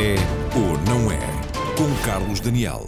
É ou não é? Com Carlos Daniel.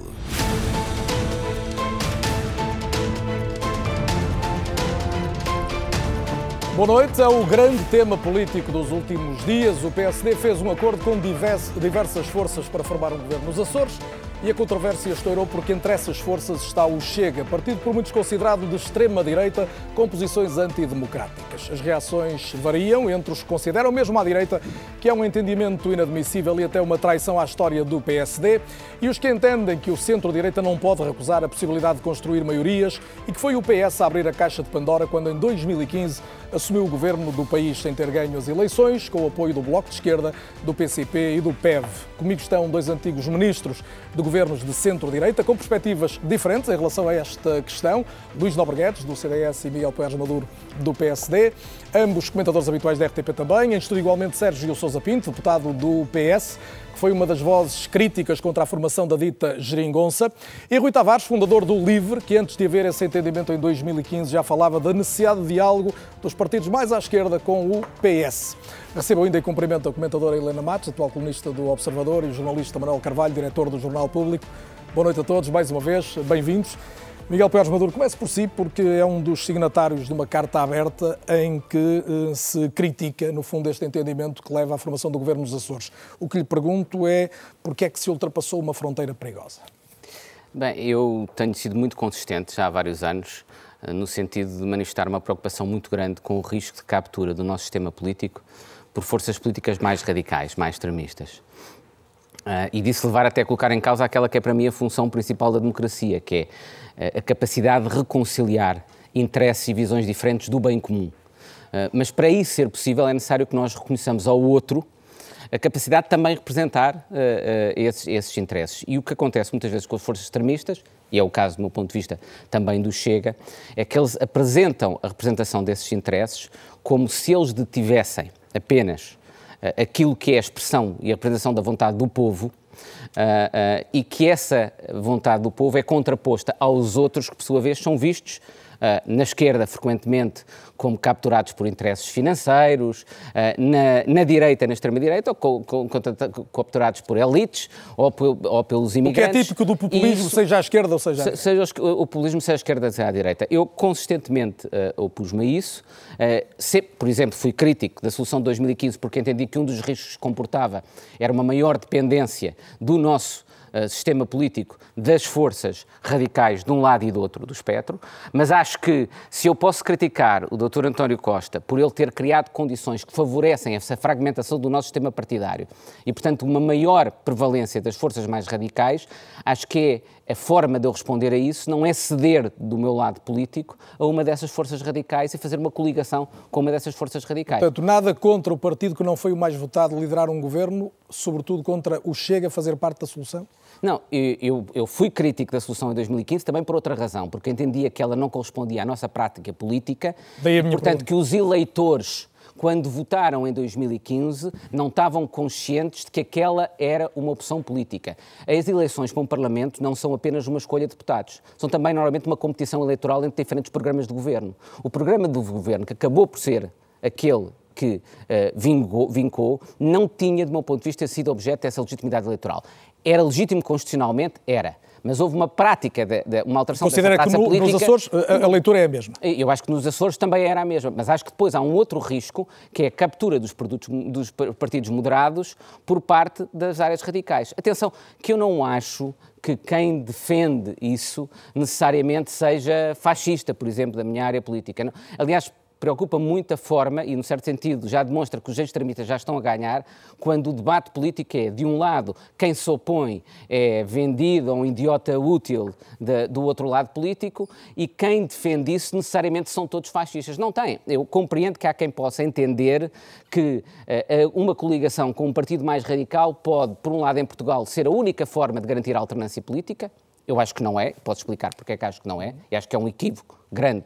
Boa noite. É o grande tema político dos últimos dias. O PSD fez um acordo com diversas forças para formar um governo nos Açores e a controvérsia estourou porque entre essas forças está o Chega, partido por muitos considerado de extrema-direita, com posições antidemocráticas. As reações variam entre os que consideram, mesmo à direita, que é um entendimento inadmissível e até uma traição à história do PSD, e os que entendem que o centro-direita não pode recusar a possibilidade de construir maiorias e que foi o PS a abrir a caixa de Pandora quando, em 2015, assumiu o governo do país sem ter ganho as eleições, com o apoio do Bloco de Esquerda, do PCP e do PEV. Comigo estão dois antigos ministros de governos de centro-direita, com perspectivas diferentes em relação a esta questão. Luís Nobreguedes, do CDS, e Miguel Poeres Maduro, do PSD. Ambos comentadores habituais da RTP também. Em estudo igualmente Sérgio Sousa Pinto, deputado do PS foi uma das vozes críticas contra a formação da dita geringonça, e Rui Tavares, fundador do LIVRE, que antes de haver esse entendimento em 2015 já falava da necessidade de diálogo dos partidos mais à esquerda com o PS. Recebo ainda em cumprimento a comentadora Helena Matos, atual colunista do Observador, e o jornalista Manuel Carvalho, diretor do Jornal Público. Boa noite a todos, mais uma vez, bem-vindos. Miguel Pérez Maduro, comece por si, porque é um dos signatários de uma carta aberta em que eh, se critica, no fundo, este entendimento que leva à formação do governo dos Açores. O que lhe pergunto é porque é que se ultrapassou uma fronteira perigosa? Bem, eu tenho sido muito consistente já há vários anos eh, no sentido de manifestar uma preocupação muito grande com o risco de captura do nosso sistema político por forças políticas mais radicais, mais extremistas. Uh, e disso levar até a colocar em causa aquela que é para mim a função principal da democracia, que é uh, a capacidade de reconciliar interesses e visões diferentes do bem comum. Uh, mas para isso ser possível é necessário que nós reconheçamos ao outro a capacidade de também representar esses, esses interesses. E o que acontece muitas vezes com as forças extremistas, e é o caso, do meu ponto de vista, também do Chega, é que eles apresentam a representação desses interesses como se eles detivessem apenas aquilo que é a expressão e a representação da vontade do povo uh, uh, e que essa vontade do povo é contraposta aos outros que, por sua vez, são vistos na esquerda, frequentemente, como capturados por interesses financeiros, na, na direita, na extrema-direita, ou capturados por elites ou, ou, pelos imigrantes. O que é típico do populismo, Isso, seja à esquerda ou seja à seja o populismo, seja à esquerda, seja à direita. Eu consistentemente opus-me a isso. Sempre, por exemplo, fui crítico da solução de 2015 porque entendi que um dos riscos que comportava era uma maior dependência do nosso uh, sistema político das forças radicais de um lado e do outro do espectro, mas acho que se eu posso criticar o Dr. António Costa por ele ter criado condições que favorecem essa fragmentação do nosso sistema partidário e, portanto, uma maior prevalência das forças mais radicais, acho que é a forma de eu responder a isso não é ceder do meu lado político a uma dessas forças radicais e fazer uma coligação com uma dessas forças radicais. Portanto, nada contra o partido que não foi o mais votado liderar um governo, sobretudo contra o Chega a fazer parte da solução? Não, eu, eu fui crítico da solução em 2015 também por outra razão, porque entendia que ela não correspondia à nossa prática política e, portanto, pergunta. que os eleitores quando votaram em 2015, não estavam conscientes de que aquela era uma opção política. As eleições para um Parlamento não são apenas uma escolha de deputados, são também normalmente uma competição eleitoral entre diferentes programas de governo. O programa do governo, que acabou por ser aquele que uh, vingou, vincou, não tinha, do meu ponto de vista, sido objeto dessa legitimidade eleitoral. Era legítimo constitucionalmente? Era. Mas houve uma prática, de, de uma alteração Considera dessa que no, política. nos Açores a, a, leitura é a mesma? Eu acho que nos Açores também era a mesma, mas acho que depois há um outro risco, que é a captura dos, produtos, dos partidos moderados por parte das áreas radicais. Atenção, que eu não acho que quem defende isso necessariamente seja fascista, por exemplo, da minha área política. Aliás, preocupa muito a forma, e, no certo sentido, já demonstra que os extremistas já estão a ganhar, quando o debate político é, de um lado, quem se opõe é vendido ou um idiota útil de, do outro lado político, e quem defende isso necessariamente são todos fascistas. Não tem. Eu compreendo que há quem possa entender que uh, uma coligação com um partido mais radical pode, por um lado, em Portugal, ser a única forma de garantir a alternância política. Eu acho que não é, posso explicar porque é que acho que não é, e acho que é um equívoco grande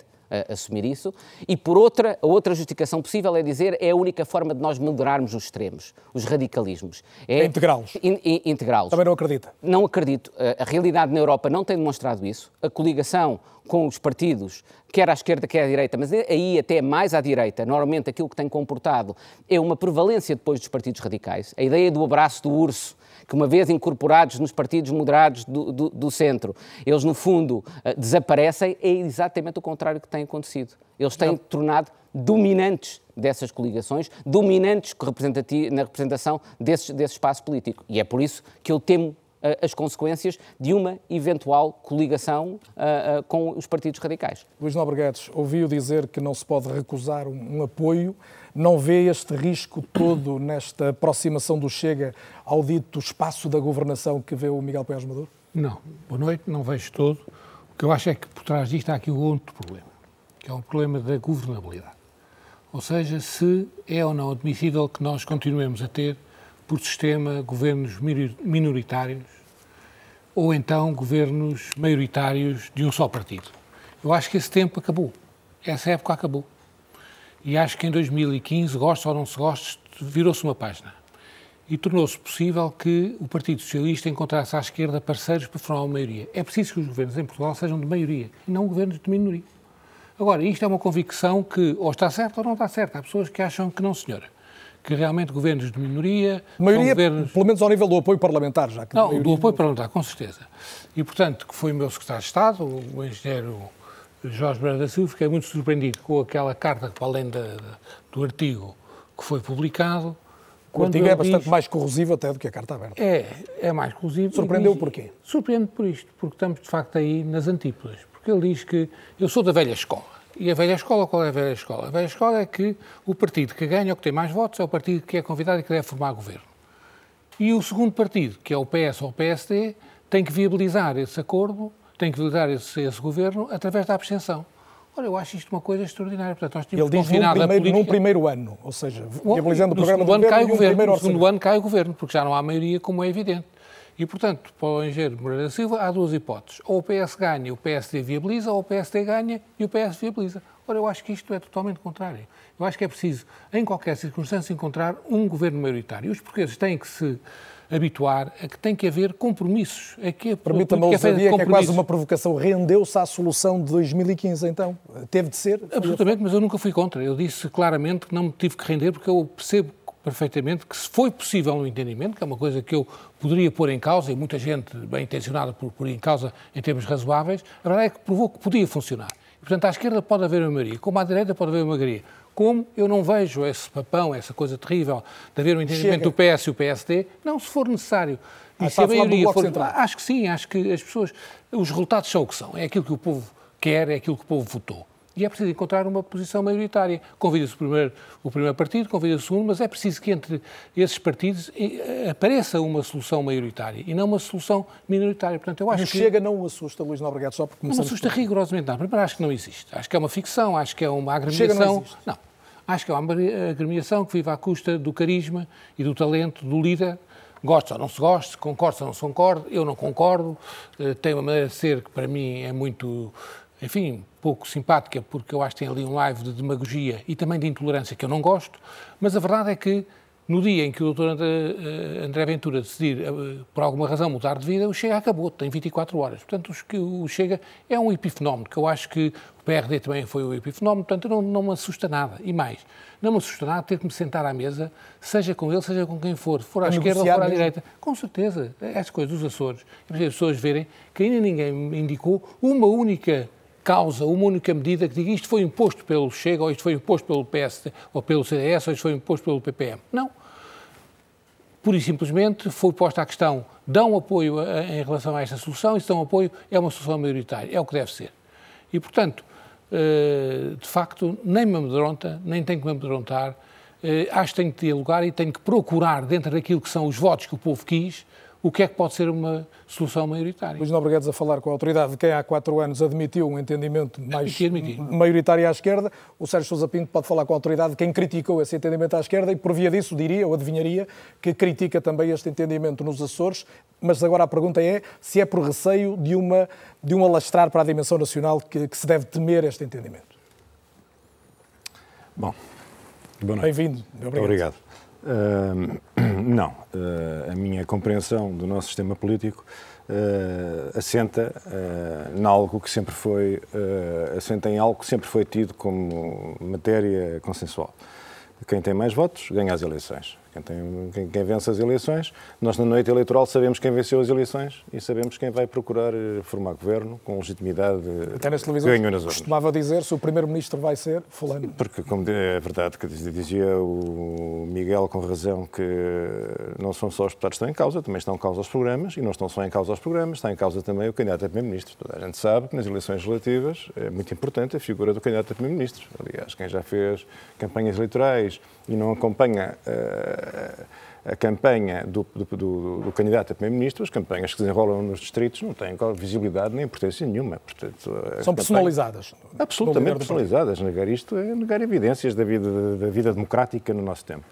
assumir isso. E por outra, a outra justificação possível é dizer é a única forma de nós moderarmos os extremos, os radicalismos. É integrá-los. In, integrá-los. Também não acredita? Não acredito. A realidade na Europa não tem demonstrado isso. A coligação com os partidos, quer à esquerda, quer à direita, mas aí até mais à direita, normalmente aquilo que tem comportado é uma prevalência depois dos partidos radicais. A ideia do abraço do urso, que uma vez incorporados nos partidos moderados do, do, do centro, eles no fundo eh, desaparecem, é exatamente o contrário que tem acontecido. Eles têm Não. tornado dominantes dessas coligações, dominantes na representação desse, desse espaço político. E é por isso que eu temo as consequências de uma eventual coligação uh, uh, com os partidos radicais. Luís Nobreguedes ouviu dizer que não se pode recusar um, um, apoio. Não vê este risco todo nesta aproximação do Chega ao dito espaço da governação que vê o Miguel Pérez Maduro? Não. Boa noite, não vejo todo. O que eu acho é que por trás disto há aqui um outro problema, que é um problema da governabilidade. Ou seja, se é ou não admissível que nós continuemos a ter, por sistema, governos minoritários ou então governos maioritários de um só partido. Eu acho que esse tempo acabou. Essa época acabou. E acho que em 2015, gosto ou não se goste, virou-se uma página. E tornou-se possível que o Partido Socialista encontrasse à esquerda parceiros para formar uma maioria. É preciso que os governos em Portugal sejam de maioria e não governos de minoria. Agora, isto é uma convicção que ou está certa ou não está certa. Há pessoas que acham que não, senhora que realmente governos de minoria. Maioria, governos... pelo menos ao nível do apoio parlamentar, já que. Não, maioria... do apoio parlamentar, com certeza. E, portanto, que foi o meu secretário de Estado, o engenheiro Jorge Brás da Silva, fiquei muito surpreendido com aquela carta, para além da, do artigo que foi publicado. O artigo é bastante diz... mais corrosivo até do que a carta aberta. É, é mais corrosivo. Surpreendeu diz... porquê? Surpreende por isto, porque estamos de facto aí nas antípodas. Porque ele diz que eu sou da velha escola. E a velha escola, qual é a velha escola? A velha escola é que o partido que ganha ou que tem mais votos é o partido que é convidado e que deve formar governo. E o segundo partido, que é o PS ou o PSD, tem que viabilizar esse acordo, tem que viabilizar esse, esse governo através da abstenção. Ora, eu acho isto uma coisa extraordinária. Portanto, nós tínhamos Ele diz num primeiro, num primeiro ano, ou seja, viabilizando o programa do governo, cai o governo no segundo ano cai o governo, porque já não há maioria, como é evidente. E, portanto, para o engenheiro Moreira da Silva, há duas hipóteses. Ou o PS ganha, o PSD viabiliza, ou o PSD ganha e o PS viabiliza. Ora, eu acho que isto é totalmente contrário. Eu acho que é preciso, em qualquer circunstância, encontrar um governo maioritário. Os portugueses têm que se habituar a que tem que haver compromissos. É que Permita-me a ousadia, que é quase uma provocação. Rendeu-se à solução de 2015, então? Teve de ser? Absolutamente, mas eu nunca fui contra. Eu disse claramente que não me tive que render, porque eu percebo perfeitamente que se foi possível um entendimento, que é uma coisa que eu poderia pôr em causa, e muita gente bem intencionada por pôr em causa em termos razoáveis, a verdade é que provou que podia funcionar. E, portanto, à esquerda pode haver uma maioria, como à direita pode haver uma maioria. Como eu não vejo esse papão, essa coisa terrível de haver um entendimento Chega. do PS e o PSD, não, se for necessário. E ah, se a maioria for. Acho que sim, acho que as pessoas. Os resultados são o que são. É aquilo que o povo quer, é aquilo que o povo votou. E é preciso encontrar uma posição maioritária. Convida-se o primeiro, o primeiro partido, convida-se o segundo, mas é preciso que entre esses partidos eh, apareça uma solução maioritária e não uma solução minoritária. Portanto, eu acho que... Chega não o assusta, Luís Nobrigado, só porque Não me assusta por... rigorosamente, não. Primeiro, acho que não existe. Acho que é uma ficção, acho que é uma agremiação. Chega não, existe. não. Acho que é uma agremiação que vive à custa do carisma e do talento do líder gosta ou não se gosta, concorda ou não se concorda, eu não concordo, eh, tem uma maneira de ser que para mim é muito enfim, pouco simpática, porque eu acho que tem ali um live de demagogia e também de intolerância que eu não gosto, mas a verdade é que no dia em que o Dr. André, eh, André Ventura decidir, eh, por alguma razão, mudar de vida, o Chega acabou, tem 24 horas. Portanto, o Chega é um epifenómeno, que eu acho que o PRD também foi um epifenómeno, portanto, não, não me assusta nada. E mais, não me assusta nada ter que me sentar à mesa, seja com ele, seja com quem for, for à esquerda ou for à mesmo. direita. Com certeza, essas coisas dos Açores, as pessoas verem que ainda ninguém me indicou uma única causa uma única medida que diga isto foi imposto pelo Chega, ou isto foi imposto pelo PSD, ou pelo CDS, ou isto foi imposto pelo PPM. Não. Pura e simplesmente foi posta a questão, dão apoio a, em relação a esta solução, e se dão apoio é uma solução maioritária, é o que deve ser. E, portanto, eh, de facto, nem me amedronta, nem tenho que me amedrontar, eh, acho que tenho que dialogar e tenho que procurar, dentro daquilo que são os votos que o povo quis, o que é que pode ser uma solução maioritária. Luís Nobreguedes a falar com a autoridade de quem há quatro anos admitiu um entendimento mais maioritário à esquerda. O Sérgio Sousa Pinto pode falar com a autoridade de quem criticou esse entendimento à esquerda e, por via disso, diria ou adivinharia que critica também este entendimento nos Açores. Mas agora a pergunta é se é por receio de, uma, de um alastrar para a dimensão nacional que, que se deve temer este entendimento. Bom, boa noite. Bem-vindo. Obrigado. Obrigado. Não, uh, a minha compreensão do nosso sistema político uh, assenta em algo que sempre foi assenta em algo que sempre foi tido como matéria consensual. Quem tem mais votos ganha as eleições. Quem, tem, quem, quem, vence as eleições, nós na noite eleitoral sabemos quem venceu as eleições e sabemos quem vai procurar eh, formar governo com legitimidade Até nas televisões ganhou nas costumava dizer se o primeiro-ministro vai ser fulano. Porque, como é verdade, que dizia o Miguel com razão que não são só os deputados que estão em causa, também estão em causa os programas e não estão só em causa os programas, está em causa também o candidato a primeiro-ministro. Toda a gente sabe que nas eleições relativas é muito importante a figura do candidato a primeiro-ministro. Aliás, quem já fez campanhas eleitorais e não acompanha uh, a campanha do, do, do, do candidato a primeiro-ministro, as campanhas que se desenrolam nos distritos não têm visibilidade nem importância nenhuma. Portanto, São personalizadas. Absolutamente personalizadas. Negar isto é negar evidências da vida, da vida democrática no nosso tempo.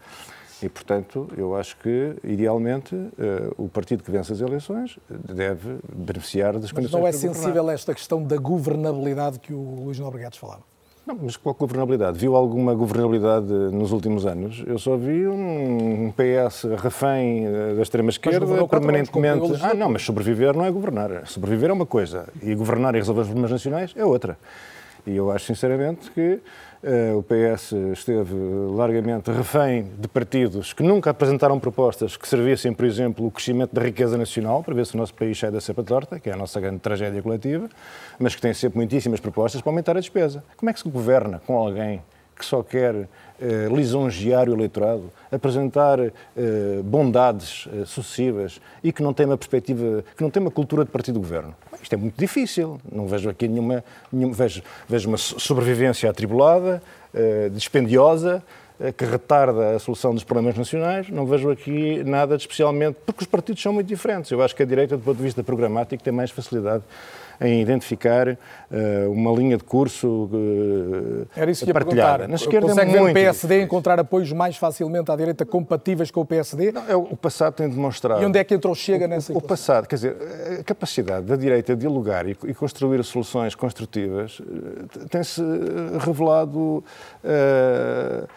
E, portanto, eu acho que, idealmente, uh, o partido que vence as eleições deve beneficiar das Mas condições não é sensível esta questão da governabilidade que o Luís Nobregados falava? Não, mas qual governabilidade? Viu alguma governabilidade nos últimos anos? Eu só vi um PS refém eh, da extrema-esquerda permanentemente. Ah, não, mas sobreviver não é governar. Sobreviver é uma coisa e governar e resolver os problemas nacionais é outra. E eu acho, sinceramente, que o PS esteve largamente refém de partidos que nunca apresentaram propostas que servissem, por exemplo, o crescimento da riqueza nacional, para ver se o nosso país sai da cepa torta, que é a nossa grande tragédia coletiva, mas que tem sempre muitíssimas propostas para aumentar a despesa. Como é que se governa com alguém que só quer eh, lisonjear o eleitorado, apresentar eh, bondades eh, sucessivas e que não tem uma perspectiva, que não tem uma cultura de partido de governo. Isto é muito difícil. Não vejo aqui nenhuma, nenhuma vejo, vejo uma sobrevivência atribulada, eh, dispendiosa, eh, que retarda a solução dos problemas nacionais. Não vejo aqui nada de especialmente, porque os partidos são muito diferentes. Eu acho que a direita, do ponto de vista programático, tem mais facilidade em identificar uh, uma linha de curso uh, Era isso que partilhada. Na esquerda Consegue é ver o PSD difícil. encontrar apoios mais facilmente à direita compatíveis com o PSD? Não, é, o passado tem demonstrado. E onde é que entrou Chega nessa O, o passado, quer dizer, a capacidade da direita de dialogar e, e construir soluções construtivas eh, tem-se revelado uh,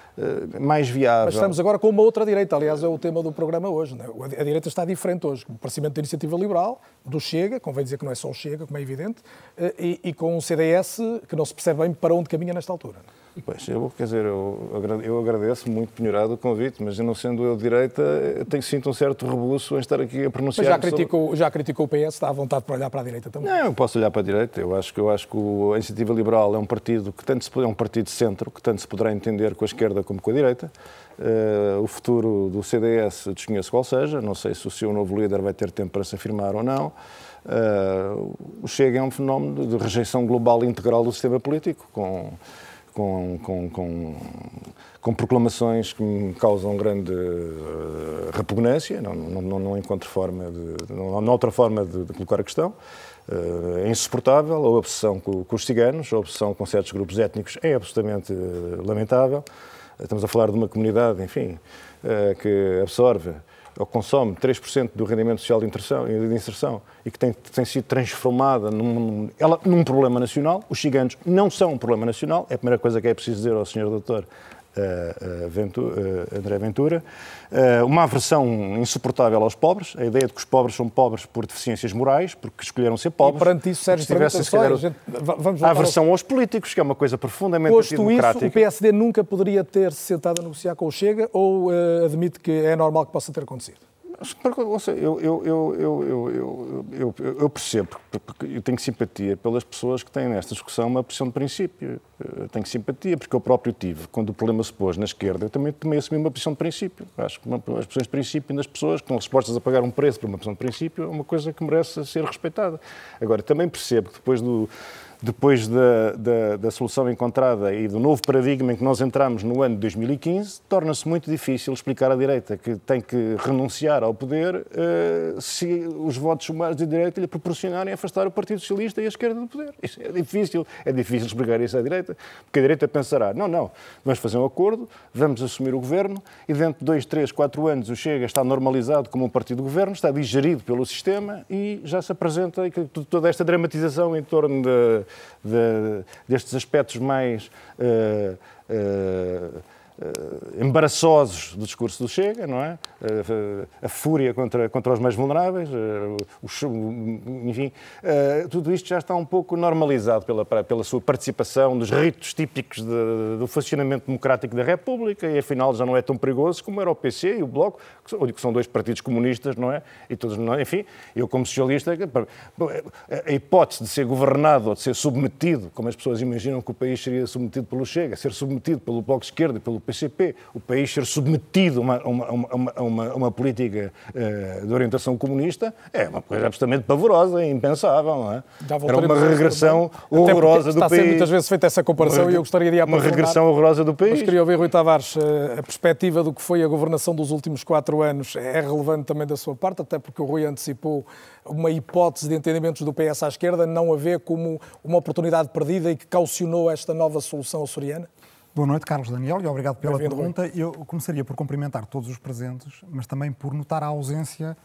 mais viável. Mas estamos agora com uma outra direita, aliás, é o tema do programa hoje. Né? A direita está diferente hoje. O aparecimento da iniciativa liberal, do Chega, convém dizer que não é só o Chega, como é evidente, eh, e, e, com um CDS que não se percebe bem para onde caminha nesta altura. Pois, eu, quer dizer, eu, eu agradeço muito penhorado o convite, mas não sendo eu de direita, tenho, sinto um certo rebuço em estar aqui a pronunciar. Mas já criticou, sobre... já criticou o PS, está à vontade para olhar para a direita também? Não, eu posso olhar para a direita. Eu acho que, eu acho que a Iniciativa Liberal é um partido que tanto se, é um partido de centro, que tanto se poderá entender com a esquerda como com a direita. Uh, o futuro do CDS desconheço qual seja, não sei se o seu novo líder vai ter tempo para se afirmar ou não. Uh, o Chega é um fenómeno de rejeição global integral do sistema político, com, com, com, com, com proclamações que me causam grande uh, repugnância, não, não, não, encontro forma de, não, não outra forma de, de colocar a questão. Uh, é insuportável, a obsessão com, com, os ciganos, a obsessão com certos grupos étnicos é absolutamente lamentável. Estamos a falar de uma comunidade, enfim, que absorve ou consome 3% do rendimento social de inserção, de inserção e que tem, tem sido transformada num, ela, num problema nacional, os gigantes não são um problema nacional, é a primeira coisa que é preciso dizer ao Sr. Doutor Ventura, uh, André Ventura, uh, uma aversão insuportável aos pobres, a ideia de que os pobres são pobres por deficiências morais, porque escolheram ser pobres. E perante isso, Sérgio, tivesse, se calhar, gente, vamos a aversão ao... aos políticos, que é uma coisa profundamente Posto democrática. isso, o PSD nunca poderia ter se sentado a negociar com o Chega ou admite que é normal que possa ter acontecido? Eu, eu, eu, eu, percebo, porque eu tenho simpatia pelas pessoas que têm nesta discussão uma posição de princípio. Eu tenho simpatia, porque eu próprio tive, quando o problema se pôs na esquerda, eu também, também assumi uma posição de princípio. Acho que uma, as posições de princípio nas pessoas que estão dispostas a pagar um preço por uma posição de princípio é uma coisa que merece ser respeitada. Agora, também percebo que depois do depois da, da, da, solução encontrada e do novo paradigma em que nós entramos no ano de 2015, torna-se muito difícil explicar à direita que tem que renunciar ao poder uh, se os votos sumários da direita lhe proporcionarem afastar o Partido Socialista e a esquerda do poder. Isso é difícil, é difícil explicar isso à direita, porque a direita pensará, não, não, vamos fazer um acordo, vamos assumir o governo e dentro de dois, três, quatro anos o Chega está normalizado como um partido de governo, está digerido pelo sistema e já se apresenta toda esta dramatização em torno de, de, destes aspectos mais uh, uh, uh, embaraçosos do discurso do Chega, não é? Uh, a fúria contra, contra os mais vulneráveis, uh, o, enfim, tudo isto já está um pouco normalizado pela, pela sua participação dos ritos típicos de, do funcionamento democrático da República e afinal já não é tão perigoso como era o PC e o Bloco, que são dois partidos comunistas, não é? E todos, não enfim, eu como socialista, a hipótese de ser governado ou de ser submetido, como as pessoas imaginam que o país seria submetido pelo Chega, ser submetido pelo Bloco de Esquerda e pelo PCP, o país ser submetido a uma, uma, uma, uma, uma política uh, de orientação comunista, é uma coisa absolutamente pavorosa e impensável, não é? Era uma regressão horrorosa do país. Está a ser muitas vezes feita essa comparação e eu gostaria de Uma regressão horrorosa do país. Mas queria ouvir, Rui Tavares, eh, a perspectiva do que foi a governação dos últimos quatro anos é relevante também da sua parte, até porque o Rui antecipou uma hipótese de entendimentos do PS à esquerda não a ver como uma oportunidade perdida e que caucionou esta nova solução açoriana? Boa noite, Carlos Daniel, e obrigado pela pergunta. Eu começaria por cumprimentar todos os presentes, mas também por notar a ausência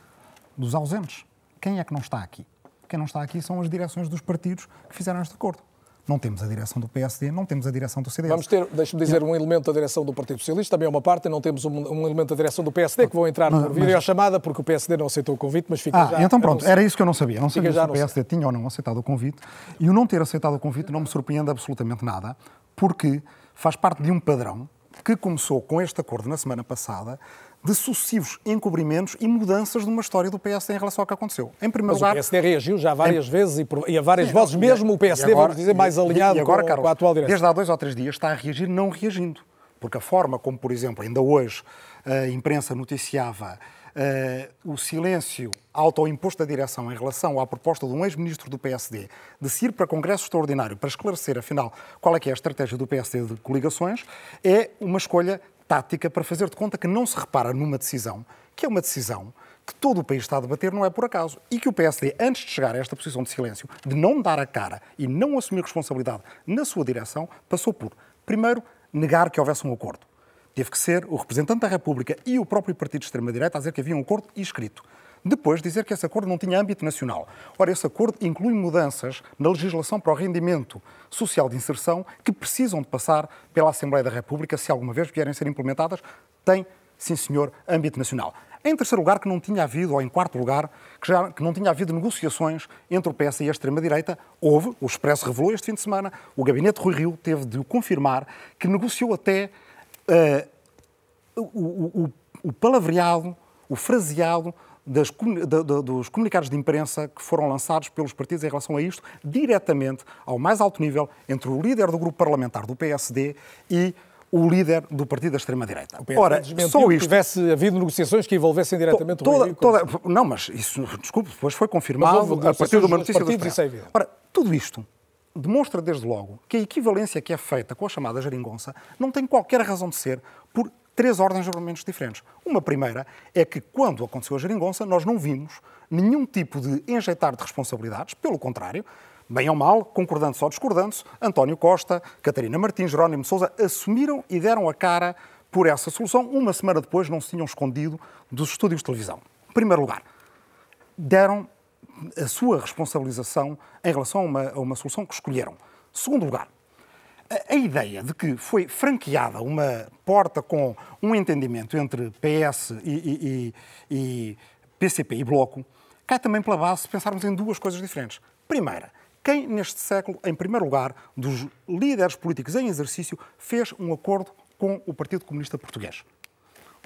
dos ausentes. Quem é que não está aqui? Quem não está aqui são as direções dos partidos que fizeram este acordo. Não temos a direção do PSD, não temos a direção do CDS. Vamos ter, deixe-me dizer, um elemento da direção do Partido Socialista, também é uma parte, não temos um, um elemento da direção do PSD, que vão entrar mas, por videochamada, porque o PSD não aceitou o convite, mas fica ah, já... então pronto, era isso que eu não sabia. Não sabia se o PSD tinha ou não aceitado o convite, e o não ter aceitado o convite não me surpreende absolutamente nada, porque faz parte de um padrão que começou com este acordo na semana passada de sucessivos encobrimentos e mudanças de uma história do PSD em relação ao que aconteceu. Em primeiro Mas lugar, o PSD reagiu já várias em... vezes e, por, e, a várias vozes, mesmo o PSD, agora, vamos dizer, mais alinhado e agora, com, Carlos, com a atual direção. Desde há dois ou três dias está a reagir não reagindo. Porque a forma como, por exemplo, ainda hoje a imprensa noticiava uh, o silêncio autoimposto da direção em relação à proposta de um ex-ministro do PSD de se ir para Congresso Extraordinário para esclarecer, afinal, qual é que é a estratégia do PSD de coligações, é uma escolha tática para fazer de conta que não se repara numa decisão, que é uma decisão que todo o país está a debater não é por acaso. E que o PSD, antes de chegar a esta posição de silêncio, de não dar a cara e não assumir responsabilidade na sua direção, passou por, primeiro, negar que houvesse um acordo teve que ser o representante da República e o próprio partido de extrema-direita a dizer que havia um acordo escrito. Depois, dizer que esse acordo não tinha âmbito nacional. Ora, esse acordo inclui mudanças na legislação para o rendimento social de inserção que precisam de passar pela Assembleia da República se alguma vez vierem a ser implementadas. Tem, sim senhor, âmbito nacional. Em terceiro lugar, que não tinha havido, ou em quarto lugar, que, já, que não tinha havido negociações entre o PS e a extrema-direita. Houve, o Expresso revelou este fim de semana, o gabinete Rui Rio teve de confirmar, que negociou até uh, o, o, o, palavreado, o fraseado das, dos comunicados de imprensa que foram lançados pelos partidos em relação a isto, diretamente ao mais alto nível entre o líder do grupo parlamentar do PSD e o líder do partido da extrema-direita. Ora, só isto... tivesse havido negociações que envolvessem diretamente toda, o Rio, toda, Não, mas isso, desculpe, depois foi confirmado a partir de uma notícia do Expresso. Ora, tudo isto demonstra desde logo que a equivalência que é feita com a chamada geringonça não tem qualquer razão de ser por três ordens de argumentos diferentes. Uma primeira é que quando aconteceu a geringonça nós não vimos nenhum tipo de enjeitar de responsabilidades, pelo contrário, bem ou mal, concordando-se ou discordando-se, António Costa, Catarina Martins, Jerónimo Sousa assumiram e deram a cara por essa solução. Uma semana depois não se tinham escondido dos estúdios de televisão. Em primeiro lugar, deram a sua responsabilização em relação a uma, a uma solução que escolheram. Segundo lugar, a, a, ideia de que foi franqueada uma porta com um entendimento entre PS e, e, e, e PCP e Bloco cai também pela base se pensarmos em duas coisas diferentes. Primeira, quem neste século, em primeiro lugar, dos líderes políticos em exercício, fez um acordo com o Partido Comunista Português?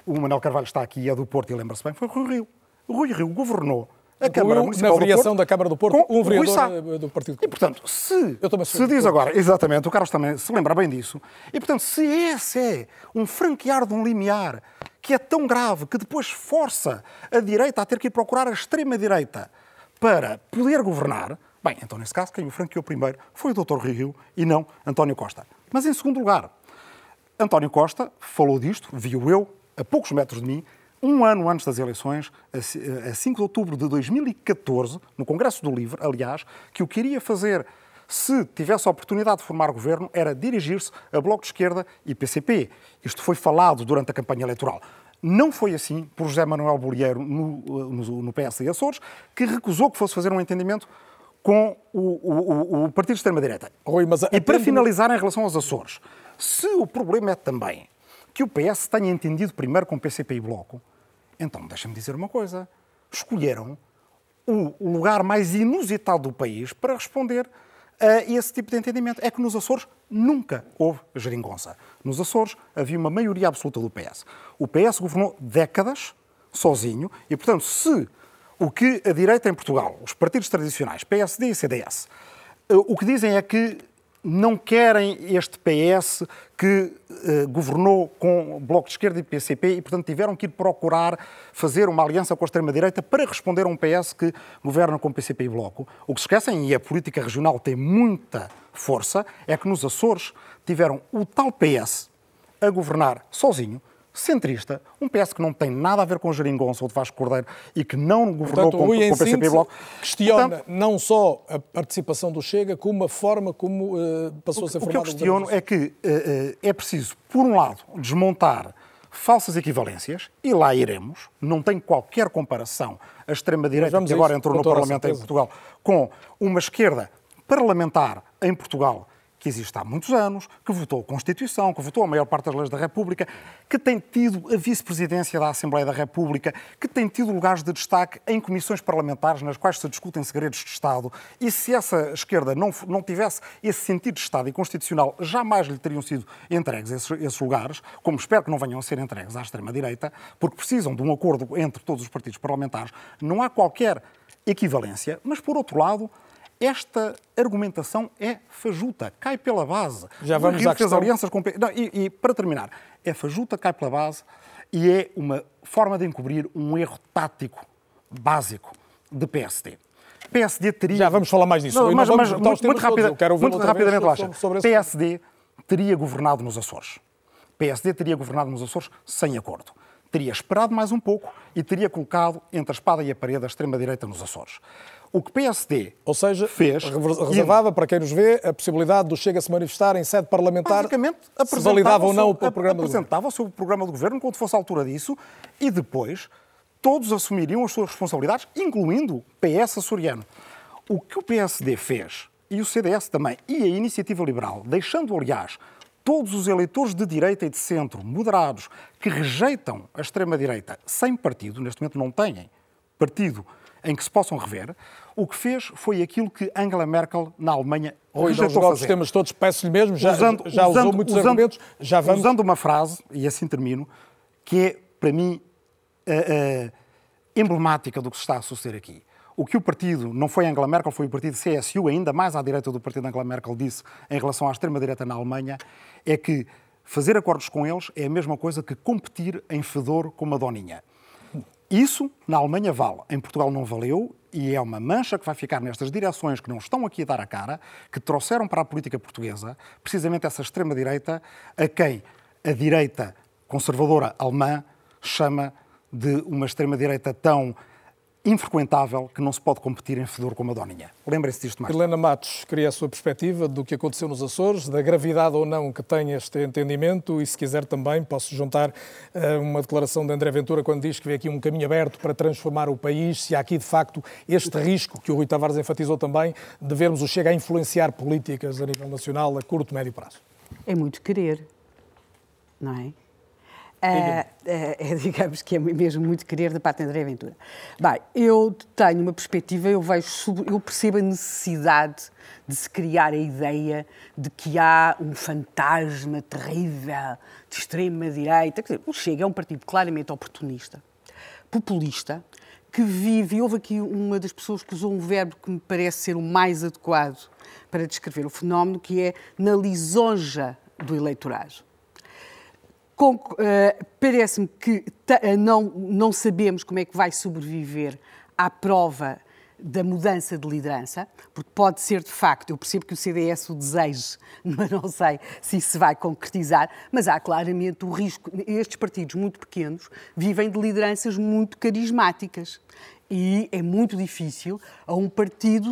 O Manuel Carvalho está aqui, é do Porto e lembra-se bem, foi Rui Rio. Rui Rio governou a Câmara Municipal na variação Porto, da Câmara do Porto, um vereador do Partido Comunista. E, portanto, se, se diz agora, exatamente, o Carlos também se lembra bem disso, e, portanto, se esse é um franquear de um limiar que é tão grave que depois força a direita a ter que ir procurar a extrema-direita para poder governar, bem, então, nesse caso, quem o franqueou primeiro foi o Dr. Rio e não António Costa. Mas, em segundo lugar, António Costa falou disto, viu eu, a poucos metros de mim, um ano antes das eleições, a 5 de outubro de 2014, no Congresso do Livre, aliás, que o que iria fazer se tivesse a oportunidade de formar governo era dirigir-se a Bloco de Esquerda e PCP. Isto foi falado durante a campanha eleitoral. Não foi assim por José Manuel Bolieiro no, no, no PS de Açores, que recusou que fosse fazer um entendimento com o, o, o Partido de Extrema-Direita. E para finalizar, em relação aos Açores, se o problema é também que o PS tenha entendido primeiro com PCP e Bloco, então deixa-me dizer uma coisa. Escolheram o lugar mais inusitado do país para responder a esse tipo de entendimento. É que nos Açores nunca houve geringonça. Nos Açores havia uma maioria absoluta do PS. O PS governou décadas sozinho e, portanto, se o que a direita em Portugal, os partidos tradicionais, PSD e CDS, eh, o que dizem é que não querem este PS que uh, governou com Bloco de Esquerda e PCP e, portanto, tiveram que ir procurar fazer uma aliança com a extrema-direita para responder a um PS que governa com PCP e Bloco. O que se esquecem, e a política regional tem muita força, é que nos Açores tiveram o tal PS a governar sozinho, centrista, um PS que não tem nada a ver com o Geringonça ou de Vasco Cordeiro e que não governou Portanto, com, com o PCP Bloco. Questiona Portanto, não só a participação do Chega, como a forma como uh, passou a ser formado o que eu questiono é que uh, uh, é preciso, por um lado, desmontar falsas equivalências, e lá iremos, não tem qualquer comparação a extrema-direita que agora entrou no Parlamento em Portugal com uma esquerda parlamentar em Portugal que existe há muitos anos, que votou a Constituição, que votou a maior parte das leis da República, que tem tido a vice-presidência da Assembleia da República, que tem tido lugares de destaque em comissões parlamentares nas quais se discutem segredos de Estado. E se essa esquerda não, não tivesse esse sentido de Estado e constitucional, jamais lhe teriam sido entregues esses, esses lugares, como espero que não venham a ser entregues à extrema-direita, porque precisam de um acordo entre todos os partidos parlamentares. Não há qualquer equivalência, mas por outro lado, esta argumentação é fajuta, cai pela base. Já vamos Rio questão... alianças com... Não, e, e, para terminar, é fajuta, cai pela base e é uma forma de encobrir um erro tático básico de PSD. PSD teria... Já vamos falar mais disso. Não, mas, mas muito, muito, rapida, muito rapidamente, lá sobre, sobre PSD teria governado nos Açores. PSD teria governado nos Açores sem acordo. Teria esperado mais um pouco e teria colocado entre a espada e a parede a extrema-direita nos Açores. O que PSD Ou seja, fez, reservava, e... para quem nos vê, a possibilidade do Chega se manifestar em sede parlamentar Basicamente, se validava ou não o programa apresentava o seu programa do governo quando fosse a altura disso e depois todos assumiriam as suas responsabilidades, incluindo o PS açoriano. O que o PSD fez, e o CDS também, e a Iniciativa Liberal, deixando, aliás, todos os eleitores de direita e de centro, moderados, que rejeitam a extrema-direita sem partido, neste momento não têm partido em que se possam rever, o que fez foi aquilo que Angela Merkel, na Alemanha, Rui, rejeitou fazer. Os temas todos, peço-lhe mesmo, já, usando, já usou muitos usando, argumentos, já vamos... Usando uma frase, e assim termino, que é, para mim, uh, uh, emblemática do que se está a suceder aqui. O que o partido, não foi Angela Merkel, foi o partido CSU, ainda mais à direita do partido Angela Merkel, disse em relação à extrema-direita na Alemanha, é que fazer acordos com eles é a mesma coisa que competir em fedor com uma doninha. Isso na Alemanha vale, em Portugal não valeu e é uma mancha que vai ficar nestas direções que não estão aqui a dar a cara, que trouxeram para a política portuguesa precisamente essa extrema-direita, a quem a direita conservadora alemã chama de uma extrema-direita tão infrequentável que não se pode competir em fedor com uma doninha. Lembrem-se disto mais. Helena Matos queria a sua perspectiva do que aconteceu nos Açores, da gravidade ou não que tem este entendimento e, se quiser também, posso juntar uh, uma declaração de André Ventura quando diz que vê aqui um caminho aberto para transformar o país, se há aqui, de facto, este risco, que o Rui Tavares enfatizou também, de vermos o Chega a influenciar políticas a nível nacional a curto, médio prazo. É muito querer, não é? É, digamos que é mesmo muito querer da parte de André Ventura. Bem, eu tenho uma perspectiva, eu, vejo, eu percebo a necessidade de se criar a ideia de que há um fantasma terrível de extrema-direita. Quer dizer, o Chega é um partido claramente oportunista, populista, que vive, houve aqui uma das pessoas que usou um verbo que me parece ser o mais adequado para descrever o fenómeno, que é na lisonja do eleitorado. Uh, Parece-me que uh, não, não sabemos como é que vai sobreviver à prova da mudança de liderança, porque pode ser de facto, eu percebo que o CDS o deseje, mas não sei se isso se vai concretizar, mas há claramente o risco. Estes partidos muito pequenos vivem de lideranças muito carismáticas e é muito difícil a um partido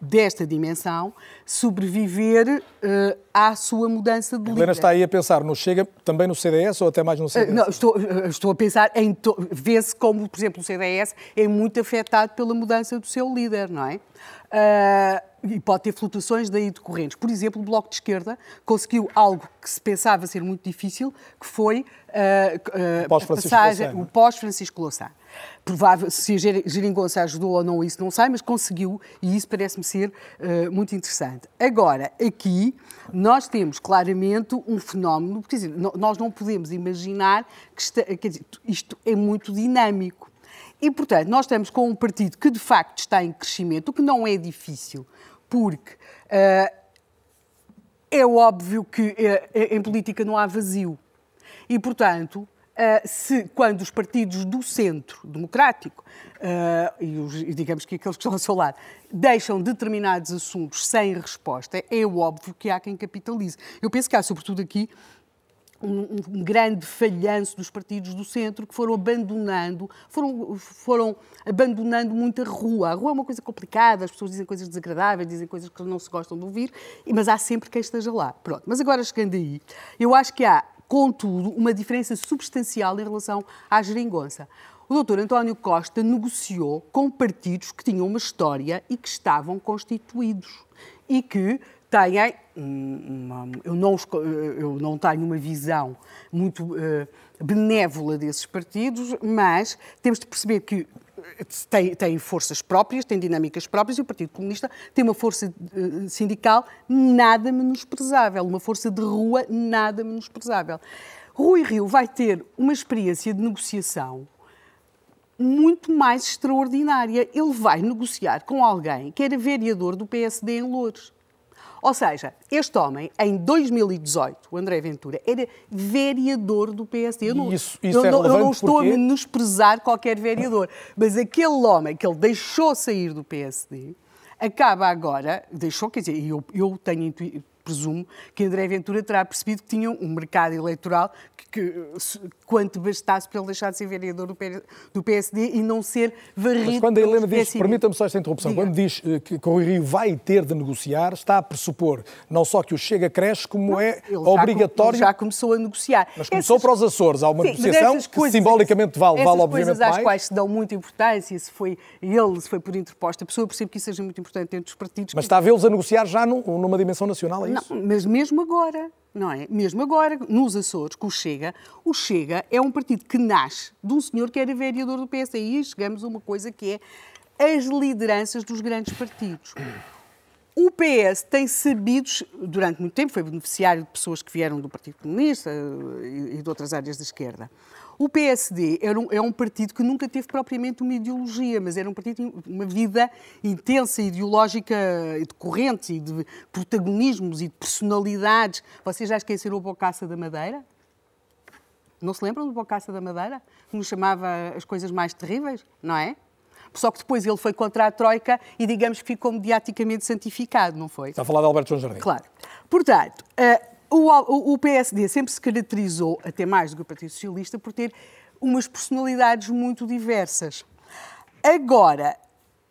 desta dimensão sobreviver uh, à sua mudança de líder. Helena está aí a pensar no Chega, também no CDS ou até mais no CDS? Uh, não, estou, uh, estou a pensar em... Vê-se como, por exemplo, o CDS é muito afetado pela mudança do seu líder, não é? e pode ter flutuações daí decorrentes. Por exemplo, o Bloco de Esquerda conseguiu algo que se pensava ser muito difícil, que foi uh, uh, a passagem, o pós-Francisco Louçã. Provável, se a Geringonça ajudou ou não, isso não sei, mas conseguiu e isso parece-me ser uh, muito interessante. Agora, aqui nós temos claramente um fenómeno, quer dizer, nós não podemos imaginar que quer dizer, isto é muito dinâmico. E, portanto, nós estamos com um partido que de facto está em crescimento, o que não é difícil, porque uh, é óbvio que uh, em política não há vazio. E, portanto, se, quando os partidos do centro democrático uh, e, os, digamos que aqueles que estão ao seu lado deixam determinados assuntos sem resposta, é óbvio que há quem capitalize. Eu penso que há, sobretudo aqui, um, um, grande falhanço dos partidos do centro que foram abandonando, foram, foram abandonando muita rua. A rua é uma coisa complicada, as pessoas dizem coisas desagradáveis, dizem coisas que não se gostam de ouvir, mas há sempre quem esteja lá. Pronto. Mas agora chegando aí, eu acho que há contudo, uma diferença substancial em relação à geringonça. O doutor António Costa negociou com partidos que tinham uma história e que estavam constituídos e que têm. Uma, eu, não, eu não tenho uma visão muito uh, benévola desses partidos, mas temos de perceber que tem, tem, forças próprias, tem dinâmicas próprias e o Partido Comunista tem uma força uh, sindical nada menosprezável, uma força de rua nada menosprezável. Rui Rio vai ter uma experiência de negociação muito mais extraordinária. Ele vai negociar com alguém que era vereador do PSD em Louros. Ou seja, este homem, em 2018, o André Ventura, era vereador do PSD. Eu não, isso, isso eu, é não, eu não estou porque... a menosprezar qualquer vereador, mas aquele homem que ele deixou sair do PSD acaba agora, deixou, quer dizer, eu, eu tenho presumo que André Ventura terá percebido que tinha um mercado eleitoral que, que quanto bastasse para ele deixar de ser vereador do PSD e não ser varrido. Mas quando a Helena diz, permita-me só esta interrupção, Diga. quando diz eh, que, que o Rio vai ter de negociar, está a pressupor não só que o Chega cresce, como não, é obrigatório. Já, já começou a negociar. Mas começou essas... para os Açores, há uma Sim, negociação que coisas, simbolicamente vale, vale obviamente coisas às quais se dão muita importância, se foi ele, se foi por interposta, a pessoa percebe que isso seja muito importante dentro dos partidos. Mas está a vê-los a negociar já numa dimensão nacional, é isso? Não, mas mesmo agora, não é? Mesmo agora, nos Açores, com o Chega, o Chega é um partido que nasce de um senhor que era vereador do PSD. E chegamos a uma coisa que é as lideranças dos grandes partidos. O PS tem sabido, durante muito tempo, foi beneficiário de pessoas que vieram do Partido Comunista eh, e de outras áreas da esquerda. O PSD era um, é um partido que nunca teve propriamente uma ideologia, mas era um partido, uma vida intensa, ideológica, de correntes e de protagonismos e de personalidades. Vocês já esqueceram o Bocaça da Madeira? Não se lembram do Bocaça da Madeira? Que nos chamava as coisas mais terríveis, não é? Só que depois ele foi contra a Troika e digamos que ficou mediaticamente santificado, não foi? Está a falar de Alberto João Jardim. Claro. Portanto, uh, o, o, PSD sempre se caracterizou, até mais do que o Partido Socialista, por ter umas personalidades muito diversas. Agora,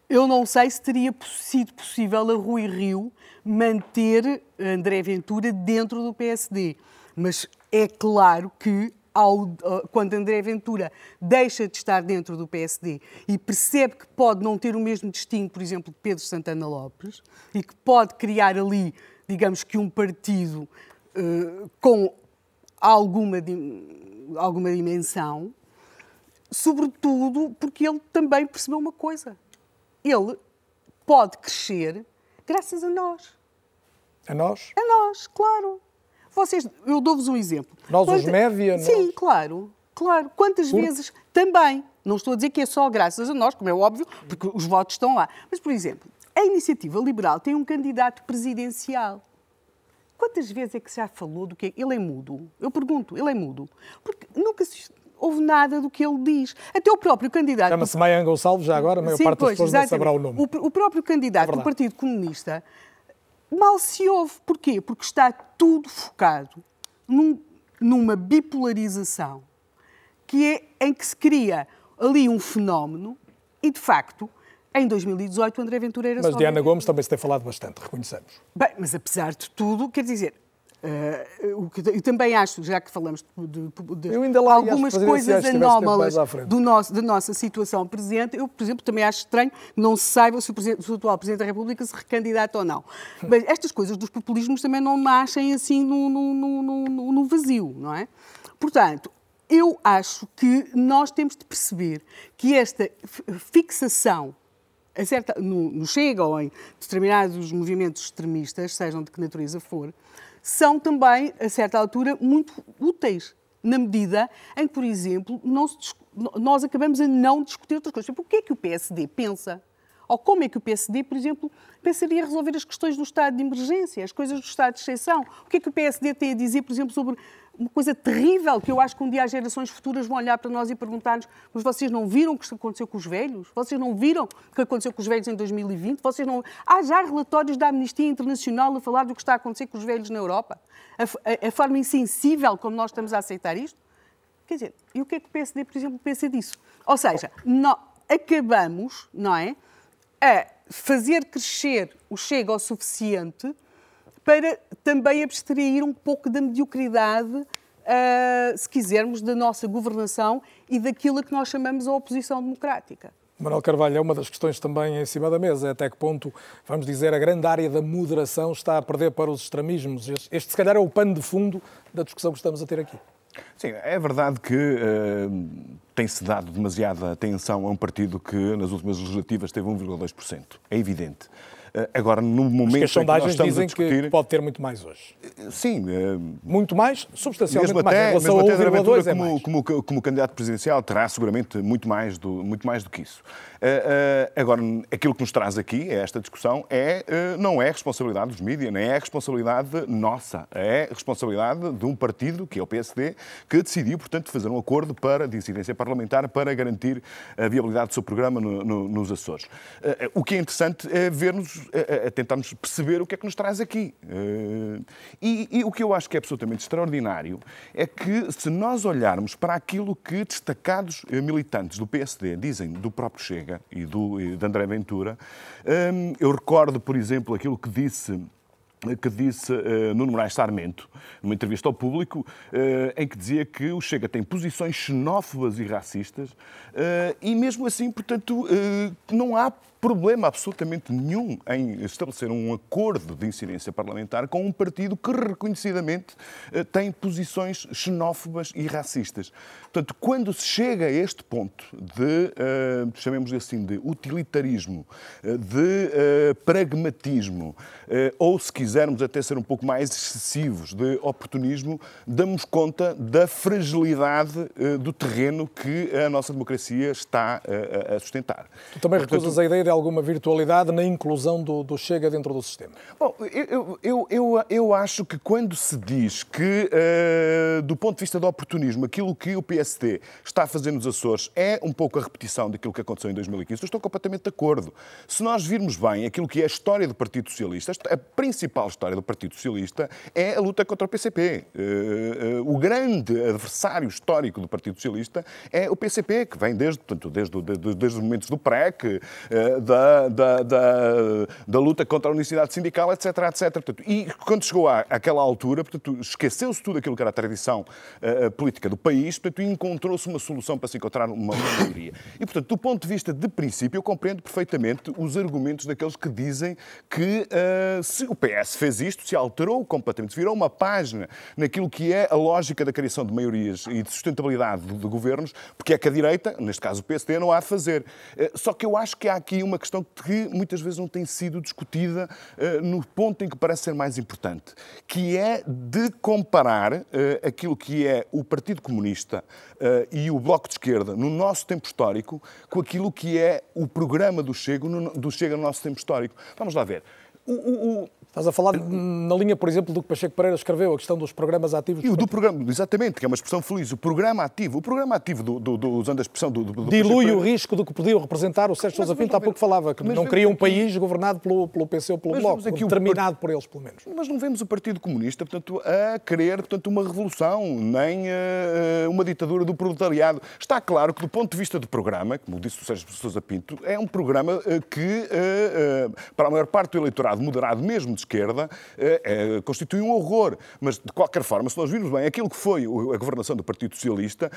eu não sei se teria sido possível a Rui Rio manter André Ventura dentro do PSD, mas é claro que ao, quando André Ventura deixa de estar dentro do PSD e percebe que pode não ter o mesmo destino, por exemplo, de Pedro Santana Lopes, e que pode criar ali, digamos que um partido com alguma, alguma dimensão, sobretudo porque ele também percebeu uma coisa. Ele pode crescer graças a nós. A nós? A nós, claro. Vocês, eu dou-vos um exemplo. Nós, Quanta... os média? Sim, nós... claro. Claro. Quantas por... vezes também. Não estou a dizer que é só graças a nós, como é óbvio, porque os votos estão lá. Mas, por exemplo, a Iniciativa Liberal tem um candidato presidencial. Quantas vezes é que se já falou do que ele é mudo? Eu pergunto, ele é mudo. Porque nunca se houve nada do que ele diz. Até o próprio candidato... Chama-se Maia Gonçalves, já agora, a maior Sim, parte das pessoas não saberá o nome. O, o próprio candidato é do Partido Comunista mal se ouve. Porquê? Porque está tudo focado num, numa bipolarização que é em que se cria ali um fenómeno e, de facto, em 2018 o André Ventura era Mas Diana Gomes também se tem falado bastante, reconhecemos. Bem, mas apesar de tudo, quer dizer, Uh, eu também acho, já que falamos de, de, de algumas coisas anómalas do nosso, da nossa situação presente, eu, por exemplo, também acho estranho que não se saiba se o, se o, atual Presidente da República se recandidata ou não. Mas estas coisas dos populismos também não nascem assim no, no, no, no vazio, não é? Portanto, eu acho que nós temos de perceber que esta fixação certa, no, no Chega ou em determinados movimentos extremistas, sejam de que natureza for, são também, a certa altura, muito úteis, na medida em que, por exemplo, se, nós acabamos a não discutir outras coisas. O que é que o PSD pensa? Ou como é que o PSD, por exemplo, pensaria resolver as questões do estado de emergência, as coisas do estado de exceção? O que é que o PSD tem a dizer, por exemplo, sobre uma coisa terrível que eu acho que um dia as gerações futuras vão olhar para nós e perguntar-nos: mas vocês não viram o que aconteceu com os velhos? Vocês não viram o que aconteceu com os velhos em 2020? Vocês não... Há já relatórios da Amnistia Internacional a falar do que está a acontecer com os velhos na Europa? A, a, a forma insensível como nós estamos a aceitar isto? Quer dizer, e o que é que o PSD, por exemplo, pensa disso? Ou seja, nós acabamos, não é, a fazer crescer o Chega o suficiente para também abstrair um pouco da mediocridade, uh, se quisermos, da nossa governação e daquilo que nós chamamos a oposição democrática. Manuel Carvalho, é uma das questões também em cima da mesa. Até que ponto, vamos dizer, a grande área da moderação está a perder para os extremismos? Este, se calhar, é o pano de fundo da discussão que estamos a ter aqui. Sim, é verdade que uh, tem-se dado demasiada atenção a um partido que nas últimas legislativas teve 1,2%. É evidente. Eh, agora, no momento as sondagens em que dizem discutir... que pode ter muito mais hoje. Sim. Eh, muito mais, substancialmente mesmo mais. Até, mesmo até a é como, como, como, candidato presidencial terá seguramente muito mais do, muito mais do que isso. Uh, agora, aquilo que nos traz aqui, é esta discussão, é, não é responsabilidade dos mídias, nem é responsabilidade nossa, é responsabilidade de um partido, que é o PSD, que decidiu, portanto, fazer um acordo para, de incidência parlamentar para garantir a viabilidade do seu programa no, no, nos Açores. o que é interessante é ver-nos, é, tentarmos perceber o que é que nos traz aqui. E, e o que eu acho que é absolutamente extraordinário é que, se nós olharmos para aquilo que destacados militantes do PSD dizem do próprio Chega, e do, e de André Ventura. Eu recordo, por exemplo, aquilo que disse que disse uh, Nuno Moraes Sarmento, numa entrevista ao público, uh, em que dizia que o Chega tem posições xenófobas e racistas, uh, e mesmo assim, portanto, não há problema absolutamente nenhum em estabelecer um acordo de incidência parlamentar com um partido que reconhecidamente tem posições xenófobas e racistas. Portanto, quando se chega a este ponto de, chamemos assim, de utilitarismo, de pragmatismo, ou se quisermos até ser um pouco mais excessivos, de oportunismo, damos conta da fragilidade do terreno que a nossa democracia está a sustentar. Tu também Portanto, recusas a ideia de alguma virtualidade na inclusão do, do Chega dentro do sistema? Bom, eu, eu, eu, eu acho que quando se diz que, uh, do ponto de vista do oportunismo, aquilo que o PSD está a fazer nos Açores é um pouco a repetição daquilo que aconteceu em 2015, eu estou completamente de acordo. Se nós virmos bem aquilo que é a história do Partido Socialista, a principal história do Partido Socialista é a luta contra o PCP. Uh, uh, o grande adversário histórico do Partido Socialista é o PCP, que vem desde, portanto, desde, desde, desde os momentos do PREC, da, da, da, da, luta contra a unicidade sindical, etc, etc. Portanto, e quando chegou à, àquela altura, esqueceu-se tudo aquilo que era a tradição política do país, portanto, encontrou-se uma solução para se encontrar uma maioria. E, portanto, do ponto de vista de princípio, eu compreendo perfeitamente os argumentos daqueles que dizem que uh, se o PS fez isto, se alterou completamente, virou uma página naquilo que é a lógica da criação de maiorias e de sustentabilidade de, governos, porque é que a direita, neste caso o PSD, não há a fazer. Uh, só que eu acho que há aqui uma questão que muitas vezes não tem sido discutida uh, no ponto em que parece ser mais importante, que é de comparar uh, aquilo que é o Partido Comunista e o Bloco de Esquerda no nosso tempo histórico com aquilo que é o programa do Chega no, do Chega no nosso tempo histórico. Vamos lá ver. O, o, Estás a falar na linha, por exemplo, do que Pacheco Pereira escreveu, a questão dos programas ativos. E o do programa, exatamente, que é uma expressão feliz. O programa ativo. O programa ativo, do, do, do usando a expressão do. do Dilui o risco do que podiam representar. O Sérgio Sousa Pinto há pouco falava que não queria um aqui... país governado pelo, pelo PC ou pelo mas Bloco, determinado por eles, pelo menos. Mas não vemos o Partido Comunista, portanto, a querer portanto, uma revolução, nem uh, uma ditadura do proletariado. Está claro que, do ponto de vista do programa, como disse o Sérgio Sousa Pinto, é um programa uh, que, uh, para a maior parte do eleitorado moderado, mesmo de esquerda é, é, constitui um horror. Mas, de qualquer forma, se nós virmos bem aquilo que foi a governação do Partido Socialista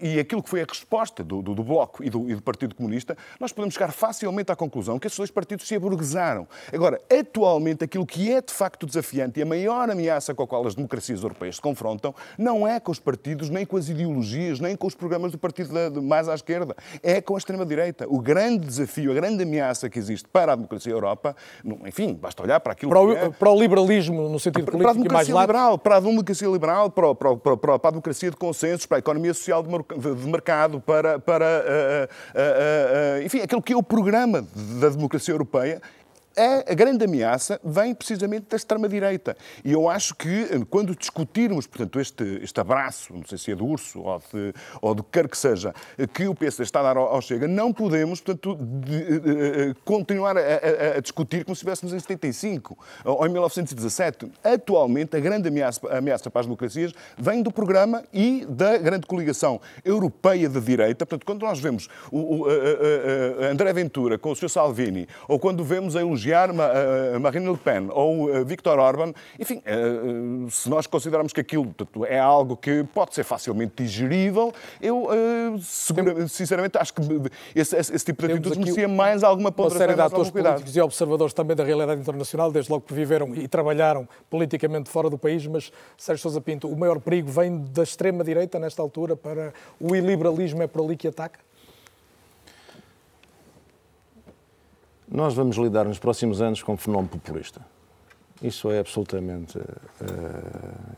e aquilo que foi a resposta do, do, do Bloco e do, e do, Partido Comunista, nós podemos chegar facilmente à conclusão que esses dois partidos se aburguesaram. Agora, atualmente, aquilo que é de facto desafiante e a maior ameaça com a qual as democracias europeias se confrontam não é com os partidos, nem com as ideologias, nem com os programas do partido de mais à esquerda, é com a extrema-direita. O grande desafio, a grande ameaça que existe para a democracia da Europa, enfim, basta olhar para aquilo para o, que é... Para o liberalismo, no sentido para, político para a democracia mais liberal, para a democracia liberal, para, para, para, para, a democracia de consensos, para a economia social de mercado, para, para uh, uh, uh, enfim, aquilo que é o programa da democracia europeia a grande ameaça vem precisamente da extrema-direita. E eu acho que, quando discutirmos, portanto, este, este abraço, não sei se é do urso ou, de, ou que quer que seja, que o PSD está a dar ao, Chega, não podemos, portanto, de, de, de, continuar a, a, a, discutir como se estivéssemos em 75 ou em 1917. Atualmente, a grande ameaça, a ameaça para as democracias vem do programa e da grande coligação europeia de direita. Portanto, quando nós vemos o, o André Ventura com o Sr. Salvini, ou quando vemos a elogiar eh, Marine Le Pen ou eh, Viktor Orban, enfim, eh, se nós considerarmos que aquilo é algo que pode ser facilmente digerível, eu sinceramente acho que esse, esse tipo de atitudes merecia mais alguma ponderação. Uma série de atores políticos e observadores também da realidade internacional, desde logo que viveram e trabalharam politicamente fora do país, mas Sérgio Sousa Pinto, o maior perigo vem da extrema-direita nesta altura para o iliberalismo é por ali que ataca? Nós vamos lidar nos próximos anos com um fenómeno populista. Isso é absolutamente uh,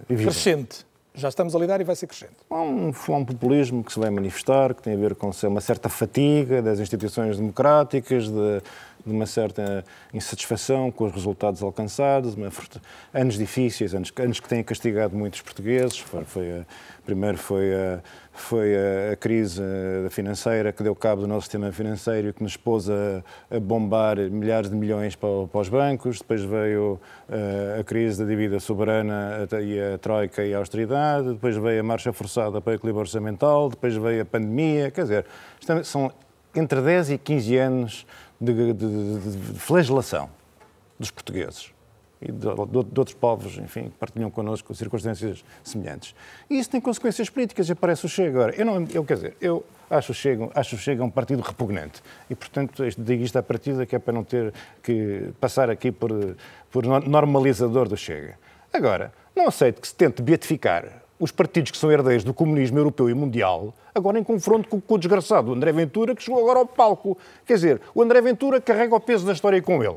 evidente. Crescente. Já estamos a lidar e vai ser crescente. Há um, um populismo que se vai manifestar, que tem a ver com uma certa fatiga das instituições democráticas, de, de uma certa insatisfação com os resultados alcançados, uma, anos difíceis, anos, anos que têm castigado muitos portugueses. Foi, foi a, primeiro foi a, foi a, crise financeira que deu cabo do nosso sistema financeiro e que nos pôs a, a bombar milhares de milhões para, para os bancos. Depois veio a, eh, a crise da dívida soberana e a troika e a austeridade. Depois veio a marcha forçada para o equilíbrio orçamental. Depois veio a pandemia. Quer dizer, são entre 10 e 15 anos de, de, de, de flagelação dos portugueses e de, de, outros povos, enfim, que partilham connosco circunstâncias semelhantes. E isso tem consequências políticas, aparece o Chega. Agora, eu, não, eu quer dizer, eu acho o Chega, acho o Chega um partido repugnante e, portanto, digo isto à partida que é para não ter que passar aqui por, por normalizador do Chega. Agora, não aceito que se tente beatificar os partidos que são herdeiros do comunismo europeu e mundial, agora em confronto com, com o desgraçado André Ventura, que chegou agora ao palco. Quer dizer, o André Ventura carrega o peso da história com ele.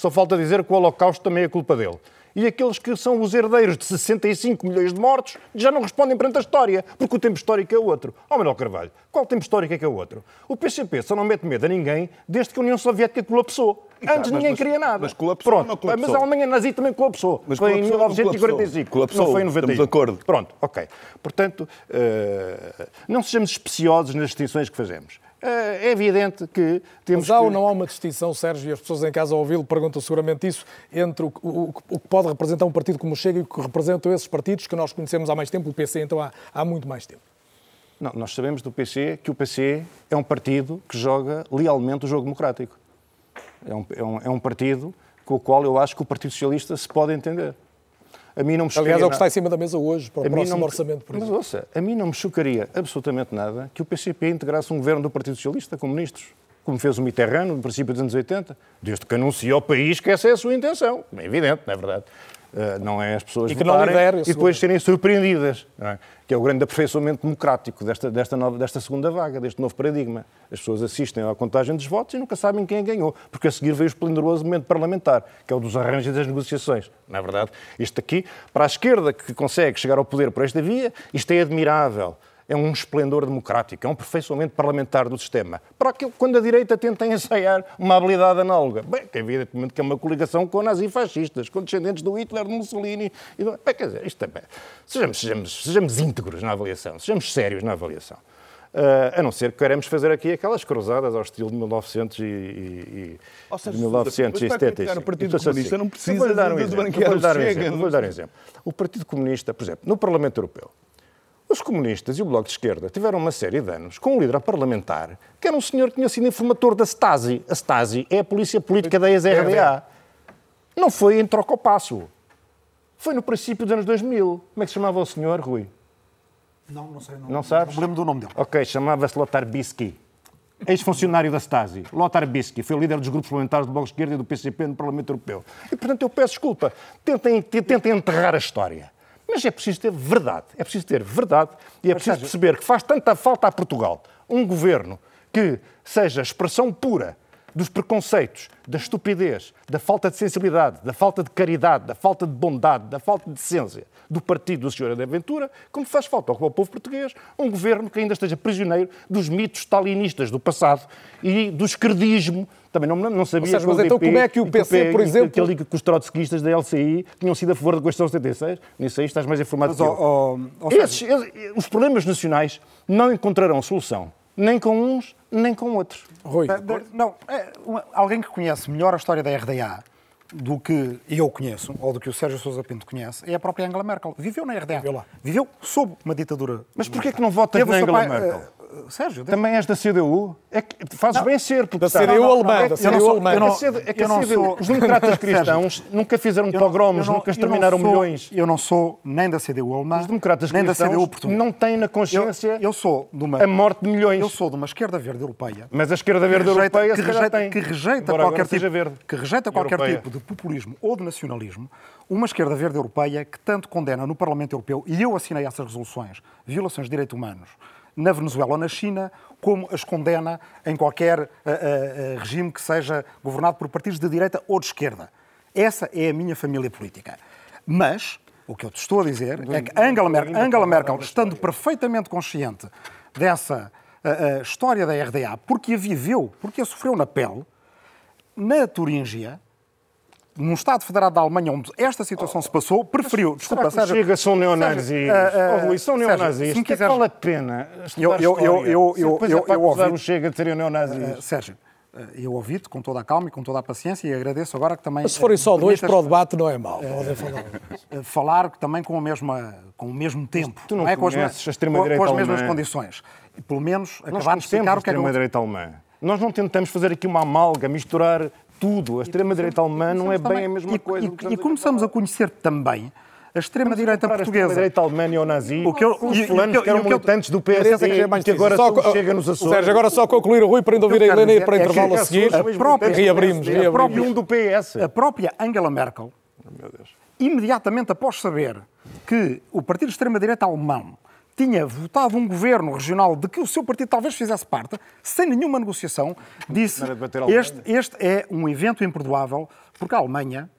Só falta dizer que o Holocausto também é culpa dele. E aqueles que são os herdeiros de 65 milhões de mortos já não respondem perante a história, porque o tempo histórico é outro. Ó oh, Manuel Carvalho, qual tempo histórico é que é outro? O PCP só não mete medo a ninguém desde que a União Soviética colapsou. Antes ninguém mas, queria nada. Mas colapsou Pronto, colapsou? Mas a Alemanha nazi também colapsou. Mas foi colapsou, em 1945. Colapsou. Não foi em 91. Estamos de acordo. Pronto, ok. Portanto, uh, não sejamos especiosos nas distinções que fazemos. Eh, é evidente que temos. Mas há que... ou não há uma distinção, Sérgio, e as pessoas em casa a ouvi-lo perguntam seguramente isso, entre o, o, o, que pode representar um partido como o Chega e o que representam esses partidos que nós conhecemos há mais tempo, o PC, então há, há muito mais tempo. Não, nós sabemos do PC que o PC é um partido que joga lealmente o jogo democrático. É um, é um, é um partido com o qual eu acho que o Partido Socialista se pode entender. A mim não me Aliás, é o que está em cima da mesa hoje, para o a próximo orçamento, por Mas ouça, a mim não me chocaria absolutamente nada que o PCP integrasse um governo do Partido Socialista com ministros, como fez o Mitterrand no princípio dos anos 80, desde que anuncia ao país que essa é a sua intenção. É evidente, não é verdade? Uh, não é as pessoas e que votarem lidera, e depois serem surpreendidas, é? que é o grande aperfeiçoamento democrático desta, desta, nova, desta segunda vaga, deste novo paradigma. As pessoas assistem à contagem dos votos e nunca sabem quem ganhou, porque a seguir veio o esplendoroso momento parlamentar, que é o dos arranjos e das negociações. Não é verdade? Isto aqui, para a esquerda que consegue chegar ao poder por esta via, isto é admirável é um esplendor democrático, é um aperfeiçoamento parlamentar do sistema. Para aquilo, quando a direita tenta ensaiar uma habilidade análoga, bem, que evidentemente que é uma coligação com nazifascistas, com descendentes do Hitler, do Mussolini. E do... Bem, quer dizer, isto também. Sejamos, sejamos, sejamos íntegros na avaliação, sejamos sérios na avaliação. Uh, a não ser que queremos fazer aqui aquelas cruzadas ao estilo de 1900 e, e, Ou seja, de 1975. O Partido Comunista não precisa dar um de, de um exemplo, vou dar um exemplo. O Partido Comunista, por exemplo, no Parlamento Europeu, os comunistas e o Bloco de Esquerda tiveram uma série de anos com um líder parlamentar que era um senhor que tinha sido informador da Stasi. A Stasi é a polícia política da ex-RDA. Não foi em troca ao passo. Foi no princípio dos anos 2000. Como é que se chamava o senhor, Rui? Não, não sei. Não, não sabes? Não lembro do nome dele. Ok, chamava-se Lothar Bisky. Ex-funcionário da Stasi, Lothar Bisky, foi líder dos grupos parlamentares do Bloco de Esquerda e do PCP no Parlamento Europeu. E, portanto, eu peço desculpa. Tentem, tentem enterrar a história. Mas é preciso ter verdade. É preciso ter verdade e é preciso perceber que faz tanta falta a Portugal um governo que seja expressão pura dos preconceitos, da estupidez, da falta de sensibilidade, da falta de caridade, da falta de bondade, da falta de decência do partido do Sr. Aventura, como faz falta ao povo português um governo que ainda esteja prisioneiro dos mitos stalinistas do passado e do esquerdismo. Também não, não sabia seja, mas então como é que o PC, por exemplo... Que, que, que os trotskistas da LCI tinham sido a favor da Constituição 76. Nisso aí estás mais informado mas, que. Oh, oh, Esses, os problemas nacionais não encontrarão solução nem com uns, nem com outros. Rui. Não, é, alguém que conhece melhor a história da RDA do que eu conheço, ou do que o Sérgio Sousa Pinto conhece, é a própria Angela Merkel. Viveu na RDA. Viveu, Viveu sob uma ditadura. Mas porquê que não votas na Angela Merkel? Sérgio, também és da CDU? É que fazes não, bem ser. Porque da CDU alemã. Da CDU alemã. É que a CDU, os democratas cristãos nunca fizeram pogroms, nunca exterminaram milhões. Eu não sou nem da CDU alemã, os democratas nem da CDU portuguesa. não têm na consciência eu, sou de uma, a morte de milhões. Eu sou de uma esquerda verde europeia. Mas a esquerda verde rejeita, europeia que rejeita, tem. Que rejeita qualquer, tipo, que rejeita qualquer tipo de populismo ou de nacionalismo. Uma esquerda verde europeia que tanto condena no Parlamento Europeu, e eu assinei essas resoluções, violações de direitos humanos, na Venezuela ou na China, como as condena em qualquer uh, uh, regime que seja governado por partidos de direita ou de esquerda. Essa é a minha família política. Mas, o que eu te estou a dizer é que Angela Merkel, Angela Merkel estando perfeitamente consciente dessa uh, história da RDA, porque a viveu, porque a sofreu na pele, na Turíngia, num Estado Federado da Alemanha onde esta situação se passou, preferiu. Desculpa, Sérgio. Chega, são neonazis. Uh, uh, oh, são neonazis. Se quiser, vale a pena. Eu, eu, eu, eu, eu, eu, eu ouvi. o Chega de serem neonazis. Uh, Sérgio. Eu ouvi-te com toda a calma e com toda a paciência e agradeço agora que também. Mas se forem só dois para o debate, não é mal. falar. falar também com, a mesma, com o mesmo tempo. Tu não, não é? com as, com, com as mesmas condições. E pelo menos acabar de explicar o que é que. a extrema-direita alemã. Nós não tentamos fazer aqui uma amálgama, misturar tudo. A extrema-direita alemã não é bem a mesma coisa. E, e, e começamos a conhecer também a extrema-direita portuguesa. A extrema-direita alemã neonazi, o que eu, os fulanos que eram militantes do PSD, que, que agora só, chega nos Açores. Sérgio, agora só concluir o Rui para ainda ouvir a Helena e ir para é intervalo a seguir. A própria, reabrimos, reabrimos. um do PS. A própria Angela Merkel, imediatamente após saber que o partido de extrema-direita alemão tinha votado um governo regional de que o seu partido talvez fizesse parte, sem nenhuma negociação, disse este, este é um evento imperdoável, porque a Alemanha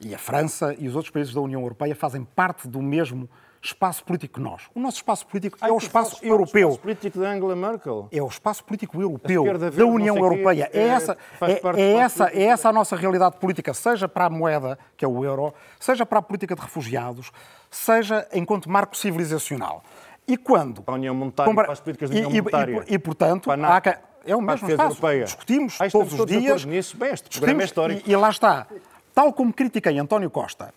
e a França e os outros países da União Europeia fazem parte do mesmo espaço político que nós. O nosso espaço político é o espaço europeu. O espaço político da Angela Merkel. É o espaço político europeu da União Europeia. É, é, essa, é, é essa, é essa a nossa realidade política, seja para a moeda, que é o euro, seja para a política de refugiados, seja enquanto marco civilizacional. E quando? Para a União Monetária, Compara... para as políticas da União e, Monetária. E, e, e portanto, há é o mesmo espaço. Europeia. Discutimos ah, todos os dias. Nisso. Bem, este discutimos, é histórico. E, e lá está. Tal como critiquei António Costa,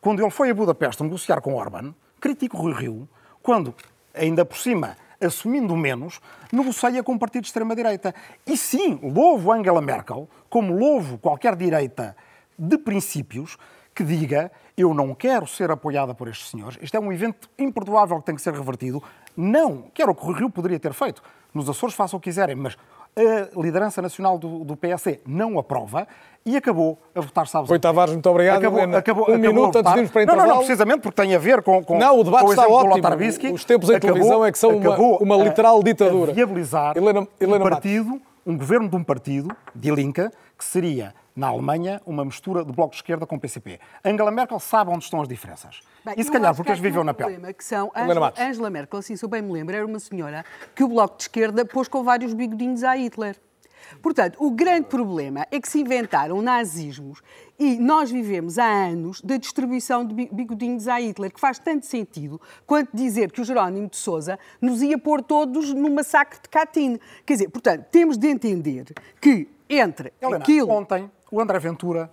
quando ele foi a Budapeste negociar com Orban, critico Rui Rio, quando, ainda por cima, assumindo menos, negocia com o partido de extrema-direita. E sim, louvo Angela Merkel, como louvo qualquer direita de princípios, que diga eu não quero ser apoiada por estes senhores, isto é um evento imperdoável que tem que ser revertido. Não, que era o que o Rio poderia ter feito. Nos Açores façam o que quiserem, mas a liderança nacional do, do PSD não aprova e acabou a votar, sabes? Rui Tavares, muito obrigado. Acabou, acabou, um acabou minuto antes de irmos para intervalo. Não, não, não, precisamente porque tem a ver com, com Não, o debate está ótimo. Os tempos em acabou, televisão é que são uma, uma literal ditadura. viabilizar Helena, Helena um partido, um governo de um partido, de Linca, que seria na Alemanha, uma mistura de bloco de esquerda com PCP. Angela Merkel sabe onde estão as diferenças. Bem, e se calhar porque as viveu na pele. Que são Angela, Angela Merkel, assim, se eu bem me lembro, era uma senhora que o bloco de esquerda pôs com vários bigodinhos a Hitler. Portanto, o grande problema é que se inventaram nazismos e nós vivemos há anos da distribuição de bigodinhos a Hitler, que faz tanto sentido quanto dizer que o Jerónimo de Sousa nos ia pôr todos no massacre de Katyn. Quer dizer, portanto, temos de entender que entre Helena, aquilo... Ontem, o André Ventura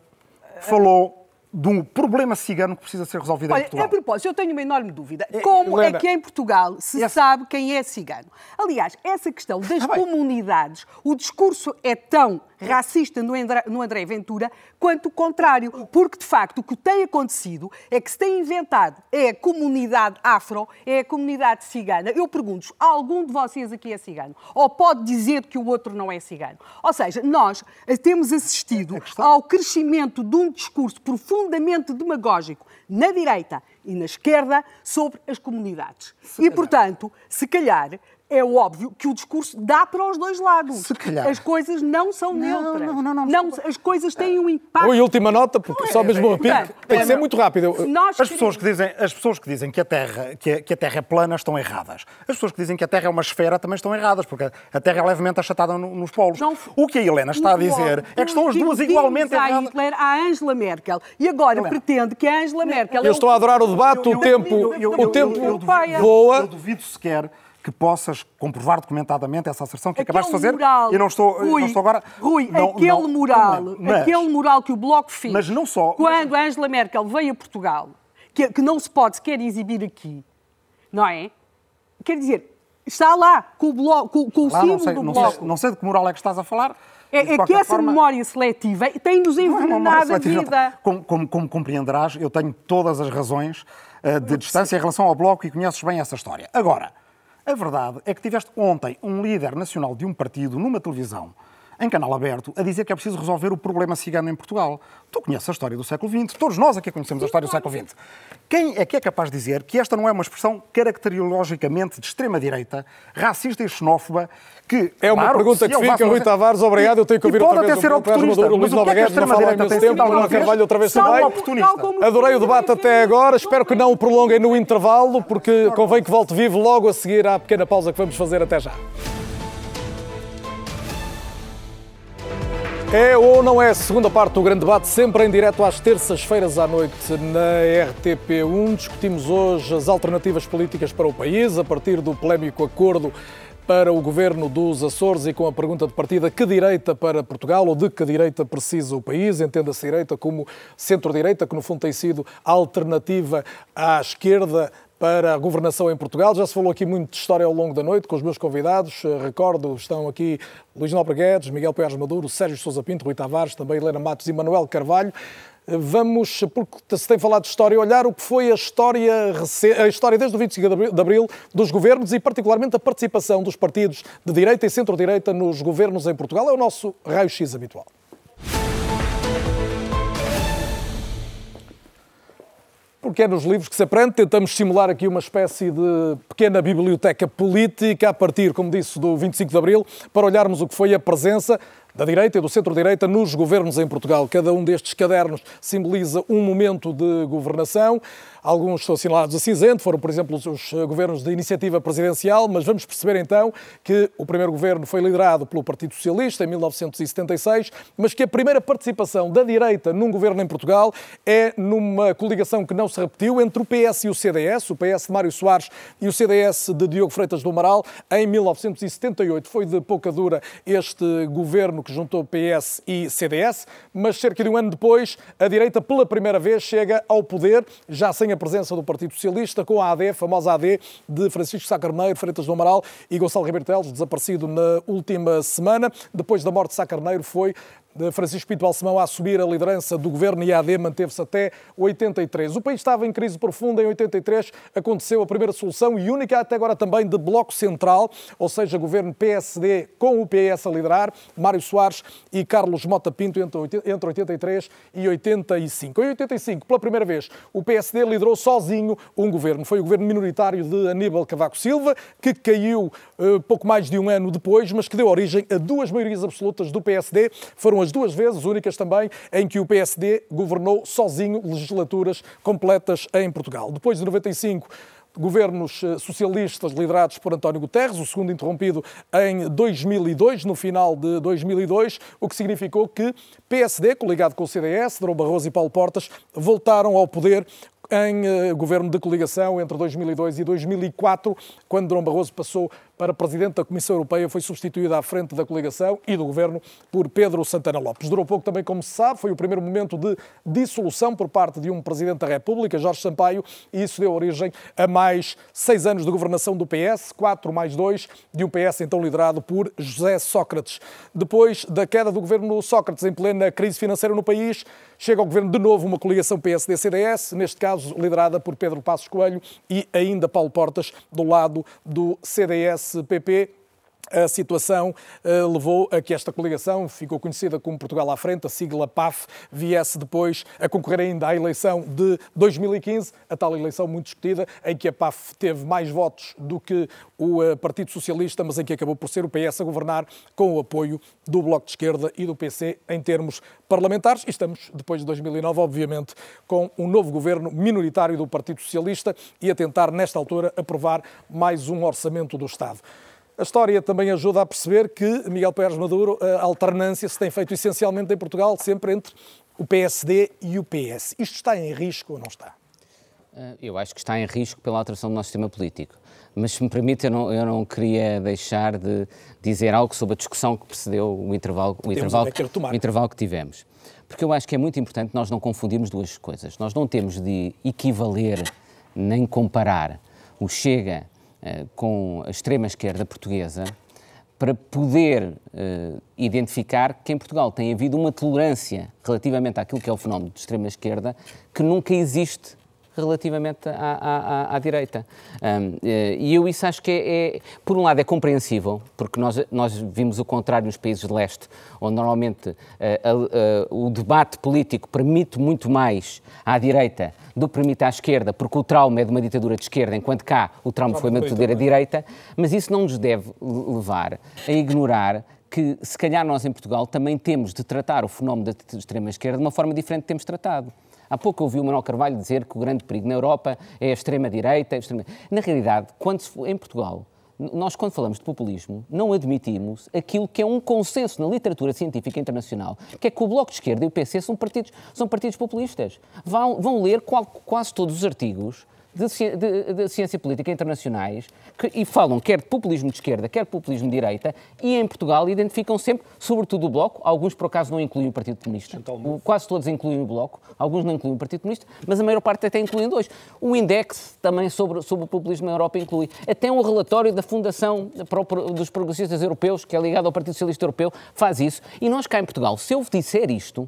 falou de um problema cigano que precisa ser resolvido Olha, em Portugal. A propósito, eu tenho uma enorme dúvida. É, Como Helena, é que em Portugal se essa... sabe quem é cigano? Aliás, essa questão das ah, comunidades, o discurso é tão racista no André, no André Ventura, quanto o contrário. Porque, de facto, o que tem acontecido é que se tem inventado é a comunidade afro, é a comunidade cigana. Eu pergunto algum de vocês aqui é cigano? Ou pode dizer que o outro não é cigano? Ou seja, nós temos assistido ao crescimento de um discurso profundamente demagógico na direita e na esquerda sobre as comunidades. Se e, calhar. portanto, se calhar, é óbvio que o discurso dá para os dois lados. Se calhar. As coisas não são não, neutras. Não, não, não, não, as coisas têm um impacto. Oi, última nota, porque só mesmo uma pico. Tem que ser muito rápido. As pessoas, que dizem, as pessoas que dizem que a, terra, que, a, que a Terra é plana estão erradas. As pessoas que dizem que a Terra é uma esfera também estão erradas, porque a Terra é levemente achatada nos polos. Não, o que a Helena está a dizer é que estão as duas igualmente erradas. Hitler à Angela Merkel. E agora Helena. pretende que a Angela Merkel... Eu estou a adorar o debate, o tempo, o tempo voa. Eu duvido sequer que possas comprovar documentadamente essa asserção que aquele acabaste de fazer. Moral, eu não estou, Rui, não estou agora. Rui, não, aquele não, moral, não, mas, aquele moral que o Bloco fez. Mas não só. Quando mas... Angela Merkel veio a Portugal, que, que não se pode sequer exibir aqui, não é? Quer dizer, está lá com o, bloco, com, com o símbolo sei, do não Bloco. Sei, não sei de que moral é que estás a falar. É, é que essa forma, memória seletiva tem-nos é envenenado a vida. Como, como, como, compreenderás, eu tenho todas as razões uh, de distância em relação ao Bloco e conheces bem essa história. Agora, a verdade é que tiveste ontem um líder nacional de um partido numa televisão em canal aberto, a dizer que é preciso resolver o problema cigano em Portugal. Tu conheces a história do século XX, todos nós aqui conhecemos a história do século XX. Quem é que é capaz de dizer que esta não é uma expressão caracterologicamente de extrema-direita, racista e xenófoba, que... É uma claro, pergunta que fica, Rui Tavares, obrigado, eu tenho que ouvir outra vez o Maduro, Luís Albuquerque, não fala imenso tempo, Manuel Carvalho outra vez também. Adorei o debate até agora, espero que não o prolonguem no intervalo, porque convém que volte vivo logo a seguir à pequena pausa que vamos fazer até já. É ou não é a segunda parte do grande debate, sempre em direto às terças-feiras à noite na RTP1. Discutimos hoje as alternativas políticas para o país, a partir do polémico acordo para o governo dos Açores e com a pergunta de partida que direita para Portugal ou de que direita precisa o país, entenda-se direita como centro-direita, que no fundo tem sido a alternativa à esquerda para a governação em Portugal. Já se falou aqui muito de história ao longo da noite com os meus convidados. Eh, recordo, estão aqui Luís Nobre Guedes, Miguel Pérez Maduro, Sérgio Sousa Pinto, Rui Tavares, também Helena Matos e Manuel Carvalho. Eh, vamos, porque se tem falado de história, olhar o que foi a história, a história desde o 25 de Abril dos governos e particularmente a participação dos partidos de direita e centro-direita nos governos em Portugal. É o nosso raio-x habitual. Porque é nos livros que se aprende. Tentamos simular aqui uma espécie de pequena biblioteca política, a partir, como disse, do 25 de Abril, para olharmos o que foi a presença da direita e do centro-direita nos governos em Portugal. Cada um destes cadernos simboliza um momento de governação. Alguns são assinalados a cinzento, foram, por exemplo, os governos de iniciativa presidencial, mas vamos perceber então que o primeiro governo foi liderado pelo Partido Socialista em 1976, mas que a primeira participação da direita num governo em Portugal é numa coligação que não se repetiu entre o PS e o CDS, o PS de Mário Soares e o CDS de Diogo Freitas do Amaral, em 1978. Foi de pouca dura este governo que juntou PS e CDS, mas cerca de um ano depois, a direita pela primeira vez chega ao poder, já sem a presença do Partido Socialista, com a AD, a famosa AD de Francisco Sá Carneiro, Freitas do Amaral e Gonçalo Ribeiro Teles, desaparecido na última semana. Depois da morte de Sá Carneiro, foi de Francisco Pinto Balsemão a assumir a liderança do governo e a AD manteve-se até 83. O país estava em crise profunda. Em 83 aconteceu a primeira solução e única até agora também de bloco central, ou seja, governo PSD com o PS a liderar, Mário Soares e Carlos Mota Pinto entre 83 e 85. Em 85, pela primeira vez, o PSD liderou sozinho um governo. Foi o governo minoritário de Aníbal Cavaco Silva, que caiu pouco mais de um ano depois, mas que deu origem a duas maiorias absolutas do PSD. Foram as duas vezes, únicas também, em que o PSD governou sozinho legislaturas completas em Portugal. Depois de 95, governos eh, socialistas liderados por António Guterres, o segundo interrompido em 2002, no final de 2002, o que significou que PSD, coligado com o CDS, Drão Barroso e Paulo Portas, voltaram ao poder em uh, governo de coligação entre 2002 e 2004, quando Drão Barroso passou para presidente da Comissão Europeia, foi substituído à frente da coligação e do governo por Pedro Santana Lopes. Durou pouco também, como se sabe, foi o primeiro momento de dissolução por parte de um presidente da República, Jorge Sampaio, e isso deu origem a mais seis anos de governação do PS, quatro mais dois, de um PS então liderado por José Sócrates. Depois da queda do governo Sócrates em plena crise financeira no país, chega ao governo de novo uma coligação PSD-CDS, neste caso liderada por Pedro Passos Coelho e ainda Paulo Portas, do lado do 是被被。A situação uh, levou a que esta coligação, ficou conhecida como Portugal à Frente, a sigla PAF, viesse depois a concorrer ainda à eleição de 2015, a tal eleição muito discutida, em que a PAF teve mais votos do que o uh, Partido Socialista, mas em que acabou por ser o PS a governar com o apoio do Bloco de Esquerda e do PC em termos parlamentares. E estamos, depois de 2009, obviamente, com um novo governo minoritário do Partido Socialista e a tentar, nesta altura, aprovar mais um orçamento do Estado. A história também ajuda a perceber que Miguel Pérez Maduro, a alternância se tem feito essencialmente em Portugal, sempre entre o PSD e o PS. Isto está em risco ou não está? Eh, eu acho que está em risco pela alteração do nosso sistema político. Mas, se me permite, eu não, eu não queria deixar de dizer algo sobre a discussão que precedeu o intervalo, o intervalo, o intervalo que tivemos. Porque eu acho que é muito importante nós não confundirmos duas coisas. Nós não temos de equivaler nem comparar o Chega eh, com a extrema-esquerda portuguesa para poder uh, identificar que em Portugal tem havido uma tolerância relativamente àquilo que é o fenómeno de extrema-esquerda que nunca existe relativamente à, à, à, direita. Um, eh, e eu isso acho que é, é, por um lado, é compreensível, porque nós, nós vimos o contrário nos países de leste, onde normalmente uh, uh, uh, o debate político permite muito mais à direita do que permite à esquerda, porque o trauma é de uma ditadura de esquerda, enquanto cá o trauma foi uma ditadura de direita, mas isso não nos deve levar a ignorar que, se calhar, nós em Portugal também temos de tratar o fenómeno da extrema-esquerda de uma forma diferente que temos tratado. Há pouco ouvi o Manuel Carvalho dizer que o grande perigo na Europa é a extrema-direita. Extrema... Na realidade, quando se, em Portugal, nós, quando falamos de populismo, não admitimos aquilo que é um consenso na literatura científica internacional, que é que o Bloco de Esquerda e o PC são partidos, são partidos populistas. Vão, vão ler qual, quase todos os artigos de, de, de, ciência política internacionais que, e falam quer de populismo de esquerda, quer de populismo de direita, e em Portugal identificam sempre, sobretudo o Bloco, alguns por acaso não incluem o Partido Comunista, então, quase todos incluem o Bloco, alguns não incluem o Partido Comunista, mas a maior parte até incluem dois. O Index também sobre, sobre o populismo na Europa inclui. Até um relatório da Fundação dos Progressistas Europeus, que é ligado ao Partido Socialista Europeu, faz isso. E nós cá em Portugal, se eu disser isto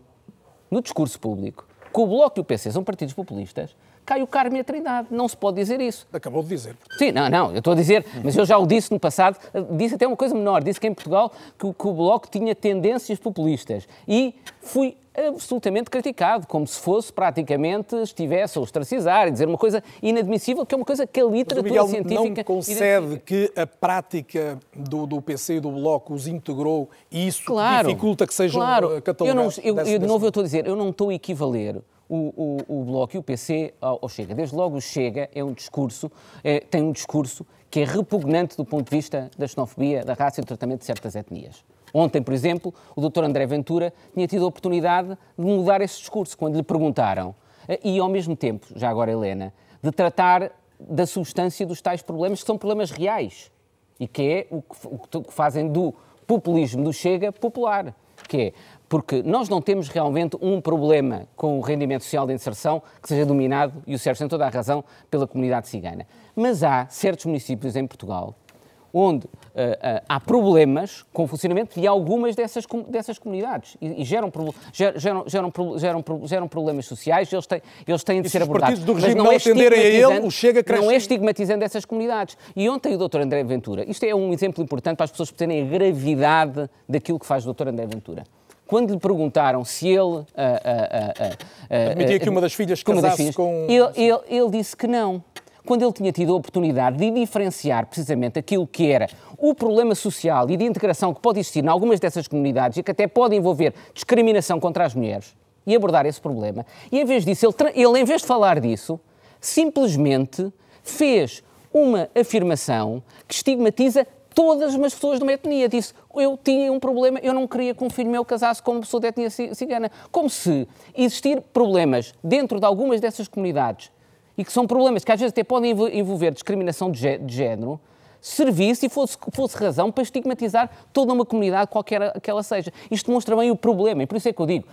no discurso público, que o Bloco e o PC são partidos populistas, cai o Carme e a Trindade. Não se pode dizer isso. Acabou de dizer. Sim, não, não, eu estou a dizer, mas eu já o disse no passado, disse até uma coisa menor, disse que em Portugal que, que o Bloco tinha tendências populistas e fui absolutamente criticado, como se fosse praticamente estivesse a ostracizar e dizer uma coisa inadmissível, que é uma coisa que a literatura científica... não concede que a prática do, do PC e do Bloco os integrou e isso claro, dificulta que sejam claro. catalogados? Eu, não, eu, eu de novo eu estou a dizer, eu não estou a equivaler o, o, o Bloco e o PC ao, Chega. Desde logo o Chega é um discurso, é, tem um discurso que é repugnante do ponto de vista da xenofobia, da raça e do tratamento de certas etnias. Ontem, por exemplo, o Dr. André Ventura tinha tido a oportunidade de mudar esse discurso quando lhe perguntaram, eh, e ao mesmo tempo, já agora Helena, de tratar da substância dos tais problemas que são problemas reais e que é o que, o que fazem do populismo do Chega popular, que é porque nós não temos realmente um problema com o rendimento social de inserção que seja dominado, e o Sérgio tem toda a razão, pela comunidade cigana. Mas há certos municípios em Portugal onde uh, uh, há problemas com o funcionamento de algumas dessas, dessas comunidades e, e geram, geram, geram, geram, geram, problemas sociais, eles têm, eles têm de ser abordados. Do regime mas não, é atenderem a ele, o Chega cresce. Não é estigmatizando essas comunidades. E ontem o Dr. André Ventura, isto é um exemplo importante para as pessoas terem a gravidade daquilo que faz o Dr. André Ventura quando lhe perguntaram se ele. Uh, uh, uh, Admitia que uma das filhas casasse com. Ele, ele, ele disse que não quando ele tinha tido a oportunidade de diferenciar precisamente aquilo que era o problema social e de integração que pode existir em algumas dessas comunidades e que até pode envolver discriminação contra as mulheres e abordar esse problema. E em vez disso, ele, ele em vez de falar disso, simplesmente fez uma afirmação que estigmatiza todas as pessoas de uma etnia. Disse, eu tinha um problema, eu não queria que um filho meu casasse com uma pessoa de etnia cigana. Como se existir problemas dentro de algumas dessas comunidades, e que são problemas que às vezes até podem envolver discriminação de género, servisse e fosse, fosse razão para estigmatizar toda uma comunidade, qualquer que ela seja. Isto demonstra bem o problema, e por isso é que eu digo,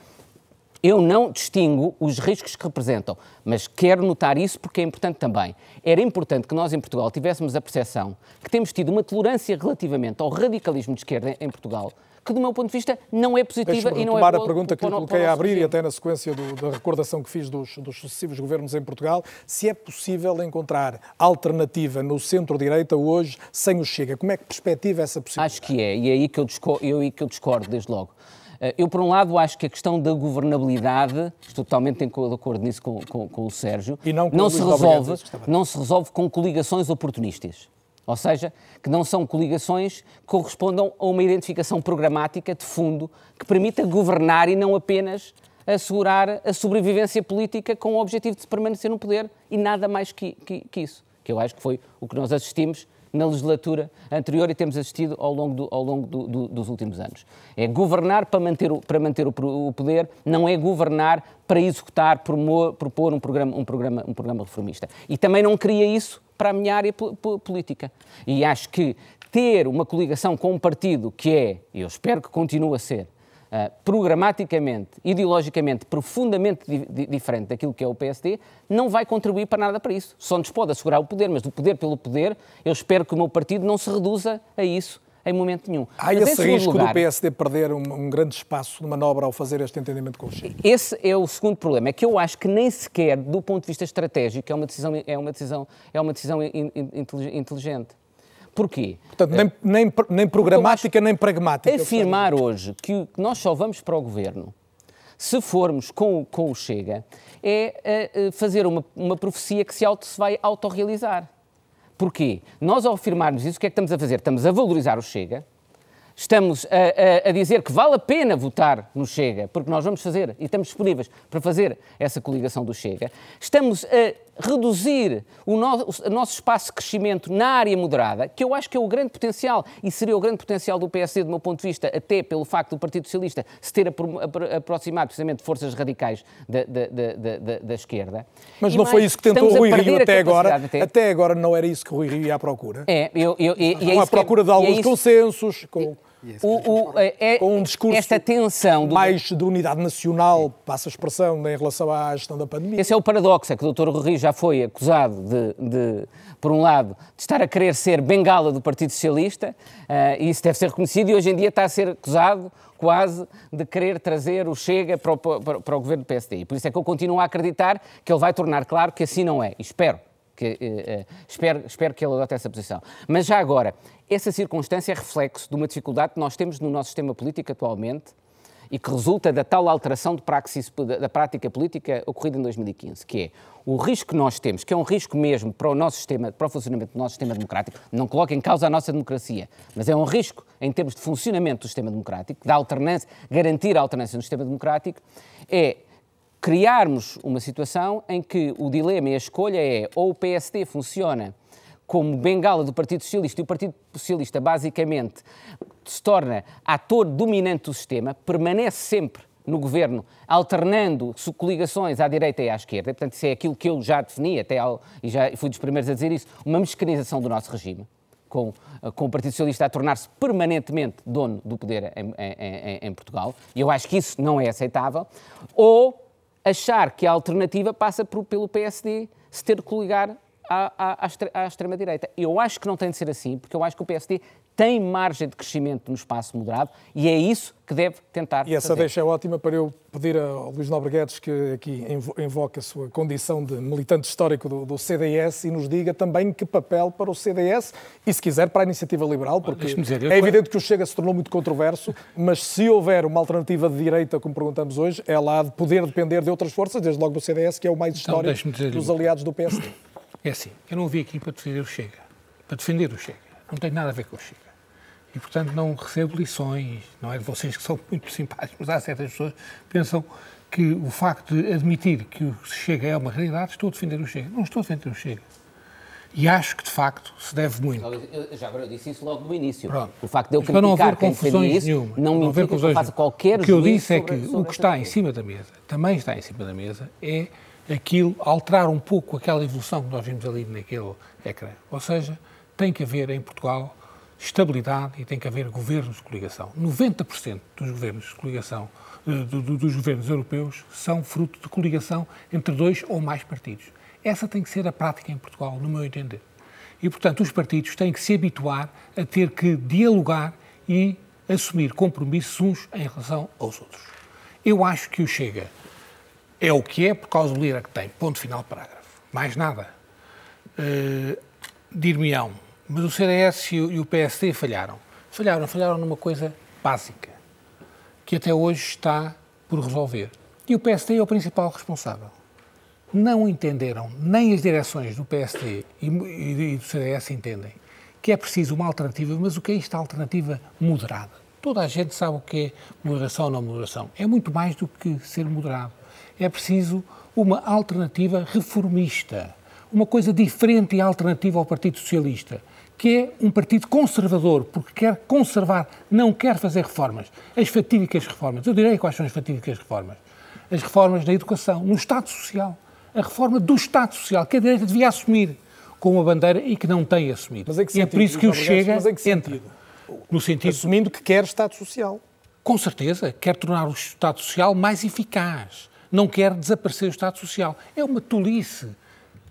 eu não distingo os riscos que representam, mas quero notar isso porque é importante também. Era importante que nós em Portugal tivéssemos a percepção que temos tido uma tolerância relativamente ao radicalismo de esquerda em Portugal, que do meu ponto de vista não é positiva e não é boa. a pergunta que eu coloquei a abrir e até na sequência do, da recordação que fiz dos, dos, sucessivos governos em Portugal, se é possível encontrar alternativa no centro-direita hoje sem o Chega. Como é que perspectiva essa possibilidade? Acho que é, e é aí que eu discordo, eu, aí que eu discordo desde logo. Eh, eu, por um lado, acho que a questão da governabilidade, estou totalmente de acordo nisso com, com, com o Sérgio, não, não se resolve, não se resolve com coligações oportunistas. Ou seja, que não são coligações que correspondam a uma identificação programática de fundo que permita governar e não apenas assegurar a sobrevivência política com o objetivo de permanecer no poder e nada mais que, que, que isso. Que eu acho que foi o que nós assistimos na legislatura anterior e temos assistido ao longo, do, ao longo do, do, dos últimos anos. É governar para manter, o, para manter o, o poder, não é governar para executar, propor um programa, um, programa, um programa reformista. E também não queria isso para a minha área política. E acho que ter uma coligação com um partido que é, e eu espero que continue a ser, Uh, programaticamente, ideologicamente, profundamente di di diferente daquilo que é o PSD, não vai contribuir para nada para isso. Só nos pode assegurar o poder, mas do poder pelo poder, eu espero que o meu partido não se reduza a isso em momento nenhum. Há mas, esse risco lugar, do PSD perder um, um, grande espaço de manobra ao fazer este entendimento com o Chile? Esse é o segundo problema, é que eu acho que nem sequer, do ponto de vista estratégico, é uma decisão, é uma decisão, é uma decisão inteligente. Porquê? Portanto, nem, nem, nem programática, nem pragmática. Afirmar hoje que nós só vamos para o governo se formos com, com o Chega é uh, fazer uma, uma profecia que se, auto, se vai autorrealizar. Porquê? Nós, ao afirmarmos isso, o que é que estamos a fazer? Estamos a valorizar o Chega, estamos a, a, a, dizer que vale a pena votar no Chega, porque nós vamos fazer e estamos disponíveis para fazer essa coligação do Chega, estamos a reduzir o, no, o nosso espaço de crescimento na área moderada, que eu acho que é o grande potencial e seria o grande potencial do PSD, do meu ponto de vista, até pelo facto do Partido Socialista se ter aproximado precisamente de forças radicais da, da, da, da esquerda. Mas e não mais, foi isso que tentou o Rui Rio até agora? Até... até... agora não era isso que o Rui Rio ia à procura? É, eu, eu, eu, e é à procura de é alguns é consensos. Com... O, o, é, com um discurso esta tensão do... mais de unidade nacional, passa a expressão, em relação à gestão da pandemia. Esse é o paradoxo, é que o Dr. Rui já foi acusado de, de, por um lado, de estar a querer ser bengala do Partido Socialista, uh, e isso deve ser reconhecido, e hoje em dia está a ser acusado quase de querer trazer o Chega para o, para, para o governo do PSD. E por isso é que eu continuo a acreditar que ele vai tornar claro que assim não é, e espero que, uh, espero, espero que ele adote essa posição. Mas já agora, essa circunstância é reflexo de uma dificuldade que nós temos no nosso sistema político atualmente e que resulta da tal alteração de praxis, da prática política ocorrida em 2015, que é o risco que nós temos, que é um risco mesmo para o nosso sistema, para o funcionamento do nosso sistema democrático, não coloca em causa a nossa democracia, mas é um risco em termos de funcionamento do sistema democrático, da alternância, garantir a alternância no sistema democrático, é criarmos uma situação em que o dilema e a escolha é ou o PSD funciona como bengala do Partido Socialista e o Partido Socialista basicamente se torna ator dominante do sistema, permanece sempre no governo, alternando coligações à direita e à esquerda, portanto, isso é aquilo que eu já defini, até ao, e já fui dos primeiros a dizer isso, uma mexicanização do nosso regime, com, com o Partido Socialista a tornar-se permanentemente dono do poder em, em, em, Portugal, e eu acho que isso não é aceitável, ou achar que a alternativa passa por, pelo PSD se ter de coligar à, à, à extrema-direita. Eu acho que não tem de ser assim, porque eu acho que o PSD tem margem de crescimento no espaço moderado e é isso que deve tentar E essa fazer. deixa é ótima para eu pedir ao Luís Nobre Guedes que aqui invoque a sua condição de militante histórico do, do, CDS e nos diga também que papel para o CDS e, se quiser, para a Iniciativa Liberal, porque dizer, é evidente que o Chega se tornou muito controverso, mas se houver uma alternativa de direita, como perguntamos hoje, ela há de poder depender de outras forças, desde logo do CDS, que é o mais então, histórico dos aliados do PSD. É assim, eu não vim aqui para defender o Chega, para defender o Chega. Não tem nada a ver com o Chega. E, portanto, não recebo lições, não é de vocês que são muito simpáticos, mas há certas pessoas que pensam que o facto de admitir que o Chega é uma realidade, estou a defender o Chega. Não estou a defender o Chega. E acho que, de facto, se deve muito. Eu, já eu disse isso logo no início. Pronto. O facto de eu criticar não haver confusões isso, nenhuma, não me haver confusões que eu faça qualquer O que eu disse é que o que está em cima da mesa, também está em cima da mesa, é aquilo, alterar um pouco aquela evolução que nós vimos ali naquele ecrã. Ou seja, tem que haver em Portugal estabilidade e tem que haver governos de coligação. 90% dos governos de coligação, eh, dos governos europeus, são fruto de coligação entre dois ou mais partidos. Essa tem que ser a prática em Portugal, no meu entender. E, portanto, os partidos têm que se habituar a ter que dialogar e assumir compromissos uns em relação aos outros. Eu acho que o Chega é o que é por causa do líder que tem. Ponto final, parágrafo. Mais nada. Uh, Dir-me-ão, mas o CDS e o PSD falharam. Falharam, falharam numa coisa básica, que até hoje está por resolver. E o PSD é o principal responsável não entenderam, nem as direções do PSD e, do CDS entendem, que é preciso uma alternativa, mas o que é esta alternativa moderada? Toda a gente sabe o que é moderação ou não moderação. É muito mais do que ser moderado. É preciso uma alternativa reformista, uma coisa diferente e alternativa ao Partido Socialista, que é um partido conservador, porque quer conservar, não quer fazer reformas. As fatídicas reformas. Eu direi quais são as fatídicas reformas. As reformas na educação, no Estado Social a reforma do Estado Social, que a direita devia assumir com uma bandeira e que não tem assumido. Mas e é por isso que o Chega mas que entra. No sentido... Assumindo que quer Estado Social. Com certeza, quer tornar o Estado Social mais eficaz. Não quer desaparecer o Estado Social. É uma tolice.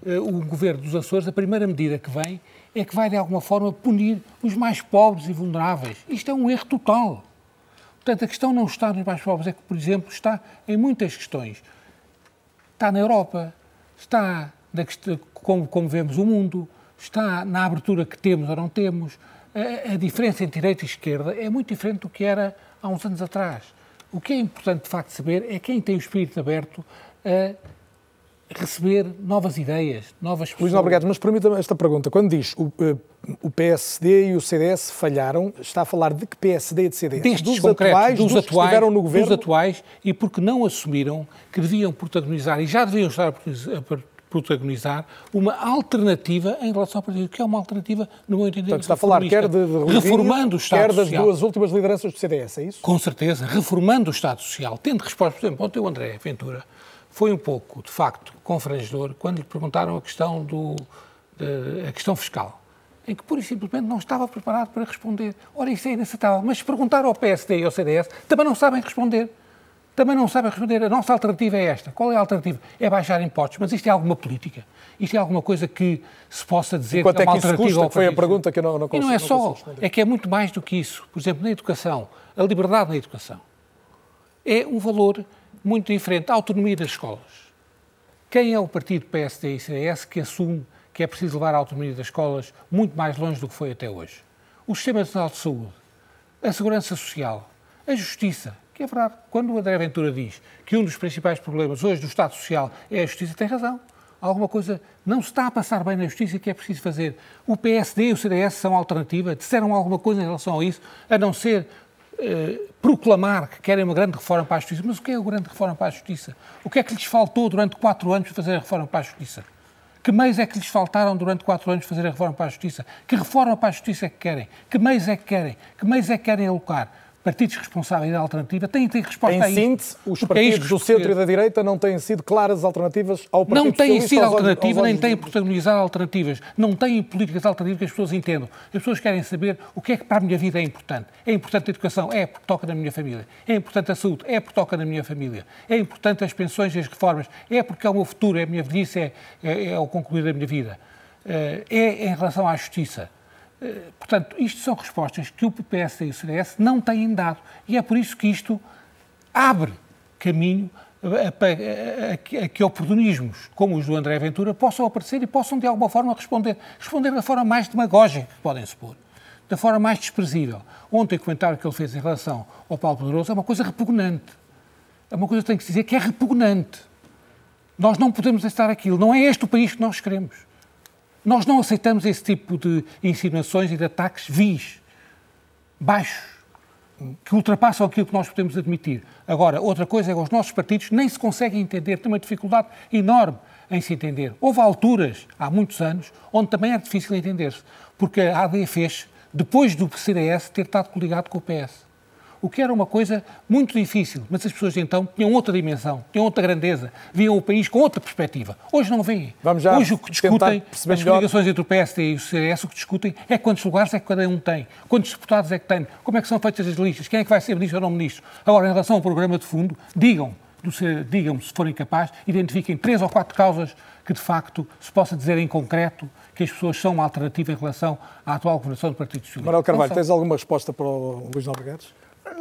Eh, o governo dos Açores, a primeira medida que vem é que vai, de alguma forma, punir os mais pobres e vulneráveis. Isto é um erro total. Portanto, a questão não está nos mais pobres, é que, por exemplo, está em muitas questões está na Europa, está, na, como, como vemos o mundo, está na abertura que temos ou não temos. A, a, diferença entre direita e esquerda é muito diferente do que era há uns anos atrás. O que é importante, de facto, saber é quem tem o espírito aberto a receber novas ideias, novas pessoas. Luís obrigado, mas permita-me esta pergunta. Quando diz o, eh, o PSD e o CDS falharam, está a falar de que PSD e de CDS? Destes dos atuais, dos, dos atuais, que estiveram no governo? Dos atuais, e porque não assumiram que deviam protagonizar, e já deviam estar a protagonizar, uma alternativa em relação ao partido, que é uma alternativa, no meu entender, Portanto, está a falar quer de, de reformando o Estado quer das Social. duas últimas lideranças do CDS, é isso? Com certeza, reformando o Estado Social, tendo resposta, por exemplo, ontem o André Ventura foi um pouco, de facto, confrangedor quando lhe perguntaram a questão, do, de, a questão fiscal, em que pura e simplesmente não estava preparado para responder. Ora, isso é inaceitável. Mas se perguntar ao PSD e ao CDS, também não sabem responder. Também não sabem responder. A nossa alternativa é esta. Qual é a alternativa? É baixar impostos. Mas isto é alguma política? Isto é alguma coisa que se possa dizer que é, é uma alternativa custa, Foi a pergunta que eu não, não consigo, E não é só. É que é muito mais do que isso. Por exemplo, na educação, a liberdade na educação é um valor muito diferente. A autonomia das escolas. Quem é o partido PSD e CDS que assume que é preciso levar a autonomia das escolas muito mais longe do que foi até hoje? O Sistema Nacional de Saúde, a Segurança Social, a Justiça, que é verdade, quando o André Ventura diz que um dos principais problemas hoje do Estado Social é a Justiça, tem razão. Alguma coisa não se está a passar bem na Justiça que é preciso fazer. O PSD e o CDS são alternativa, disseram alguma coisa em relação a isso, a não ser proclamar que querem uma grande reforma para a Justiça. Mas o que é a grande reforma para a Justiça? O que é que lhes faltou durante quatro anos para fazer a reforma para a Justiça? Que meios é que lhes faltaram durante quatro anos fazer a reforma para a Justiça? Que reforma para a Justiça é que querem? Que meios é que querem? Que meios é que querem alocar? Partidos responsáveis da alternativa têm de ter resposta em a isso. Em síntese, os é partidos é do centro e da direita não têm sido claras alternativas ao Partido Não têm sido alternativas, nem têm protagonizado alternativas. Não têm políticas alternativas que as pessoas entendam. As pessoas querem saber o que é que para a minha vida é importante. É importante a educação? É porque toca na minha família. É importante a saúde? É porque toca na minha família. É importante as pensões e as reformas? É porque é o meu futuro, é a minha velhice, é, é, é o concluir da minha vida. Eh, é em relação à justiça portanto, isto são respostas que o PS e o CDS não têm dado. E é por isso que isto abre caminho a, a, a, que oportunismos como os do André Ventura possam aparecer e possam, de alguma forma, responder. Responder da forma mais demagógica que podem supor, da forma mais desprezível. Ontem, o comentário que ele fez em relação ao Paulo Poderoso é uma coisa repugnante. É uma coisa que tem que se dizer que é repugnante. Nós não podemos aceitar aquilo. Não é este o país que nós queremos. Nós não aceitamos esse tipo de insinuações e de ataques vis, baixos, que ultrapassam aquilo que nós podemos admitir. Agora, outra coisa é que os nossos partidos nem se conseguem entender, têm uma dificuldade enorme em se entender. Houve alturas, há muitos anos, onde também era difícil entender-se, porque a AD fez depois do CDS ter estado coligado com o PS. O que era uma coisa muito difícil, mas as pessoas então tinham outra dimensão, tinham outra grandeza, viam o país com outra perspectiva. Hoje não veem. Vamos já Hoje o que discutem, as melhor. coligações entre o PSD e o CDS, o que discutem é quantos lugares é que cada um tem, quantos deputados é que tem, como é que são feitas as listas, quem é que vai ser ministro ou não ministro. Agora, em relação ao programa de fundo, digam, digam se forem capazes, identifiquem três ou quatro causas que de facto se possa dizer em concreto que as pessoas são uma alternativa em relação à atual governação do Partido Socialista. Manuel Carvalho, tens alguma resposta para o Luís Nobriguedes?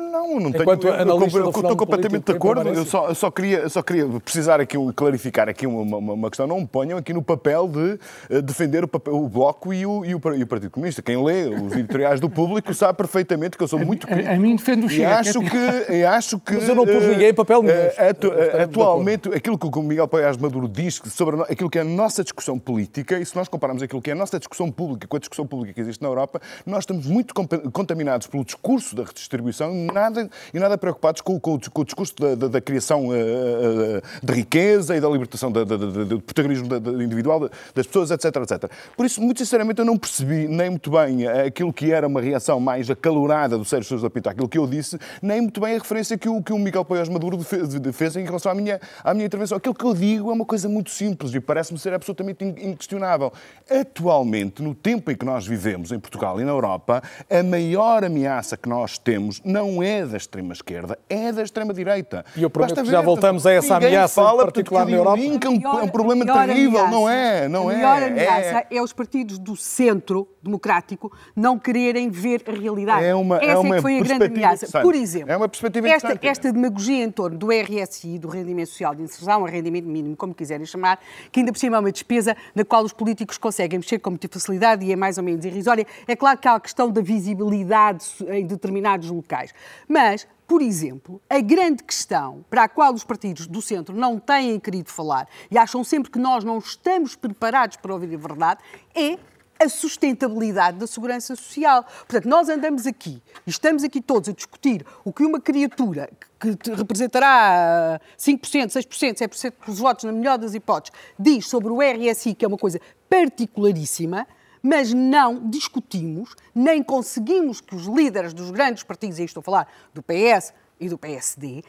Não, não Enquanto tenho. Eu, eu, eu estou completamente de acordo. Eu só, eu só, queria, só queria precisar aqui, clarificar aqui uma, uma, uma, questão. Não me ponham aqui no papel de uh, defender o, papel, o Bloco e o, e, o, e o, Partido Comunista. Quem lê os editoriais do público sabe perfeitamente que eu sou muito. A, a, a mim defendo o Chega. E acho que, e acho que. Mas eu não pus ninguém em papel nenhum. Uh, atu, atualmente, aquilo que o Miguel Paiás Maduro diz sobre aquilo que é a nossa discussão política, e se nós compararmos aquilo que é a nossa discussão pública com a discussão pública que existe na Europa, nós estamos muito contaminados pelo discurso da redistribuição nada, e nada preocupados com, com, com o discurso da, da, da criação uh, uh, de riqueza e da libertação da, do protagonismo individual das pessoas, etc, etc. Por isso, muito sinceramente, eu não percebi nem muito bem aquilo que era uma reação mais acalorada do Sérgio Sousa Pinto aquilo que eu disse, nem muito bem a referência que o, que o Miguel Paiás Maduro fez, fez em relação à minha, à minha intervenção. Aquilo que eu digo é uma coisa muito simples e parece-me ser absolutamente inquestionável. Atualmente, no tempo em que nós vivemos em Portugal e na Europa, a maior ameaça que nós temos não é da extrema-esquerda, esquerda é da extrema-direita. E eu prometo que já voltamos a essa ameaça fala, particular na Europa. É um, problema terrível, ameaça, não é? Não a é. melhor ameaça é... é... os partidos do centro democrático não quererem ver a realidade. É uma, é essa é uma é que foi a grande ameaça. Por exemplo, é uma perspectiva esta, esta demagogia em torno do RSI, do rendimento social de inserção, o rendimento mínimo, como quiserem chamar, que ainda por cima é uma despesa na qual os políticos conseguem mexer com muita facilidade e é mais ou menos irrisória. É claro que há a questão da visibilidade em determinados locais. Mas por exemplo, a grande questão para a qual os partidos do centro não têm querido falar e acham sempre que nós não estamos preparados para ouvir a verdade é a sustentabilidade da segurança social. Portanto, nós andamos aqui estamos aqui todos a discutir o que uma criatura que representará 5%, 6%, 7% dos votos, na melhor das hipóteses, diz sobre o RSI, que é uma coisa particularíssima, mas não discutimos, nem conseguimos que os líderes dos grandes partidos, e estou a falar do PS e do PSD,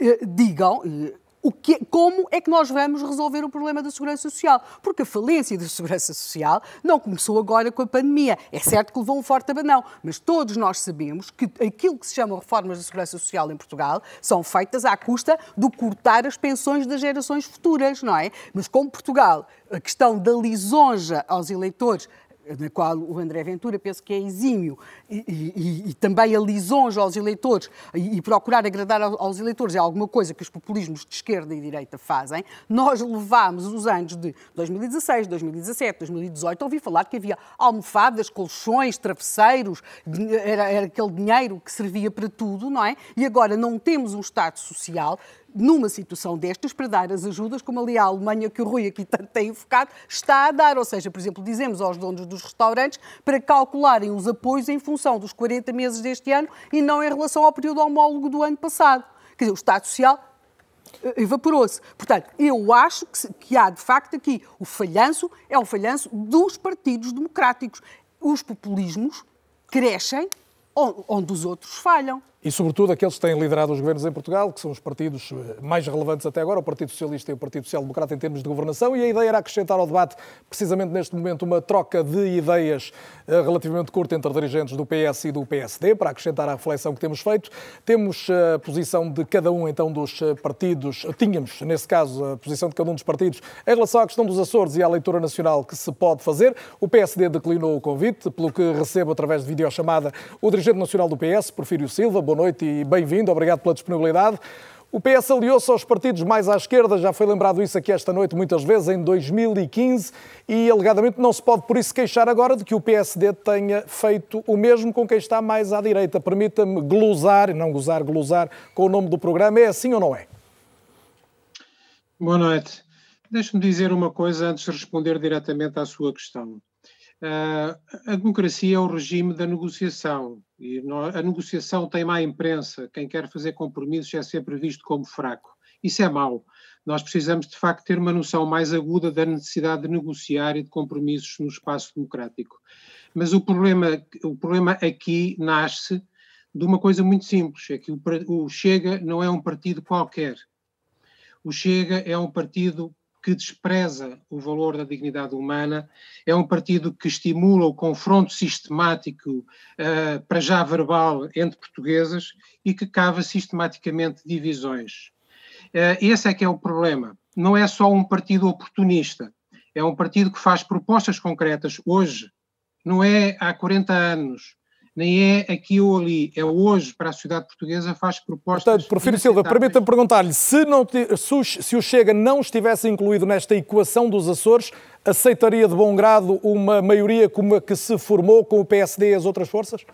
eh, digam eh, o que, como é que nós vamos resolver o problema da segurança social. Porque a falência da segurança social não começou agora com a pandemia. É certo que levou um forte abanão, mas todos nós sabemos que aquilo que se chama reformas da segurança social em Portugal são feitas à custa do cortar as pensões das gerações futuras, não é? Mas como Portugal, a questão da lisonja aos eleitores na qual o André Ventura penso que é exímio, e, e, e também a lisonja aos eleitores e, e procurar agradar aos eleitores é alguma coisa que os populismos de esquerda e direita fazem, nós levámos os anos de 2016, 2017, 2018 a ouvir falar que havia almofadas, colchões, travesseiros, era, era aquele dinheiro que servia para tudo, não é? E agora não temos um Estado social numa situação destas, para dar as ajudas, como ali a Alemanha, que o Rui aqui tanto tem enfocado, está a dar. Ou seja, por exemplo, dizemos aos donos dos restaurantes para calcularem os apoios em função dos 40 meses deste ano e não em relação ao período homólogo do ano passado. Quer dizer, o Estado Social eh, evaporou-se. Portanto, eu acho que, que há, de facto, aqui o falhanço é o falhanço dos partidos democráticos. Os populismos crescem onde os outros falham e, sobretudo, aqueles que têm liderado os governos em Portugal, que são os partidos eh, mais relevantes até agora, o Partido Socialista e o Partido Social Democrata em termos de governação, e a ideia era acrescentar ao debate, precisamente neste momento, uma troca de ideias eh, relativamente curta entre dirigentes do PS e do PSD, para acrescentar à reflexão que temos feito. Temos eh, a posição de cada um, então, dos partidos, tínhamos, nesse caso, a posição de cada um dos partidos em relação à questão dos Açores e à leitura nacional que se pode fazer. O PSD declinou o convite, pelo que recebo, através de videochamada, o dirigente nacional do PS, Porfírio Silva. Boa noite e bem-vindo. Obrigado pela disponibilidade. O PS aliou-se aos partidos mais à esquerda, já foi lembrado isso aqui esta noite muitas vezes, em 2015, e alegadamente não se pode por isso queixar agora de que o PSD tenha feito o mesmo com quem está mais à direita. Permita-me glosar, não gozar, glosar com o nome do programa. É assim ou não é? Boa noite. Deixe-me dizer uma coisa antes de responder diretamente à sua questão. Uh, a democracia é o regime da negociação e a negociação tem má imprensa. Quem quer fazer compromissos é sempre visto como fraco. Isso é mau. Nós precisamos, de facto, ter uma noção mais aguda da necessidade de negociar e de compromissos no espaço democrático. Mas o problema, o problema aqui nasce de uma coisa muito simples: é que o, o Chega não é um partido qualquer. O Chega é um partido que despreza o valor da dignidade humana, é um partido que estimula o confronto sistemático, uh, para já verbal, entre portuguesas e que cava sistematicamente divisões. Uh, esse é que é o problema. Não é só um partido oportunista, é um partido que faz propostas concretas hoje, não é há 40 anos, nem é aqui ou ali, é hoje para a sociedade portuguesa, faz propostas. Portanto, Porfírio Silva, permita-me perguntar-lhe: se, se o Chega não estivesse incluído nesta equação dos Açores, aceitaria de bom grado uma maioria como a que se formou com o PSD e as outras forças?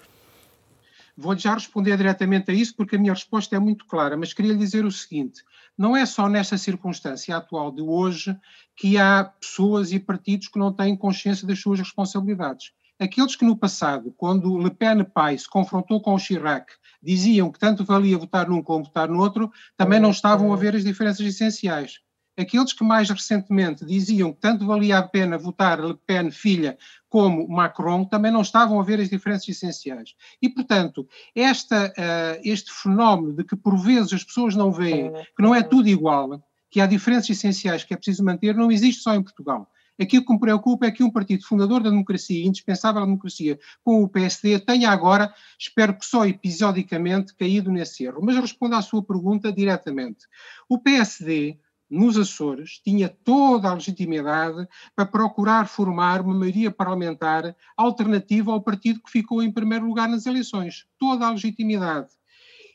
Vou-lhe já responder diretamente a isso, porque a minha resposta é muito clara, mas queria lhe dizer o seguinte: não é só nesta circunstância atual de hoje que há pessoas e partidos que não têm consciência das suas responsabilidades aqueles que no passado, quando Le Pen pai se confrontou com o Chirac, diziam que tanto valia votar num como votar no outro, também não estavam a ver as diferenças essenciais. Aqueles que mais recentemente diziam que tanto valia a pena votar Le Pen filha como Macron, também não estavam a ver as diferenças essenciais. E, portanto, esta, uh, este fenómeno de que por vezes as pessoas não veem que não é tudo igual, que há diferenças essenciais que é preciso manter, não existe só em Portugal. Aquilo que me preocupa é que um partido fundador da democracia, indispensável à democracia, com o PSD, tenha agora, espero que só episodicamente, caído nesse erro. Mas respondo à sua pergunta diretamente. O PSD, nos Açores, tinha toda a legitimidade para procurar formar uma maioria parlamentar alternativa ao partido que ficou em primeiro lugar nas eleições. Toda a legitimidade.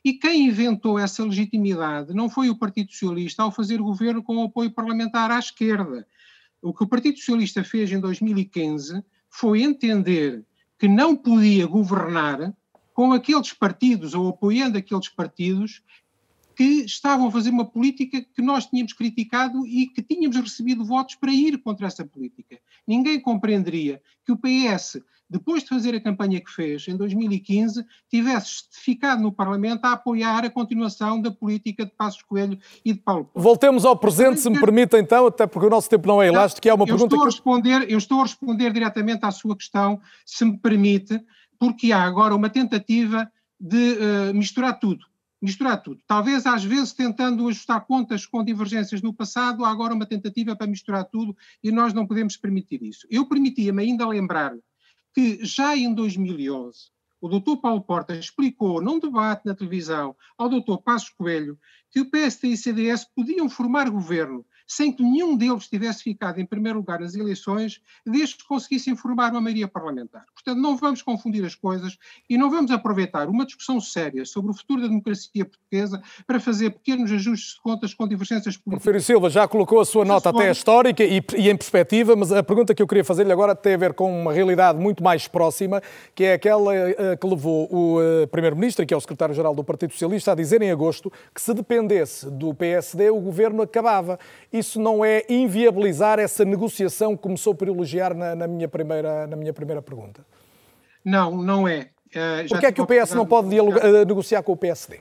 E quem inventou essa legitimidade não foi o Partido Socialista ao fazer governo com o apoio parlamentar à esquerda. O que o Partido Socialista fez em 2015 foi entender que não podia governar com aqueles partidos ou apoiando aqueles partidos que estavam a fazer uma política que nós tínhamos criticado e que tínhamos recebido votos para ir contra essa política. Ninguém compreenderia que o PS depois de fazer a campanha que fez em 2015, tivesse ficado no Parlamento a apoiar a continuação da política de Passos Coelho e de Paulo Porto. Voltemos ao presente, se me permite então, até porque o nosso tempo não é elástico, que é uma eu pergunta estou que... A responder, eu estou a responder diretamente à sua questão, se me permite, porque há agora uma tentativa de uh, misturar tudo. Misturar tudo. Talvez às vezes tentando ajustar contas com divergências no passado, há agora uma tentativa para misturar tudo e nós não podemos permitir isso. Eu permitia-me ainda lembrar que já em 2011 o doutor Paulo Porta explicou num debate na televisão ao doutor Passos Coelho que o PSD e o CDS podiam formar governo sem que nenhum deles tivesse ficado em primeiro lugar nas eleições, desde que conseguissem formar uma maioria parlamentar. Portanto, não vamos confundir as coisas e não vamos aproveitar uma discussão séria sobre o futuro da democracia portuguesa para fazer pequenos ajustes de contas com divergências políticas. Professor Silva já colocou a sua nota até histórica e, e, em perspectiva, mas a pergunta que eu queria fazer-lhe agora tem a ver com uma realidade muito mais próxima, que é aquela uh, que levou o uh, Primeiro-Ministro, que é o Secretário-Geral do Partido Socialista, a dizer em agosto que se dependesse do PSD, o governo acabava isso não é inviabilizar essa negociação que começou por elogiar na, na minha, primeira, na minha primeira pergunta? Não, não é. Uh, Por que é que o PS não pode dialogar, uh, negociar com o PSD?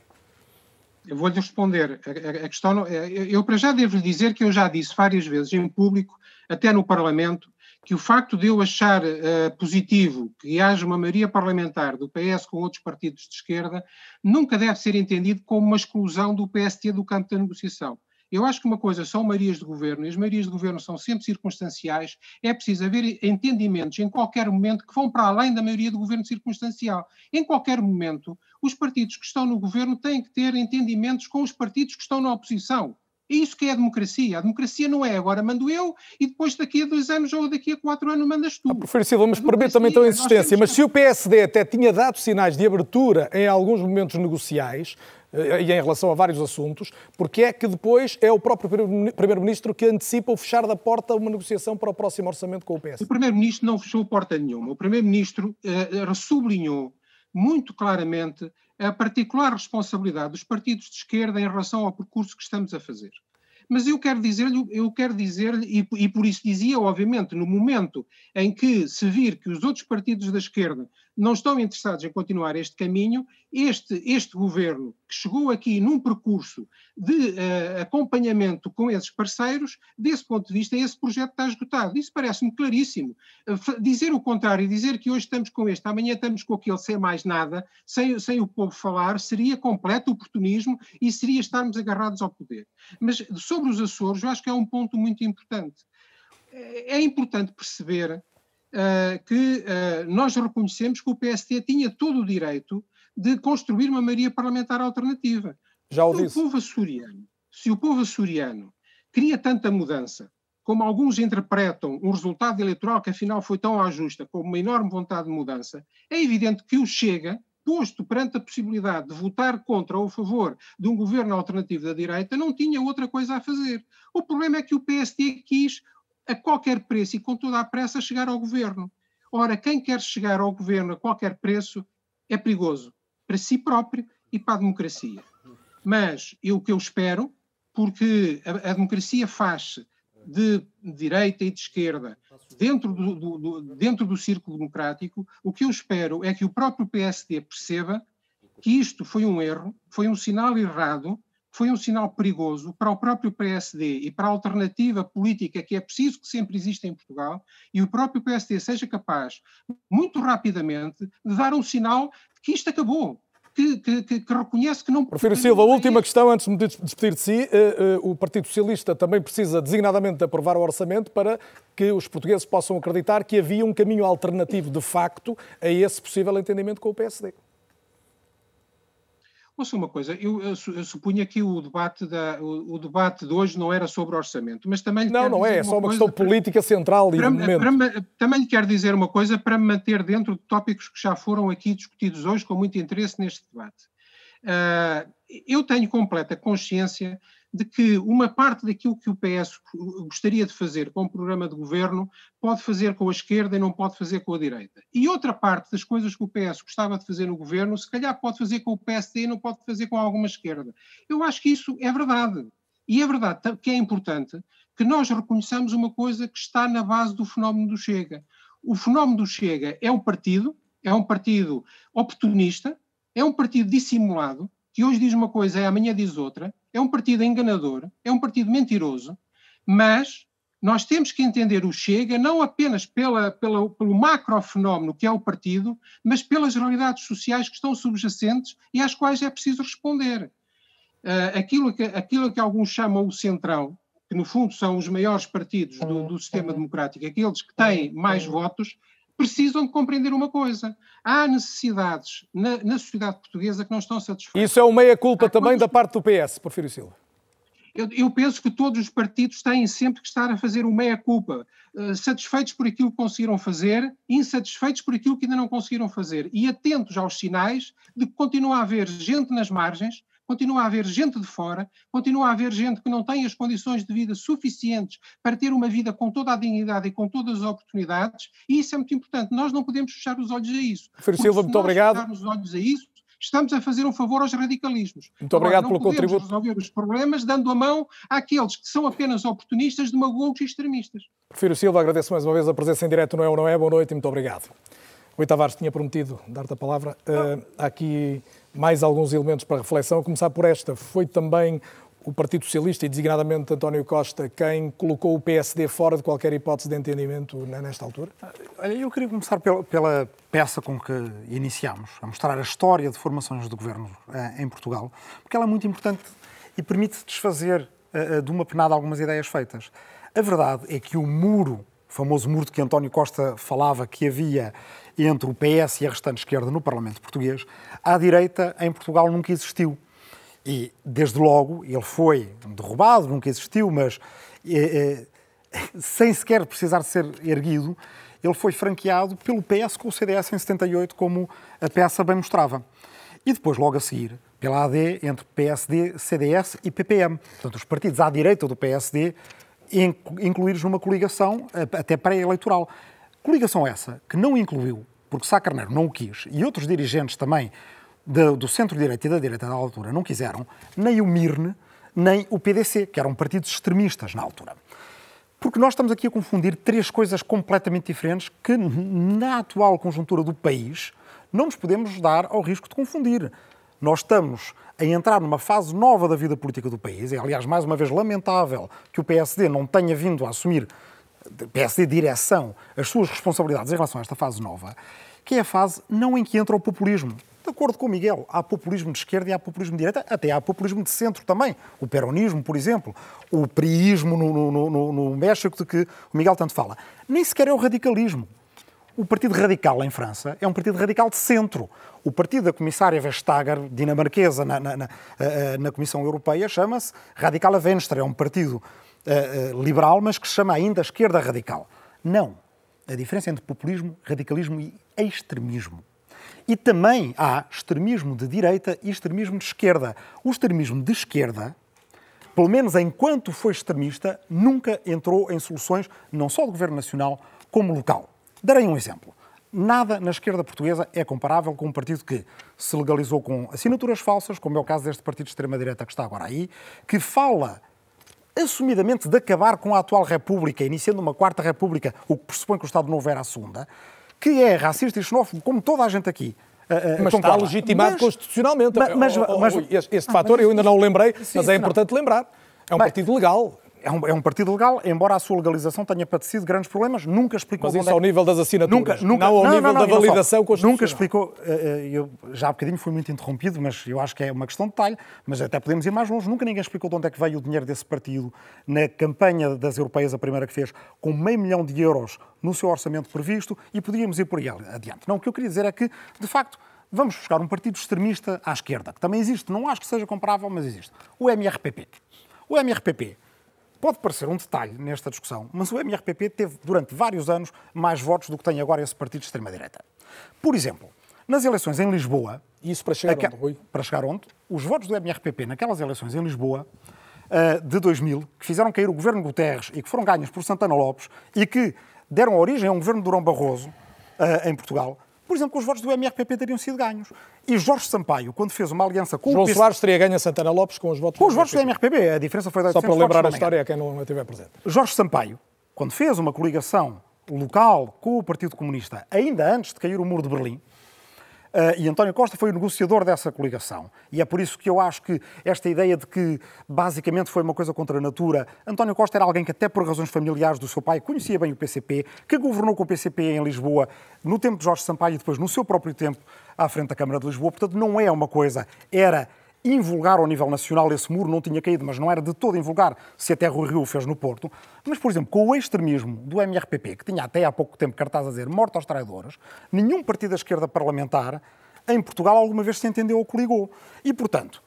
Eu vou-lhe responder. A, a, a questão, não, é, eu para já devo lhe dizer que eu já disse várias vezes em público, até no Parlamento, que o facto de eu achar uh, positivo que haja uma maioria parlamentar do PS com outros partidos de esquerda nunca deve ser entendido como uma exclusão do PST do campo da negociação. Eu acho que uma coisa são maiorias de governo, e as maiorias de governo são sempre circunstanciais, é preciso haver entendimentos em qualquer momento que vão para além da maioria de governo circunstancial. Em qualquer momento, os partidos que estão no governo têm que ter entendimentos com os partidos que estão na oposição. É isso que é a democracia. A democracia não é agora mando eu e depois daqui a dois anos ou daqui a quatro anos mandas tu. Ah, Professor Silva, mas permita-me então a insistência. Mas se o PSD até tinha dado sinais de abertura em alguns momentos negociais, e em relação a vários assuntos, porque é que depois é o próprio Primeiro-Ministro que antecipa o fechar da porta a uma negociação para o próximo orçamento com o PS? O Primeiro-Ministro não fechou porta nenhuma. O Primeiro-Ministro uh, sublinhou muito claramente a particular responsabilidade dos partidos de esquerda em relação ao percurso que estamos a fazer. Mas eu quero dizer-lhe, eu quero dizer-lhe, e, e, por isso dizia, obviamente, no momento em que se vir que os outros partidos da esquerda não estão interessados em continuar este caminho, este, este governo, que chegou aqui num percurso de uh, acompanhamento com esses parceiros, desse ponto de vista, esse projeto está esgotado. Isso parece-me claríssimo. Uh, dizer o contrário, dizer que hoje estamos com este, amanhã estamos com aquele, sem mais nada, sem, sem o povo falar, seria completo oportunismo e seria estarmos agarrados ao poder. Mas sobre os Açores, eu acho que é um ponto muito importante. É, é importante perceber uh, que nós reconhecemos que o PST tinha todo o direito de construir uma maioria parlamentar alternativa. Já o se disse. O povo açoriano, se o povo açoriano queria tanta mudança, como alguns interpretam um resultado eleitoral que afinal foi tão à justa, como uma enorme vontade de mudança, é evidente que o Chega, posto perante a possibilidade de votar contra ou a favor de um governo alternativo da direita, não tinha outra coisa a fazer. O problema é que o PSD quis, a qualquer preço e com toda a pressa, chegar ao governo. Ora, quem quer chegar ao governo a qualquer preço é perigoso para si próprio e para a democracia. Mas eu, o que eu espero, porque a, a democracia faz-se de direita e de esquerda dentro do, do, do, dentro do círculo democrático, o que eu espero é que o próprio PSD perceba que isto foi um erro, foi um sinal errado, foi um sinal perigoso para o próprio PSD e para a alternativa política que é preciso que sempre exista em Portugal, e o próprio PSD seja capaz, muito rapidamente, de dar um sinal que isto acabou. Que, que, que, reconhece que não. Prefiro Silva, a última questão, antes de me despedir de si. Uh, uh, o Partido Socialista também precisa designadamente de aprovar o orçamento para que os portugueses possam acreditar que havia um caminho alternativo de facto a esse possível entendimento com o PSD. Ouça uma coisa, eu, eu, eu, supunha que o debate, da, o, o, debate de hoje não era sobre orçamento, mas também... Não, não é, é só uma questão para, política central e para, momento. Para, também lhe quero dizer uma coisa para me manter dentro de tópicos que já foram aqui discutidos hoje com muito interesse neste debate. Uh, eu tenho completa consciência de que uma parte daquilo que o PS gostaria de fazer com o programa de governo pode fazer com a esquerda e não pode fazer com a direita. E outra parte das coisas que o PS gostava de fazer no governo, se calhar pode fazer com o PSD e não pode fazer com alguma esquerda. Eu acho que isso é verdade. E é verdade que é importante que nós reconheçamos uma coisa que está na base do fenómeno do Chega. O fenómeno do Chega é um partido, é um partido oportunista, é um partido dissimulado, que hoje diz uma coisa e amanhã diz outra, é um partido enganador, é um partido mentiroso, mas nós temos que entender o Chega não apenas pela, pela, pelo macrofenómeno que é o partido, mas pelas realidades sociais que estão subjacentes e às quais é preciso responder. Uh, aquilo, que, aquilo que alguns chamam o centrão, que no fundo são os maiores partidos do, do sistema democrático, aqueles que têm mais votos, precisam de compreender uma coisa. Há necessidades na, na sociedade portuguesa que não estão satisfeitas. Isso é uma meia-culpa também da parte do PS, Porfírio Silva. Eu, eu, penso que todos os partidos têm sempre que estar a fazer uma meia-culpa, uh, satisfeitos por aquilo que conseguiram fazer, insatisfeitos por aquilo que ainda não conseguiram fazer, e atentos aos sinais de que continua a haver gente nas margens continua a haver gente de fora, continua a haver gente que não tem as condições de vida suficientes para ter uma vida com toda a dignidade e com todas as oportunidades, e isso é muito importante. Nós não podemos fechar os olhos a isso. Fer Silva, muito obrigado. fecharmos os olhos a isso, estamos a fazer um favor aos radicalismos. Muito obrigado Agora, pelo contributo. resolver os problemas dando a mão àqueles que são apenas oportunistas, demagogos e extremistas. Prefiro Silva, agradeço mais uma vez a presença em direto, não é ou não é? Boa noite e muito obrigado. Rui Tavares tinha prometido dar-te a palavra. Uh, aqui mais alguns elementos para reflexão. A começar por esta. Foi também o Partido Socialista e designadamente António Costa quem colocou o PSD fora de qualquer hipótese de entendimento nesta altura? Olha, eu queria começar pela, pela peça com que iniciamos, a mostrar a história de formações do governo uh, em Portugal, porque ela é muito importante e permite desfazer uh, de uma penada algumas ideias feitas. A verdade é que o muro, o famoso muro de que António Costa falava que havia entre o PS e a restante esquerda no Parlamento português, à direita em Portugal nunca existiu. E, desde logo, ele foi derrubado, nunca existiu, mas eh, eh, sem sequer precisar de ser erguido, ele foi franqueado pelo PS com o CDS em 78, como a peça bem mostrava. E depois, logo a seguir, pela AD entre PSD, CDS e PPM. Portanto, os partidos à direita do PSD incluídos numa coligação até pré-eleitoral. Coligação essa que não incluiu, porque Sá Carneiro não o quis, e outros dirigentes também do, do centro-direita e da direita da altura não quiseram, nem o MIRNE, nem o PDC, que eram partidos extremistas na altura. Porque nós estamos aqui a confundir três coisas completamente diferentes que, na atual conjuntura do país, não nos podemos dar ao risco de confundir. nós estamos a entrar numa fase nova da vida política do país. É, aliás, mais uma vez, lamentável que o PSD não tenha vindo a assumir, PSD direção, as suas responsabilidades em relação a esta fase nova, que é a fase não em que entra o populismo. De acordo com o Miguel, há populismo de esquerda e há populismo de direita, até há populismo de centro também. O peronismo, por exemplo, o priismo no, no, no, no México, de que o Miguel tanto fala. Nem sequer é o radicalismo. O Partido Radical em França é um partido radical de centro. O partido da comissária Vestager, dinamarquesa, na, na, na, eh, na Comissão Europeia, chama-se Radical Venstre. É um partido uh, uh, liberal, mas que se chama ainda esquerda radical. Não. A diferença entre populismo, radicalismo e extremismo. E também há extremismo de direita e extremismo de esquerda. O extremismo de esquerda, pelo menos enquanto foi extremista, nunca entrou em soluções não só do Governo Nacional, como local. Darei um exemplo. Nada na esquerda portuguesa é comparável com um partido que se legalizou com assinaturas falsas, como é o caso deste partido de extrema-direita que está agora aí, que fala assumidamente de acabar com a atual República, iniciando uma quarta República, o que pressupõe que o Estado Novo era a segunda, que é racista e xenófobo, como toda a gente aqui. Uh, mas está legitimado mas, constitucionalmente. Mas, mas, mas, este, este ah, fator eu ainda não o lembrei, mas é importante não. lembrar. É um partido legal é um, é um, partido legal, embora a sua legalização tenha padecido grandes problemas, nunca explicou... Mas isso ao é... nível das assinaturas, nunca, nunca, não ao não, nível não, não, da validação constitucional. Nunca explicou, eh, eh, eu já há bocadinho fui muito interrompido, mas eu acho que é uma questão de detalhe, mas até podemos ir mais longe, nunca ninguém explicou de onde é que veio o dinheiro desse partido na campanha das europeias, a primeira que fez, com meio milhão de euros no seu orçamento previsto, e podíamos ir por aí adiante. Não, o que eu queria dizer é que, de facto, vamos buscar um partido extremista à esquerda, que também existe, não acho que seja comparável, mas existe. O MRPP. O MRPP Pode parecer um detalhe nesta discussão, mas o MRPP teve durante vários anos mais votos do que tem agora esse partido de extrema-direita. Por exemplo, nas eleições em Lisboa. Isso para chegar onde, Rui? Para chegar onde? Os votos do MRPP naquelas eleições em Lisboa uh, de 2000, que fizeram cair o governo Guterres e que foram ganhos por Santana Lopes e que deram origem a um governo de Durão Barroso uh, em Portugal, por exemplo, com os votos do MRPP teriam sido ganhos. E Jorge Sampaio, quando fez uma aliança com João o PC... Soares teria ganho a Santana Lopes com os votos Com os votos do MRPP. A diferença foi da Só para lembrar a história a quem não estiver presente. Jorge Sampaio, quando fez uma coligação local com o Partido Comunista, ainda antes de cair o muro de Berlim, e António Costa foi o negociador dessa coligação. E é por isso que eu acho que esta ideia de que basicamente foi uma coisa contra a natura. António Costa era alguém que, até por razões familiares do seu pai, conhecia bem o PCP, que governou com o PCP em Lisboa no tempo de Jorge Sampaio e depois no seu próprio tempo à frente da Câmara de Lisboa. Portanto, não é uma coisa. Era invulgar ao nível nacional, esse muro não tinha caído, mas não era de todo invulgar se até Rui Rio fez no Porto. Mas, por exemplo, com o extremismo do MRPP, que tinha até há pouco tempo cartaz a dizer morte aos traidores, nenhum partido da esquerda parlamentar em Portugal alguma vez se entendeu ou coligou. E, portanto,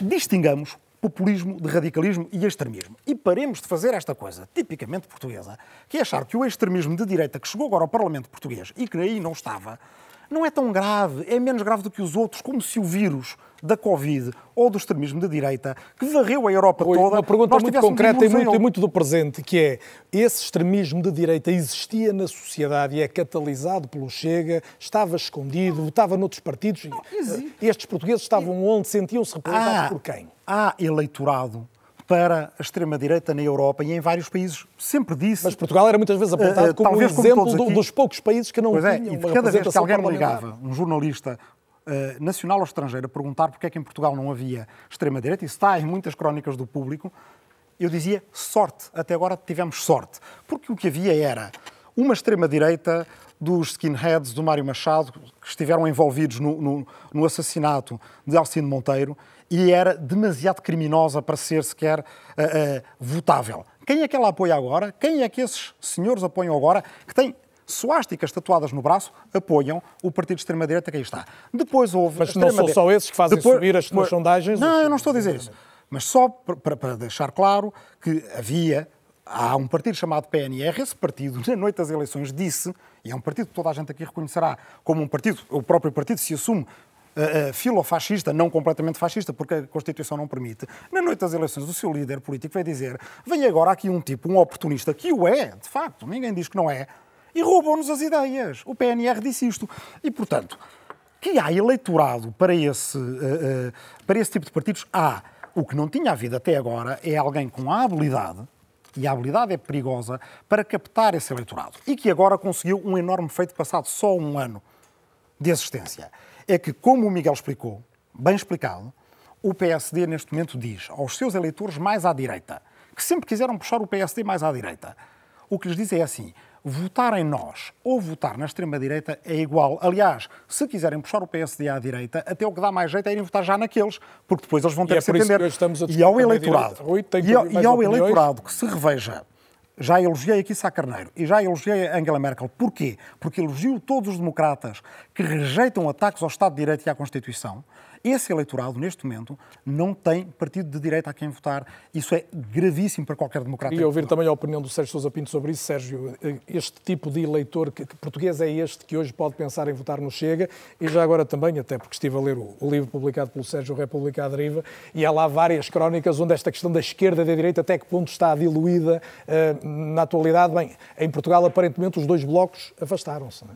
distingamos populismo de radicalismo e extremismo. E paremos de fazer esta coisa tipicamente portuguesa, que é achar que o extremismo de direita que chegou agora ao Parlamento português e que aí não estava, não é tão grave, é menos grave do que os outros, como se o vírus da Covid ou do extremismo de direita, que varreu a Europa Oi, toda. Uma pergunta muito concreta e muito, e muito do presente, que é: esse extremismo de direita existia na sociedade e é catalisado pelo Chega, estava escondido, votava noutros partidos? Não, Estes portugueses estavam onde? Sentiam-se representados por quem? Há eleitorado para a extrema-direita na Europa e em vários países. Sempre disse. Mas Portugal era muitas vezes apontado uh, como um exemplo do, dos poucos países que não pois é, tinham e cada vez que alguém me ligava, um jornalista uh, nacional ou estrangeiro, a perguntar porque é que em Portugal não havia extrema-direita, isso está em muitas crónicas do público, eu dizia sorte. Até agora tivemos sorte. Porque o que havia era uma extrema-direita dos skinheads do Mário Machado, que estiveram envolvidos no, no, no assassinato de Alcino Monteiro, e era demasiado criminosa para ser sequer uh, uh, votável. Quem é que ela apoia agora? Quem é que esses senhores apoiam agora? Que têm suásticas tatuadas no braço apoiam o partido de extrema-direita que aí está. Depois houve. Mas não são só esses que fazem Depois, subir as suas sondagens? Não, eu não estou a dizer isso. Mas só para, para deixar claro que havia. Há um partido chamado PNR, esse partido, na noite das eleições, disse, e é um partido que toda a gente aqui reconhecerá como um partido, o próprio partido se assume uh, filofascista, não completamente fascista, porque a Constituição não permite, na noite das eleições, o seu líder político vai dizer: vem agora aqui um tipo, um oportunista, que o é, de facto, ninguém diz que não é, e roubam-nos as ideias. O PNR disse isto. E, portanto, que há eleitorado para esse, uh, uh, para esse tipo de partidos? Há. O que não tinha havido até agora é alguém com a habilidade, e a habilidade é perigosa, para captar esse eleitorado. E que agora conseguiu um enorme feito passado só um ano de existência é que, como o Miguel explicou, bem explicado, o PSD neste momento diz aos seus eleitores mais à direita, que sempre quiseram puxar o PSD mais à direita, o que lhes diz é assim: votar em nós ou votar na extrema-direita é igual. Aliás, se quiserem puxar o PSD à direita, até o que dá mais jeito é irem votar já naqueles, porque depois eles vão ter e é que se entender. e ao eleitorado, Rui, e ao, e ao eleitorado que se reveja já elogiei aqui Sá Carneiro e já elogiei Angela Merkel. Porquê? Porque elogio todos os democratas que rejeitam ataques ao Estado de Direito e à Constituição esse eleitorado, neste momento, não tem partido de direita a quem votar. Isso é gravíssimo para qualquer democrata. E ouvir também a opinião do Sérgio Sousa Pinto sobre isso. Sérgio, este tipo de eleitor que, que, português é este que hoje pode pensar em votar no Chega e já agora também, até porque estive a ler o, o livro publicado pelo Sérgio República à Deriva e há lá várias crónicas onde esta questão da esquerda e da direita até que ponto está diluída uh, na atualidade. Bem, em Portugal, aparentemente, os dois blocos afastaram-se. Não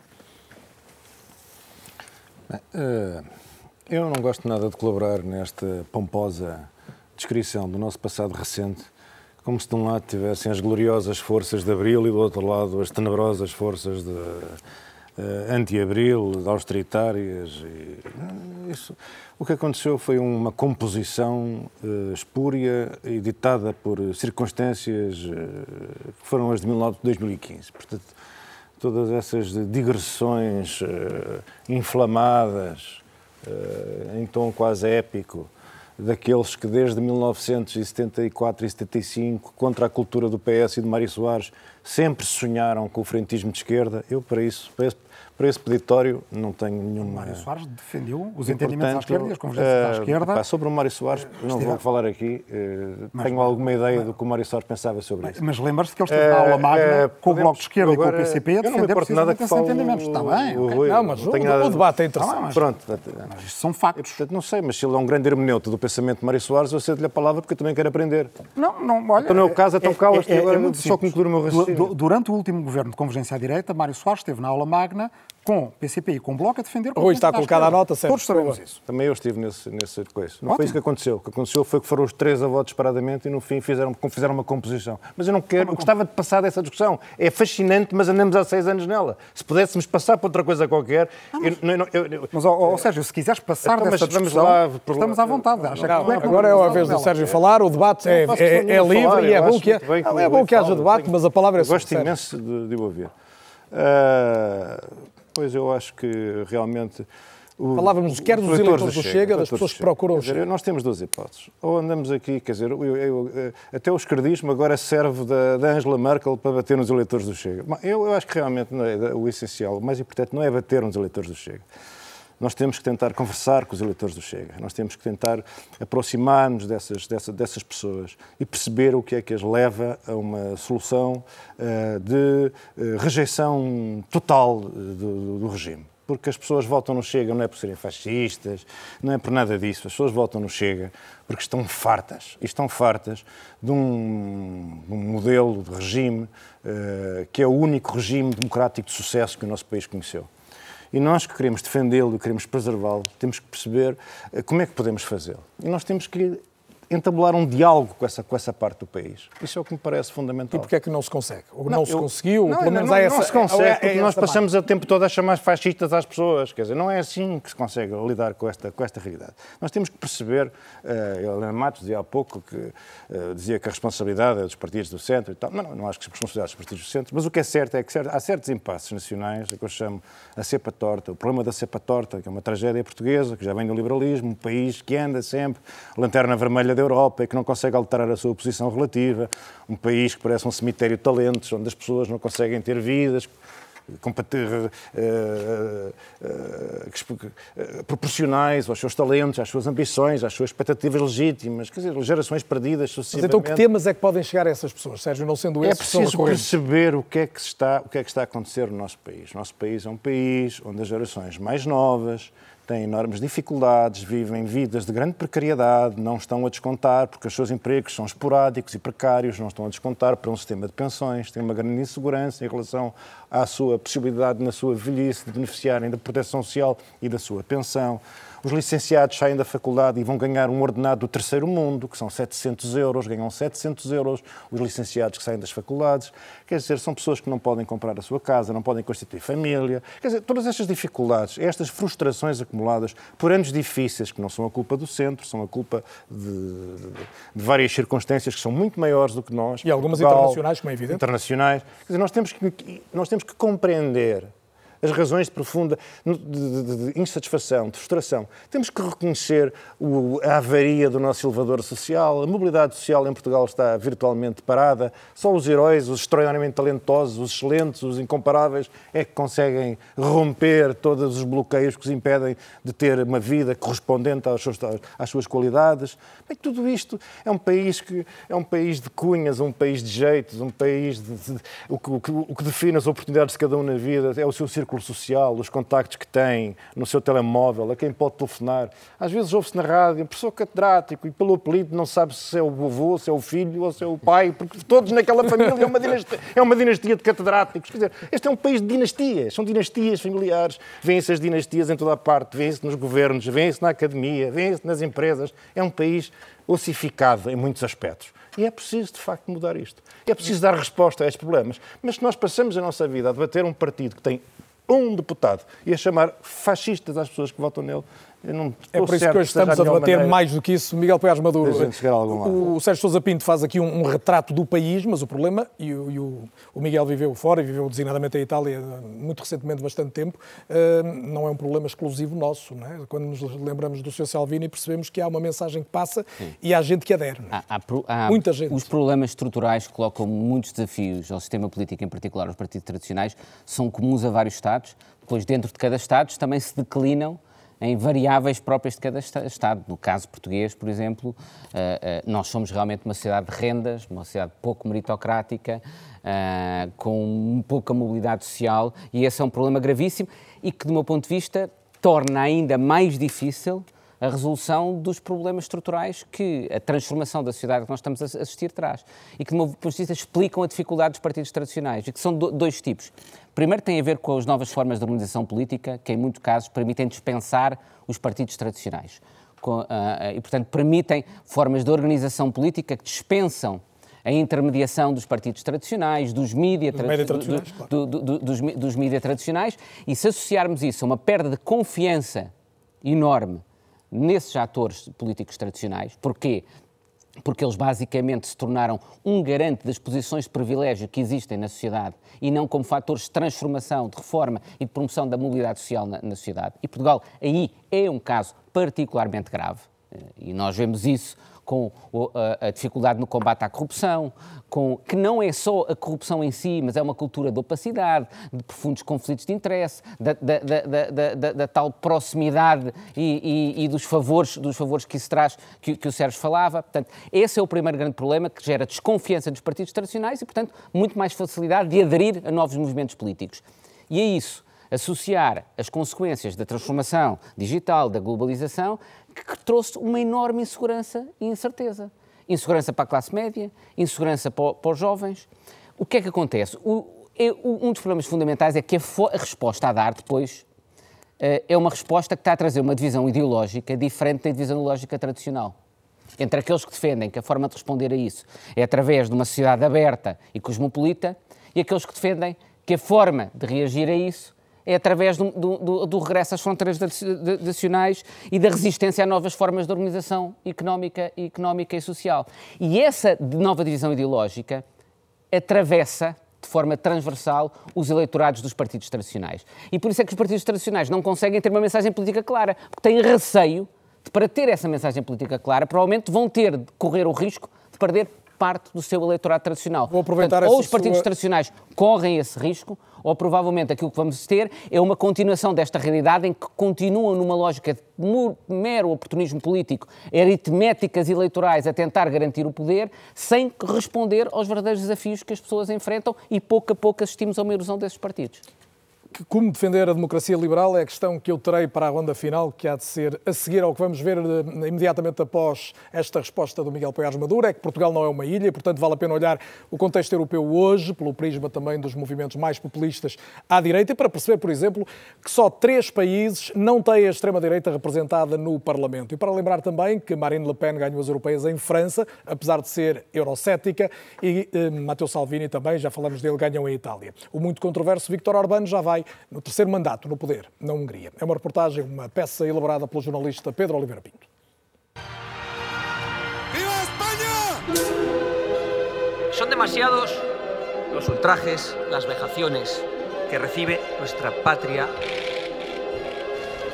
é? Uh... Eu não gosto nada de colaborar nesta pomposa descrição do nosso passado recente, como se de um lado tivessem as gloriosas forças de Abril e do outro lado as tenebrosas forças de uh, anti-Abril, austeritárias. E, uh, isso. O que aconteceu foi uma composição uh, espúria e ditada por circunstâncias que foram as de 2015. Portanto, todas essas digressões inflamadas, uh, em tom quase épico, daqueles que desde 1974 e 75, contra a cultura do PS e de Mário Soares, sempre sonharam com o frentismo de esquerda. Eu, para isso, para esse, peditório não tenho nenhuma. Mário Soares defendeu os entendimentos à esquerda e as convergências uh, à eh, esquerda. Pá, sobre o Mário Soares, não vou falar aqui, uh, mas, tenho alguma ideia mas, do que o Mário Soares pensava sobre mas, isso. Mas lembras-te que ele esteve na aula magna com o Bloco de Esquerda agora, e com o PCP a defender precisamente esses entendimentos. Está bem. O, okay. Não, mas o, o, debate é interessante. mas, Pronto. Mas isto são factos. portanto, não sei, mas se ele é um grande hermeneuta do pensamento de Mário Soares, eu cedo-lhe a palavra porque eu também quero aprender. Não, não, olha... Então não é o caso, então cala-te agora, só concluir o meu raciocínio. Durante o último governo de convergência à direita, Mário Soares esteve na aula magna com PCP e com Bloco a defender... Rui, está colocada a nota, certo? Todos sabemos isso. Também eu estive nesse, nesse coisa. Não Ótimo. foi isso que aconteceu. O que aconteceu foi que foram os três a votos disparadamente e no fim fizeram, fizeram uma composição. Mas eu não quero, eu gostava de passar dessa discussão. É fascinante, mas andamos há seis anos nela. Se pudéssemos passar para outra coisa qualquer... Não, mas, eu, eu, mas ou, seja, se quiseres passar então, dessa discussão, lá, por... estamos à vontade. Não, é agora é a vez do Sérgio falar, o debate é, é, é livre e é bom que, é, bom que haja debate, mas a palavra é Gosto imenso de, o ouvir. Uh, Pois eu acho que realmente. O, Falávamos quer dos eleitores do Chega, Chega das pessoas que procuram o Chega. Nós temos duas hipóteses. Ou andamos aqui, quer dizer, eu, eu, até o esquerdismo agora serve da, da Angela Merkel para bater nos eleitores do Chega. Eu, eu acho que realmente é, o essencial, o mais importante não é bater nos eleitores do Chega nós temos que tentar conversar com os eleitores do Chega, nós temos que tentar aproximar-nos dessas, dessas, dessas pessoas e perceber o que é que as leva a uma solução uh, de uh, rejeição total do, do regime porque as pessoas votam no Chega não é por serem fascistas, não é por nada disso. As pessoas votam no Chega porque estão fartas. E estão fartas de um, um modelo de regime uh, que é o único regime democrático de sucesso que o nosso país conheceu. E nós que queremos defendê-lo, queremos preservá-lo, temos que perceber eh, como é que podemos fazê-lo. E nós temos que entabular um diálogo com essa, com essa parte do país. Isso é o que me parece fundamental. E porquê é que não se consegue? Ou não, não se eu, conseguiu? Não, pelo menos não, há essa, não se consegue, é, porque é nós passamos o tempo todo a chamar fascistas às pessoas. Quer dizer, não é assim que se consegue lidar com esta, com esta realidade. Nós temos que perceber, uh, Helena Matos dizia há pouco que uh, dizia que a responsabilidade é dos partidos do centro e tal. Não, não, não acho que a responsabilidade é dos partidos do centro, mas o que é certo é que há certos impasses nacionais, que eu chamo a cepa torta, o problema da cepa torta, que é uma tragédia portuguesa, que já vem do liberalismo, um país que anda sempre, lanterna vermelha da Europa e que não consegue alterar a sua posição relativa, um país que parece um cemitério de talentos, onde as pessoas não conseguem ter vidas uh, uh, uh, proporcionais aos seus talentos, às suas ambições, às suas expectativas legítimas, quer dizer, gerações perdidas sucessivamente. Mas então que temas é que podem chegar a essas pessoas, Sérgio, não sendo esses É preciso perceber o que é, que está, o que é que está a acontecer no nosso país. O nosso país é um país onde as gerações mais novas, têm enormes dificuldades, vivem vidas de grande precariedade, não estão a descontar, porque os seus empregos são esporádicos e precários, não estão a descontar para um sistema de pensões, têm uma grande insegurança em relação à sua possibilidade, na sua velhice, de beneficiarem da proteção social e da sua pensão. Os licenciados saem da faculdade e vão ganhar um ordenado do terceiro mundo, que são 700 euros, ganham 700 euros os licenciados que saem das faculdades. Quer dizer, são pessoas que não podem comprar a sua casa, não podem constituir família. Quer dizer, todas estas dificuldades, estas frustrações acumuladas por anos difíceis, que não são a culpa do centro, são a culpa de, de, de várias circunstâncias que são muito maiores do que nós. E algumas Portugal, internacionais, como é evidente. Internacionais. Quer dizer, nós temos que, nós temos que compreender as razões de profunda de, de, de insatisfação, de frustração. Temos que reconhecer o, a avaria do nosso elevador social. A mobilidade social em Portugal está virtualmente parada. Só os heróis, os extraordinariamente talentosos, os excelentes, os incomparáveis, é que conseguem romper todos os bloqueios que os impedem de ter uma vida correspondente às suas, às suas qualidades. Bem, tudo isto é um país que é um país de cunhas, um país de jeitos, um país de, de o, que, o, que, o que define as oportunidades de cada um na vida é o seu círculo círculo social, os contactos que tem no seu telemóvel, a quem pode telefonar. Às vezes ouve-se na rádio, professor catedrático, e pelo apelido não sabe se é o vovô, se é o filho ou se é o pai, porque todos naquela família é uma dinastia, é uma dinastia de catedráticos. Quer dizer, este é um país de dinastias, são dinastias familiares. Vêem-se as dinastias em toda a parte, vêem-se nos governos, vêem-se na academia, vêem-se nas empresas. É um país ossificado em muitos aspectos. E é preciso, de facto, mudar isto. É preciso dar resposta a estes problemas. Mas se nós passamos a nossa vida a debater um partido que tem um deputado. E a chamar fascistas às pessoas que votam nele, é por isso que hoje estamos a debater maneira. mais do que isso. Miguel Poiás Maduro, o, o Sérgio Sousa Pinto faz aqui um, um, retrato do país, mas o problema, e, o, e o, o, Miguel viveu fora e viveu designadamente em Itália muito recentemente, bastante tempo, uh, não é um problema exclusivo nosso. Não é? Quando nos lembramos do Sr. Salvini, percebemos que há uma mensagem que passa Sim. e há gente que adere. É? Há, há, há, Muita gente. Os problemas estruturais colocam muitos desafios ao sistema político, em particular aos partidos tradicionais, são comuns a vários Estados, depois dentro de cada Estado também se declinam em variáveis próprias de cada Estado. No caso português, por exemplo, eh, eh, nós somos realmente uma sociedade de rendas, uma sociedade pouco meritocrática, eh, com pouca mobilidade social, e esse é um problema gravíssimo e que, do meu ponto de vista, torna ainda mais difícil a resolução dos problemas estruturais que a transformação da sociedade que nós estamos a assistir traz. E que, do meu ponto de vista, explicam a dificuldade dos partidos tradicionais, e que são dois tipos. Primeiro tem a ver com as novas formas de organização política, que em muitos casos permitem dispensar os partidos tradicionais. Com, uh, e, portanto, permitem formas de organização política que dispensam a intermediação dos partidos tradicionais, dos mídia tra tradicionais, do, claro. do, do, dos, dos mídia tradicionais, e se associarmos isso a uma perda de confiança enorme nesses atores políticos tradicionais, porquê? Porque eles basicamente se tornaram um garante das posições de privilégio que existem na sociedade e não como fatores de transformação, de reforma e de promoção da mobilidade social na, na sociedade. E Portugal aí é um caso particularmente grave. Eh, e nós vemos isso com a, dificuldade no combate à corrupção, com, que não é só a corrupção em si, mas é uma cultura de opacidade, de profundos conflitos de interesse, da, da, da, da tal proximidade e, e, e, dos, favores, dos favores que isso traz, que, que o Sérgio falava. Portanto, esse é o primeiro grande problema que gera desconfiança dos partidos tradicionais e, portanto, muito mais facilidade de aderir a novos movimentos políticos. E é isso associar as consequências da transformação digital, da globalização, que trouxe uma enorme insegurança e incerteza. Insegurança para a classe média, insegurança para, para os jovens. O que é que acontece? O, um dos problemas fundamentais é que a, a resposta a dar depois uh, é uma resposta que está a trazer uma divisão ideológica diferente da divisão ideológica tradicional. Entre aqueles que defendem que a forma de responder a isso é através de uma sociedade aberta e cosmopolita e aqueles que defendem que a forma de reagir a isso é através do, do, do regresso às fronteiras nacionais e da resistência a novas formas de organização económica, económica e social. E essa nova divisão ideológica atravessa de forma transversal os eleitorados dos partidos tradicionais. E por isso é que os partidos tradicionais não conseguem ter uma mensagem política clara, porque têm receio de, para ter essa mensagem política clara, provavelmente vão ter de correr o risco de perder parte do seu eleitorado tradicional. Vou aproveitar Portanto, ou os partidos sua... tradicionais correm esse risco, ou provavelmente aquilo que vamos ter é uma continuação desta realidade em que continuam numa lógica de mero oportunismo político, aritméticas eleitorais a tentar garantir o poder, sem responder aos verdadeiros desafios que as pessoas enfrentam e pouco a pouco assistimos a uma erosão desses partidos. Que, como defender a democracia liberal é a questão que eu terei para a ronda final, que há de ser a seguir ao que vamos ver eh, imediatamente após esta resposta do Miguel Poiares Maduro, é que Portugal não é uma ilha e, portanto, vale a pena olhar o contexto europeu hoje, pelo prisma também dos movimentos mais populistas à direita, e para perceber, por exemplo, que só três países não têm a extrema-direita representada no Parlamento. E para lembrar também que Marine Le Pen ganhou as europeias em França, apesar de ser eurocética, e eh, Matteo Salvini também, já falamos dele, ganham em Itália. O muito controverso Viktor Orbán já vai no terceiro mandato no poder, na Hungria. É uma reportagem, uma peça elaborada pelo jornalista Pedro Oliveira Pinto. ¡Viva España! Son demasiados los ultrajes, las vejaciones que recibe nuestra patria.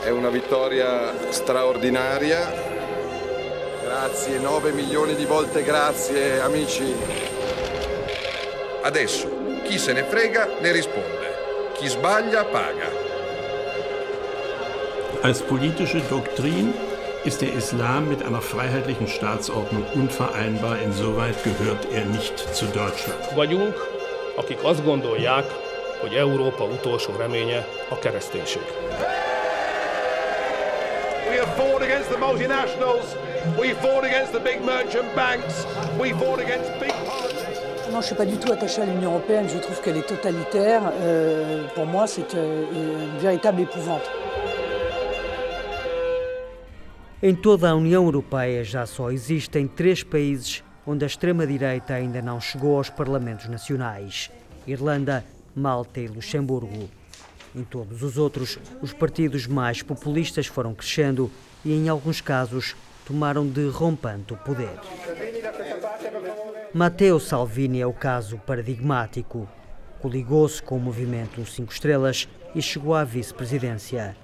È una vittoria straordinaria. Grazie, 9 milioni di volte grazie amici. Adesso chi se ne frega ne risponde. Chi sbaglia paga. Als politische Doktrin ist der Islam mit einer freiheitlichen Staatsordnung unvereinbar. Insoweit gehört er nicht zu Deutschland. Vagyunk, akik azt gondolják, hogy Európa utolsó reménye a kereszténység. We have fought against the multinationals. We fought against the big merchant banks. We fought against big Non, je ne suis pas du tout attachée à l'Union européenne. Je trouve qu'elle est totalitaire. Euh, pour moi, c'est euh, une véritable épouvante. Em toda a União Europeia já só existem três países onde a extrema-direita ainda não chegou aos parlamentos nacionais: Irlanda, Malta e Luxemburgo. Em todos os outros, os partidos mais populistas foram crescendo e, em alguns casos, tomaram de rompante o poder. Matteo Salvini é o caso paradigmático. Coligou-se com o movimento Cinco Estrelas e chegou à vice-presidência.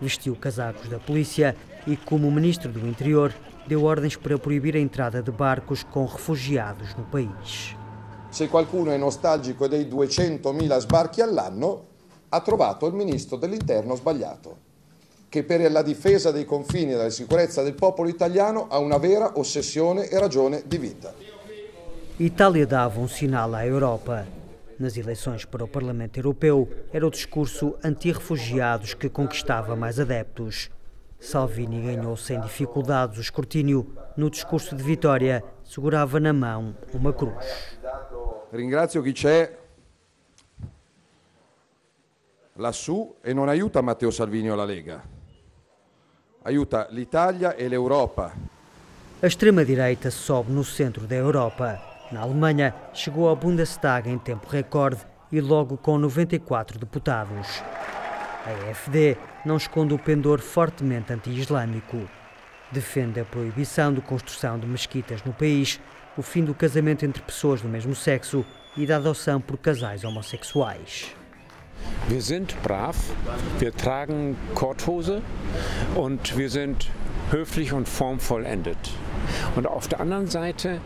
Vestiu casacos da polícia e, como ministro do Interior, deu ordens para proibir a entrada de barcos com refugiados no país. Se qualcuno è nostalgico dei 200.000 sbarchi all'anno, ha trovato il ministro dell'interno sbagliato, che per la difesa dei confini e della sicurezza del popolo italiano ha una vera ossessione e ragione di vita. Itália dava um sinal à Europa. Nas eleições para o Parlamento Europeu, era o discurso anti-refugiados que conquistava mais adeptos. Salvini ganhou sem dificuldades o escrutínio. No discurso de vitória, segurava na mão uma cruz. Ringrazio chi c'è lassù e non aiuta Matteo Salvini o la Lega. Aiuta l'Italia e l'Europa. A extrema-direita sobe no centro da Europa. Na Alemanha, chegou ao Bundestag em tempo recorde e logo com 94 deputados. A AfD não esconde o pendor fortemente anti-islâmico. Defende a proibição de construção de mesquitas no país, o fim do casamento entre pessoas do mesmo sexo e da adoção por casais homossexuais. Wir sind brav, wir tragen Korthose und wir sind höflich und formvollendet. Und auf der anderen Seite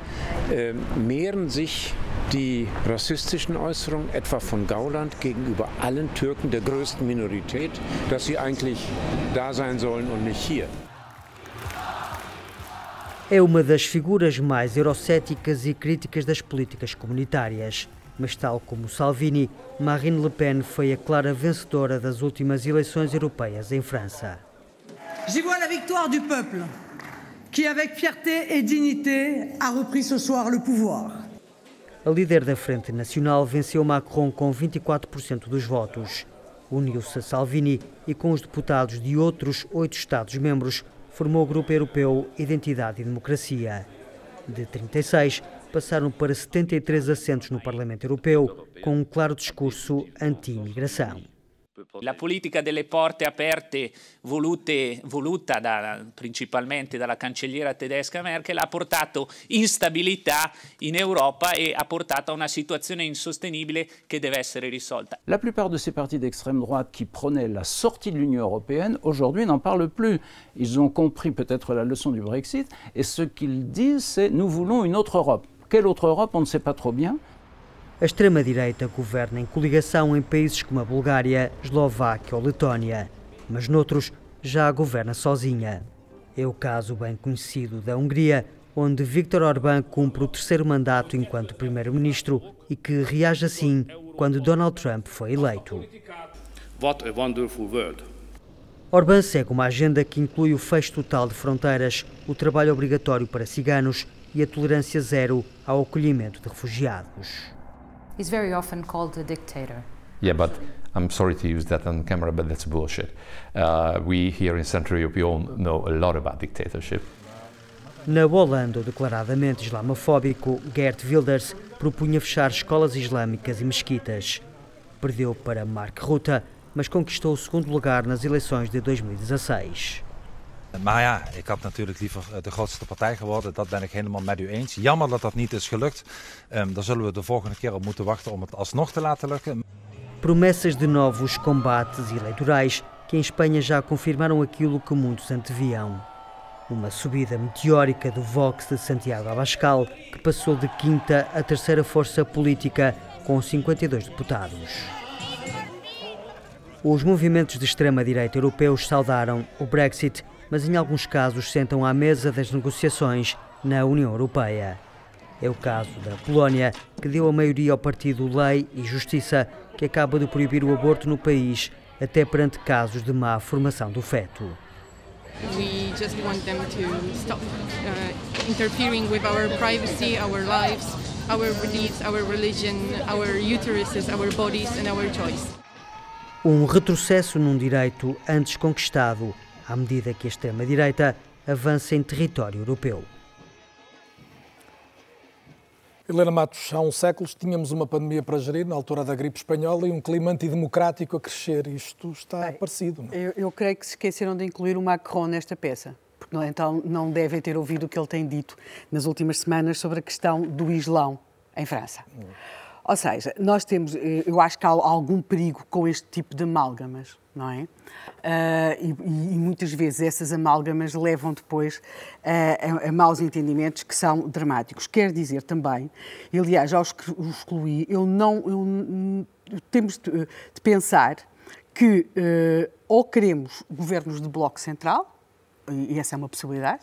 äh, mehren sich die rassistischen Äußerungen, etwa von Gauland gegenüber allen Türken der größten Minorität, dass sie eigentlich da sein sollen und nicht hier. É uma das figuras mais eurocéticas e críticas das políticas comunitárias. Mas, tal como Salvini, Marine Le Pen foi a clara vencedora das últimas eleições europeias em França. J'y vois la victoire du peuple, qui, avec fierté et dignité, a repris ce soir le pouvoir. A líder da Frente Nacional venceu Macron com 24% dos votos. Uniu-se a Salvini e, com os deputados de outros oito Estados-membros, formou o Grupo Europeu Identidade e Democracia. De 36, passaram para 73 assentos no Parlamento Europeu, com um claro discurso anti-imigração. La politica delle porte aperte volute, voluta da, principalmente dalla cancelliera tedesca Merkel ha portato instabilità in Europa e ha portato a una situazione insostenibile che deve essere risolta. La plupart de ces partis d'extrême droite qui prenaient la sortie de l'Union européenne aujourd'hui n'en parlent plus. Ils ont compris peut-être la leçon du Brexit et ce qu'ils disent c'est nous voulons une autre Europe. Quelle autre Europe On ne sait pas trop bien. A extrema-direita governa em coligação em países como a Bulgária, Eslováquia ou Letónia, mas noutros já governa sozinha. É o caso bem conhecido da Hungria, onde Viktor Orbán cumpre o terceiro mandato enquanto primeiro-ministro e que reage assim quando Donald Trump foi eleito. What a wonderful world. Orbán segue uma agenda que inclui o fecho total de fronteiras, o trabalho obrigatório para ciganos e a tolerância zero ao acolhimento de refugiados. He's very often called a dictator. Yeah, but I'm sorry to use that on camera, but that's bullshit. Uh, we here in Central Europe, we all know a lot about dictatorship. Na Holanda, o declaradamente islamofóbico Gert Wilders propunha fechar escolas islâmicas e mesquitas. Perdeu para Mark Rutte, mas conquistou o segundo lugar nas eleições de 2016. Maar ja, ik had natuurlijk liever eh, de grootste partij geworden. Dat ben ik helemaal met u eens. Jammer dat dat niet is gelukt. Um, daar zullen we de volgende keer op moeten wachten om het alsnog te laten lukken. Promessas de novos combates eleitorais que em Espanha já confirmaram aquilo que muitos anteviam. Uma subida meteórica do Vox de Santiago Abascal, que passou de quinta a terceira força política, com 52 deputados. Os movimentos de extrema-direita europeus saudaram o Brexit, mas em alguns casos sentam à mesa das negociações na União Europeia. É o caso da Polónia, que deu a maioria ao partido Lei e Justiça, que acaba de proibir o aborto no país, até perante casos de má formação do feto. We just want them to stop uh, interfering with our privacy, our lives, our beliefs, our religion, our uteruses, our bodies and our choice. Um retrocesso num direito antes conquistado, à medida que a extrema-direita avança em território europeu. Helena Matos, há uns séculos tínhamos uma pandemia para gerir, na altura da gripe espanhola, e um clima antidemocrático a crescer. Isto está Bem, parecido. Não? É? Eu, eu creio que se esqueceram de incluir o Macron nesta peça. Porque então não devem ter ouvido o que ele tem dito nas últimas semanas sobre a questão do Islão em França. Hum. Ou seja, nós temos, eh, eu acho que há algum perigo com este tipo de amálgamas, não é? Uh, e, e, muitas vezes essas amálgamas levam depois a, a, maus entendimentos que são dramáticos. Quer dizer também, aliás já os excluí, eu não, eu, temos de, de, pensar que uh, ou queremos governos de bloco central, e essa é uma possibilidade,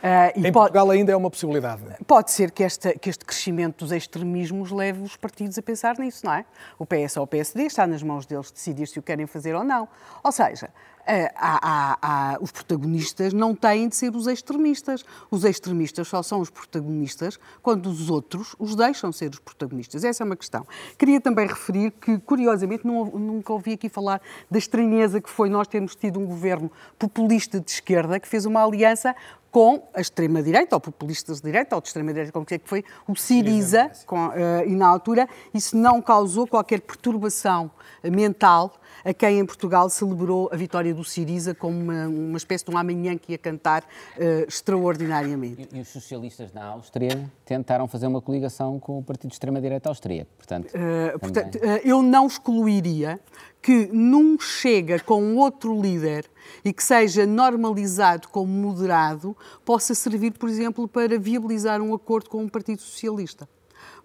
Uh, em pode, Portugal ainda é uma possibilidade. Pode ser que, esta, que este crescimento dos extremismos leve os partidos a pensar nisso, não é? O PS ou o PSD está nas mãos deles decidir se o querem fazer ou não. Ou seja, uh, há, há, há, os protagonistas não têm de ser os extremistas. Os extremistas só são os protagonistas quando os outros os deixam ser os protagonistas. Essa é uma questão. Queria também referir que, curiosamente, não, nunca ouvi aqui falar da estranheza que foi nós termos tido um governo populista de esquerda que fez uma aliança com a extrema-direita, ou populistas de direita, ou de extrema-direita, como é que foi, o Siriza, com, uh, e na altura isso não causou qualquer perturbação mental a quem em Portugal celebrou a vitória do Siriza como uma, uma espécie de um amanhã que ia cantar uh, extraordinariamente. E, e, os socialistas na Áustria tentaram fazer uma coligação com o partido de extrema-direita austríaco, portanto... Uh, portanto eu não excluiria que num chega com outro líder e que seja normalizado como moderado, possa servir, por exemplo, para viabilizar um acordo com o Partido Socialista.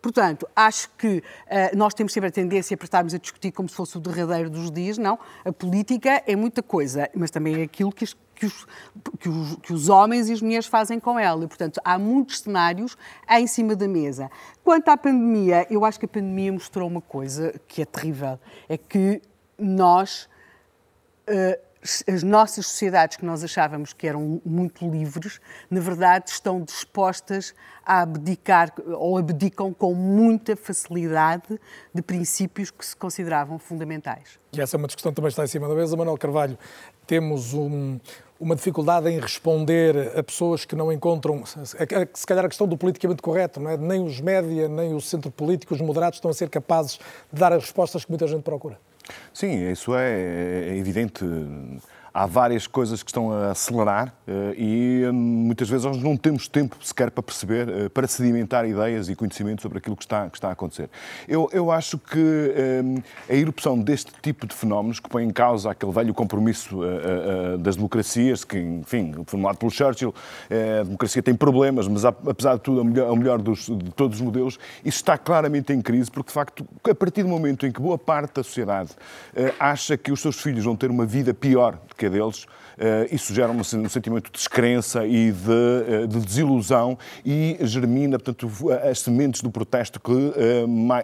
Portanto, acho que uh, nós temos sempre a tendência para estarmos a discutir como se fosse o derradeiro dos dias. Não. A política é muita coisa, mas também é aquilo que, que, os, que, os, que os homens e as mulheres fazem com ela. E, portanto, há muitos cenários em cima da mesa. Quanto à pandemia, eu acho que a pandemia mostrou uma coisa que é terrível: é que nós. Uh, as nossas sociedades que nós achávamos que eram muito livres, na verdade estão dispostas a abdicar ou abdicam com muita facilidade de princípios que se consideravam fundamentais. E essa é uma discussão que também está em cima da mesa. Manuel Carvalho, temos um, uma dificuldade em responder a pessoas que não encontram, se calhar a questão do politicamente correto, não é? Nem os média, nem o centro político, os moderados estão a ser capazes de dar as respostas que muita gente procura. Sim, isso é, é evidente há várias coisas que estão a acelerar eh, e hum, muitas vezes nós não temos tempo sequer para perceber, eh, para sedimentar ideias e conhecimento sobre aquilo que está, que está a acontecer. Eu, eu acho que a erupção deste tipo de fenómenos, que põe em causa aquele velho compromisso das democracias, que, enfim, formulado pelo Churchill, a democracia tem problemas, mas apesar de tudo, a melhor, melhor dos, de todos os modelos, isso está claramente em crise, porque de facto, a partir do momento em que boa parte da sociedade acha que os seus filhos vão ter uma vida pior do que psique deles, isso gera um, sentimento de descrença e de, de desilusão e germina, portanto, as sementes do protesto que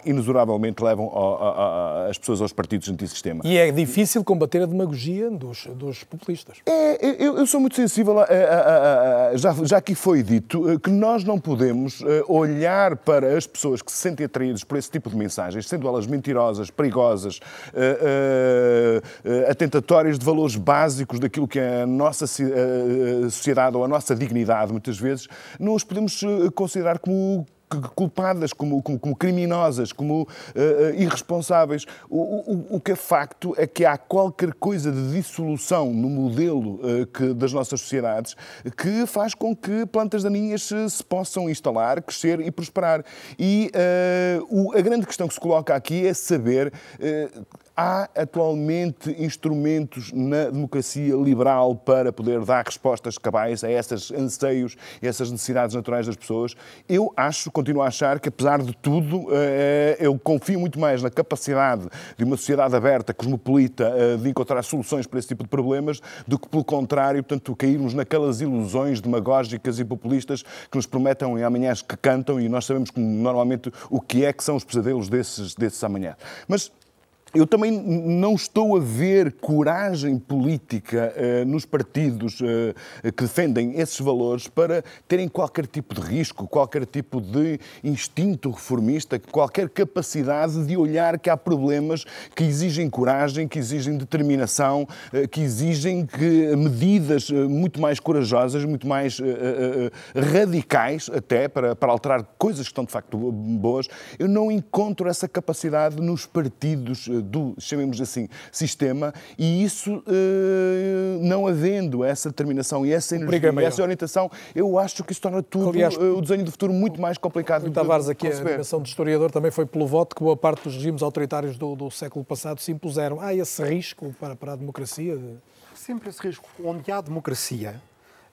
inexoravelmente levam as pessoas aos partidos antissistema. E é difícil combater a demagogia dos, dos populistas. É, eu, eu, sou muito sensível, a, a, a, já, já aqui foi dito, que nós não podemos olhar para as pessoas que se sentem atraídas por esse tipo de mensagens, sendo elas mentirosas, perigosas, atentatórias de valores básicos daquilo que é a nossa sociedade ou a nossa dignidade, muitas vezes, não os podemos considerar como culpadas, como, como, como criminosas, como uh, irresponsáveis. O, o, o, que é facto é que há qualquer coisa de dissolução no modelo uh, que, das nossas sociedades que faz com que plantas daninhas se, se possam instalar, crescer e prosperar. E uh, o, a grande questão que se coloca aqui é saber Há atualmente instrumentos na democracia liberal para poder dar respostas cabais a esses anseios, a essas necessidades naturais das pessoas? Eu acho, continuo a achar que, apesar de tudo, eh, eu confio muito mais na capacidade de uma sociedade aberta, cosmopolita, eh, de encontrar soluções para esse tipo de problemas, do que, pelo contrário, portanto, cairmos naquelas ilusões demagógicas e populistas que nos prometem em amanhãs que cantam e nós sabemos normalmente o que é que são os pesadelos desses, desses amanhã. Mas eu também não estou a ver coragem política uh, nos partidos uh, que defendem esses valores para terem qualquer tipo de risco, qualquer tipo de instinto reformista, qualquer capacidade de olhar que há problemas que exigem coragem, que exigem determinação, uh, que exigem que medidas muito mais corajosas, muito mais radicais, até para, para alterar coisas que estão de facto boas. Eu não encontro essa capacidade nos partidos do, chamemos assim, sistema, e isso, eh, não havendo essa determinação e essa energia e essa orientação, eu acho que isso torna tudo, Aliás, eh, o desenho do futuro muito mais complicado. O Tavares, aqui a animação de historiador também foi pelo voto que boa parte dos regimes autoritários do, do século passado se impuseram. Há esse risco para, para a democracia? De... Sempre esse risco. Onde há democracia,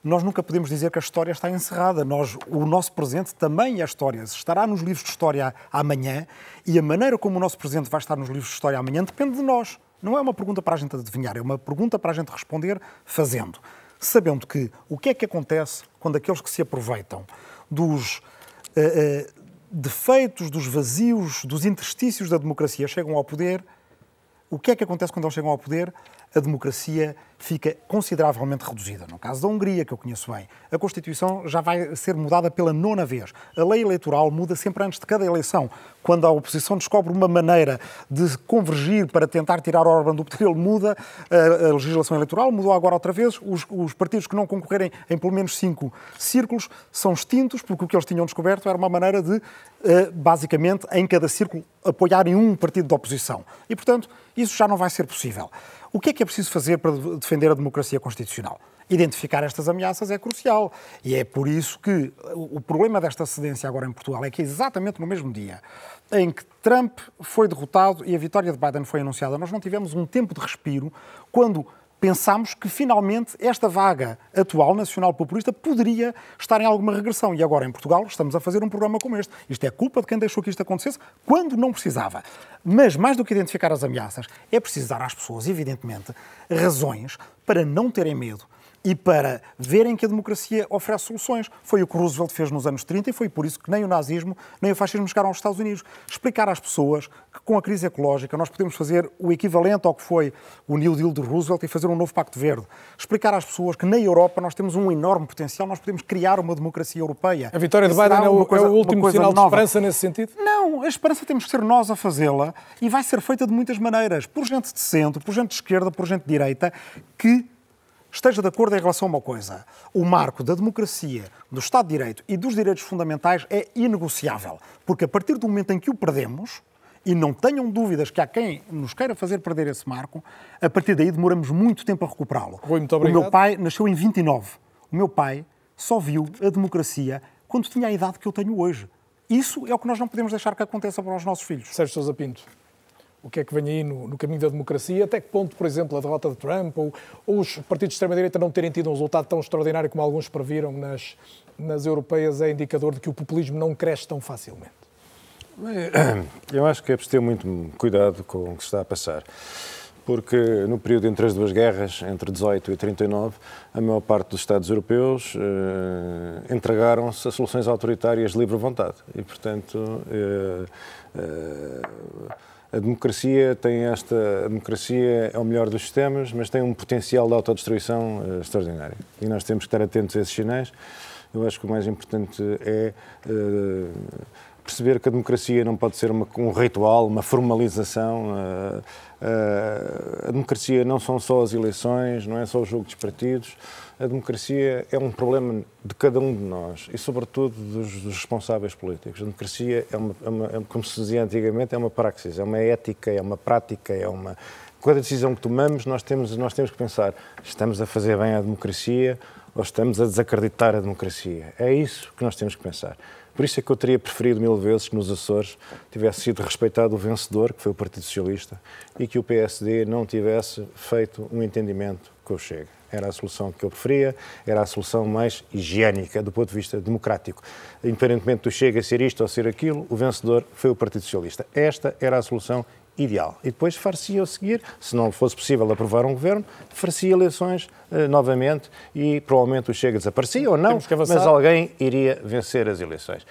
nós nunca podemos dizer que a história está encerrada. Nós, o nosso presente também é história. Estará nos livros de história amanhã e a maneira como o nosso presente vai estar nos livros de história amanhã depende de nós. Não é uma pergunta para a gente adivinhar, é uma pergunta para a gente responder fazendo. Sabendo que o que é que acontece quando aqueles que se aproveitam dos uh, uh, defeitos, dos vazios, dos interstícios da democracia chegam ao poder, o que é que acontece quando eles chegam ao poder? A democracia fica consideravelmente reduzida. No caso da Hungria, que eu conheço bem, a Constituição já vai ser mudada pela nona vez. A lei eleitoral muda sempre antes de cada eleição. Quando a oposição descobre uma maneira de convergir para tentar tirar Orban do poder, ele muda a, legislação eleitoral, mudou agora outra vez. Os, os, partidos que não concorrerem em pelo menos cinco círculos são extintos, porque o que eles tinham descoberto era uma maneira de, eh, basicamente, em cada círculo, apoiarem um partido de oposição. E, portanto, isso já não vai ser possível. O que é que é preciso fazer para defender a democracia constitucional? Identificar estas ameaças é crucial. E é por isso que o problema desta cedência agora em Portugal é que, exatamente no mesmo dia em que Trump foi derrotado e a vitória de Biden foi anunciada, nós não tivemos um tempo de respiro quando pensámos que finalmente esta vaga atual nacional populista poderia estar em alguma regressão. E agora em Portugal estamos a fazer um programa como este. Isto é culpa de quem deixou que isto acontecesse quando não precisava. Mas mais do que identificar as ameaças, é precisar às pessoas, evidentemente, razões para não terem medo e para verem que a democracia oferece soluções. Foi o que Roosevelt fez nos anos 30 e foi por isso que nem o nazismo nem o fascismo chegaram aos Estados Unidos. Explicar às pessoas que com a crise ecológica nós podemos fazer o equivalente ao que foi o New Deal de Roosevelt e fazer um novo Pacto Verde. Explicar às pessoas que na Europa nós temos um enorme potencial, nós podemos criar uma democracia europeia. A vitória de Biden é o, coisa, é o último sinal nova. de esperança nesse sentido? Não, a esperança temos que ser nós a fazê-la e vai ser feita de muitas maneiras. Por gente de centro, por gente de esquerda, por gente de direita, que esteja de acordo em relação a uma coisa. O marco da democracia, do Estado de Direito e dos direitos fundamentais é inegociável. Porque a partir do momento em que o perdemos, e não tenham dúvidas que há quem nos queira fazer perder esse marco, a partir daí demoramos muito tempo a recuperá-lo. muito obrigado. O meu pai nasceu em 29. O meu pai só viu a democracia quando tinha a idade que eu tenho hoje. Isso é o que nós não podemos deixar que aconteça para os nossos filhos. Sérgio Sousa Pinto o que é que vem aí no, no, caminho da democracia, até que ponto, por exemplo, a derrota de Trump ou, ou os partidos de extrema-direita não terem tido um resultado tão extraordinário como alguns previram nas, nas europeias é indicador de que o populismo não cresce tão facilmente? Eu acho que é preciso ter muito cuidado com o que está a passar. porque no período entre as duas guerras, entre 18 e 39, a maior parte dos Estados europeus eh, entregaram-se a soluções autoritárias de livre vontade. E, portanto, eh, eh, a democracia tem esta. A democracia é o melhor dos sistemas, mas tem um potencial de autodestruição uh, extraordinário. E nós temos que estar atentos a esses sinais. Eu acho que o mais importante é uh, perceber que a democracia não pode ser uma, um ritual, uma formalização. Uh, a democracia não são só as eleições, não é só o jogo dos partidos a democracia é um problema de cada um de nós e, sobretudo, dos, dos responsáveis políticos. A democracia é uma, é uma, é, como se dizia antigamente, é uma praxis, é uma ética, é uma prática, é uma. Cada decisão que tomamos, nós temos, nós temos que pensar: estamos a fazer bem a democracia ou estamos a desacreditar a democracia? É isso que nós temos que pensar. Por isso é que eu teria preferido mil vezes que nos Açores tivesse sido respeitado o vencedor, que foi o Partido Socialista, e que o PSD não tivesse feito um entendimento com o Chega. Era a solução que eu preferia, era a solução mais higiênica do ponto de vista democrático. Independentemente do Chega ser isto ou ser aquilo, o vencedor foi o Partido Socialista. Esta era a solução ideal. E depois far-se-ia seguir, se não fosse possível aprovar um governo, far-se eleições uh, novamente e provavelmente o Chega desaparecia ou não, mas alguém iria vencer as eleições.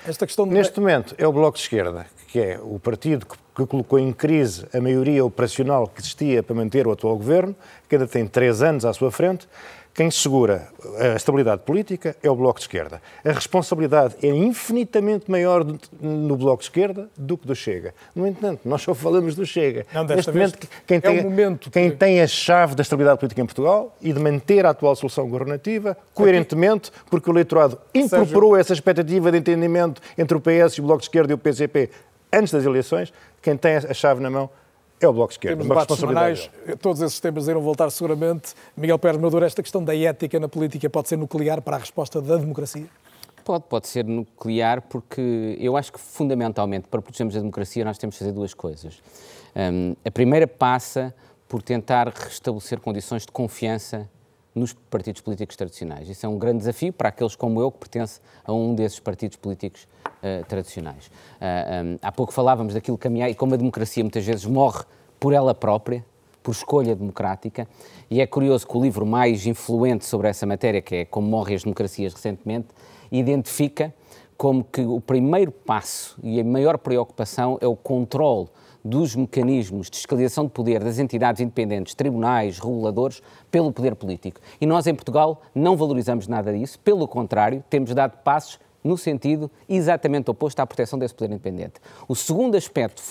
De... Neste momento é o Bloco de Esquerda, que é o partido que, que colocou em crise a maioria operacional que existia para manter o atual governo, que ainda tem três anos à sua frente, quem segura a estabilidade política é o Bloco de Esquerda. A responsabilidade é infinitamente maior no Bloco de Esquerda do que do Chega. No entanto, nós só falamos do Chega. Não, Neste momento, quem, é tem, momento quem que... tem a chave da estabilidade política em Portugal e de manter a atual solução governativa, coerentemente, porque o eleitorado incorporou Sérgio... essa expectativa de entendimento entre o PS e o Bloco de Esquerda e o PCP antes das eleições, quem tem a chave na mão é o Bloco de Esquerda. Temos debates semanais, todos esses temas irão voltar seguramente. Miguel Pérez Maduro, esta questão da ética na política pode ser nuclear para a resposta da democracia? Pode, pode ser nuclear, porque eu acho que fundamentalmente para protegermos a democracia nós temos que fazer duas coisas. Um, a primeira passa por tentar restabelecer condições de confiança nos partidos políticos tradicionais. Isso é um grande desafio para aqueles como eu que pertence a um desses partidos políticos uh, tradicionais. Uh, eh, um, há pouco falávamos daquilo que caminhar e como a democracia muitas vezes morre por ela própria, por escolha democrática, e é curioso que o livro mais influente sobre essa matéria, que é Como Morrem as Democracias Recentemente, identifica como que o primeiro passo e a maior preocupação é o controle dos mecanismos de escalação de poder das entidades independentes, tribunais, reguladores, pelo poder político. E nós, em Portugal, não valorizamos nada disso, pelo contrário, temos dado passos no sentido exatamente oposto à proteção desse poder independente. O segundo aspecto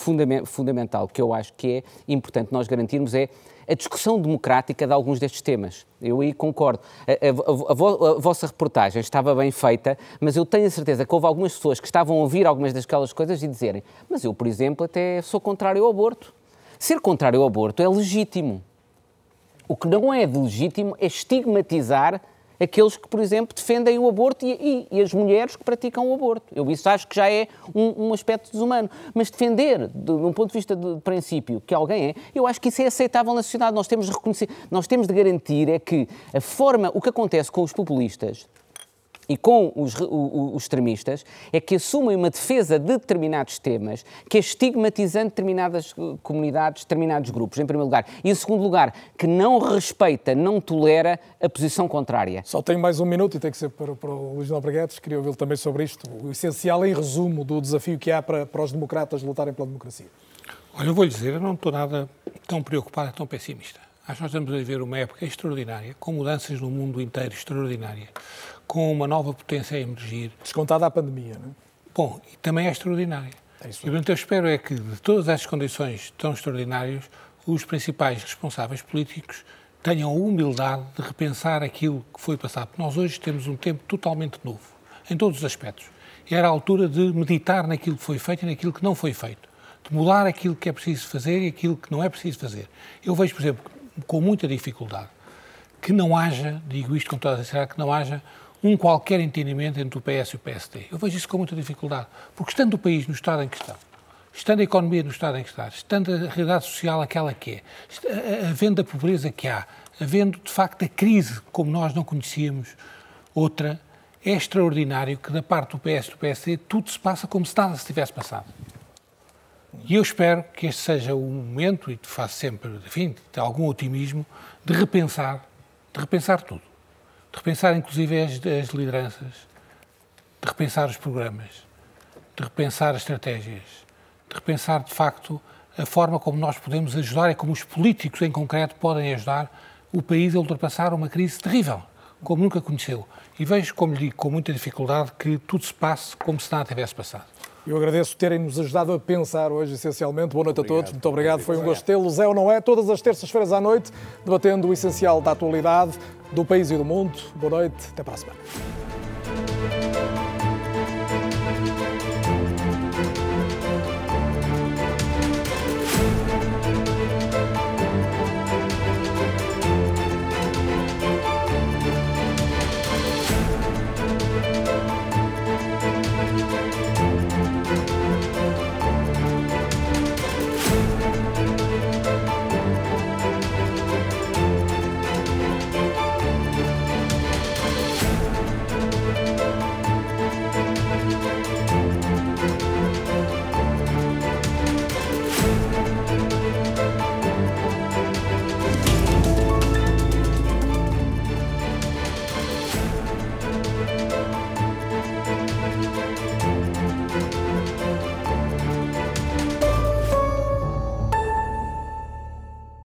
fundamental que eu acho que é importante nós garantirmos é a discussão democrática de alguns destes temas. Eu aí concordo. A, a, a, a, vossa reportagem estava bem feita, mas eu tenho a certeza que houve algumas pessoas que estavam a ouvir algumas daquelas coisas e dizerem: Mas eu, por exemplo, até sou contrário ao aborto. Ser contrário ao aborto é legítimo. O que não é legítimo é estigmatizar aqueles que, por exemplo, defendem o aborto e, e, e, as mulheres que praticam o aborto. Eu isso acho que já é um, um aspecto desumano. Mas defender, de, de, um ponto de vista de princípio, que alguém é, eu acho que isso é aceitável na sociedade. Nós temos de reconhecer, nós temos de garantir é que a forma, o que acontece com os populistas, e com os, os, extremistas é que assumem uma defesa de determinados temas que é estigmatizando determinadas eh, comunidades, determinados grupos, em primeiro lugar. E em segundo lugar, que não respeita, não tolera a posição contrária. Só tenho mais um minuto e tem que ser para, para o Luís Nobre Guedes. Queria ouvi-lo também sobre isto. O essencial em resumo do desafio que há para, para os democratas lutarem pela democracia. Olha, eu vou lhe dizer, eu não estou nada tão preocupado, tão pessimista. Acho que nós estamos a viver uma época extraordinária, com mudanças no mundo inteiro extraordinárias com uma nova potência a emergir. Descontada a pandemia, não é? Bom, e também é extraordinária. É isso. E, portanto, eu espero é que, de todas estas condições tão extraordinárias, os principais responsáveis políticos tenham a humildade de repensar aquilo que foi passado. Nós hoje temos um tempo totalmente novo, em todos os aspectos. E era a altura de meditar naquilo que foi feito e naquilo que não foi feito. De mudar aquilo que é preciso fazer e aquilo que não é preciso fazer. Eu vejo, por exemplo, com muita dificuldade, que não haja, digo isto com toda a sinceridade, que não haja um qualquer entendimento entre o PS e o PSD. Eu vejo isso com muita dificuldade, porque estando o país no estado em que está, estando a economia no estado em que está, estando a realidade social aquela que é, havendo a pobreza que há, havendo de facto a crise como nós não conhecíamos outra, é extraordinário que da parte do PS e do PSD tudo se passa como se nada se tivesse passado. E eu espero que este seja o momento, e faço sempre, enfim, de algum otimismo, de repensar, de repensar tudo. De repensar inclusive as, as lideranças, de repensar os programas, de repensar as estratégias, de repensar de facto a forma como nós podemos ajudar e como os políticos em concreto podem ajudar o país a ultrapassar uma crise terrível, como nunca conheceu. E vejo, como lhe digo, com muita dificuldade que tudo se passe como se nada tivesse passado. Eu agradeço terem nos ajudado a pensar hoje, essencialmente. Boa noite obrigado. a todos, muito obrigado. Foi um gosto tê-los. É ou não é? Todas as terças-feiras à noite, debatendo o essencial da atualidade do país e do mundo. Boa noite, até para a semana.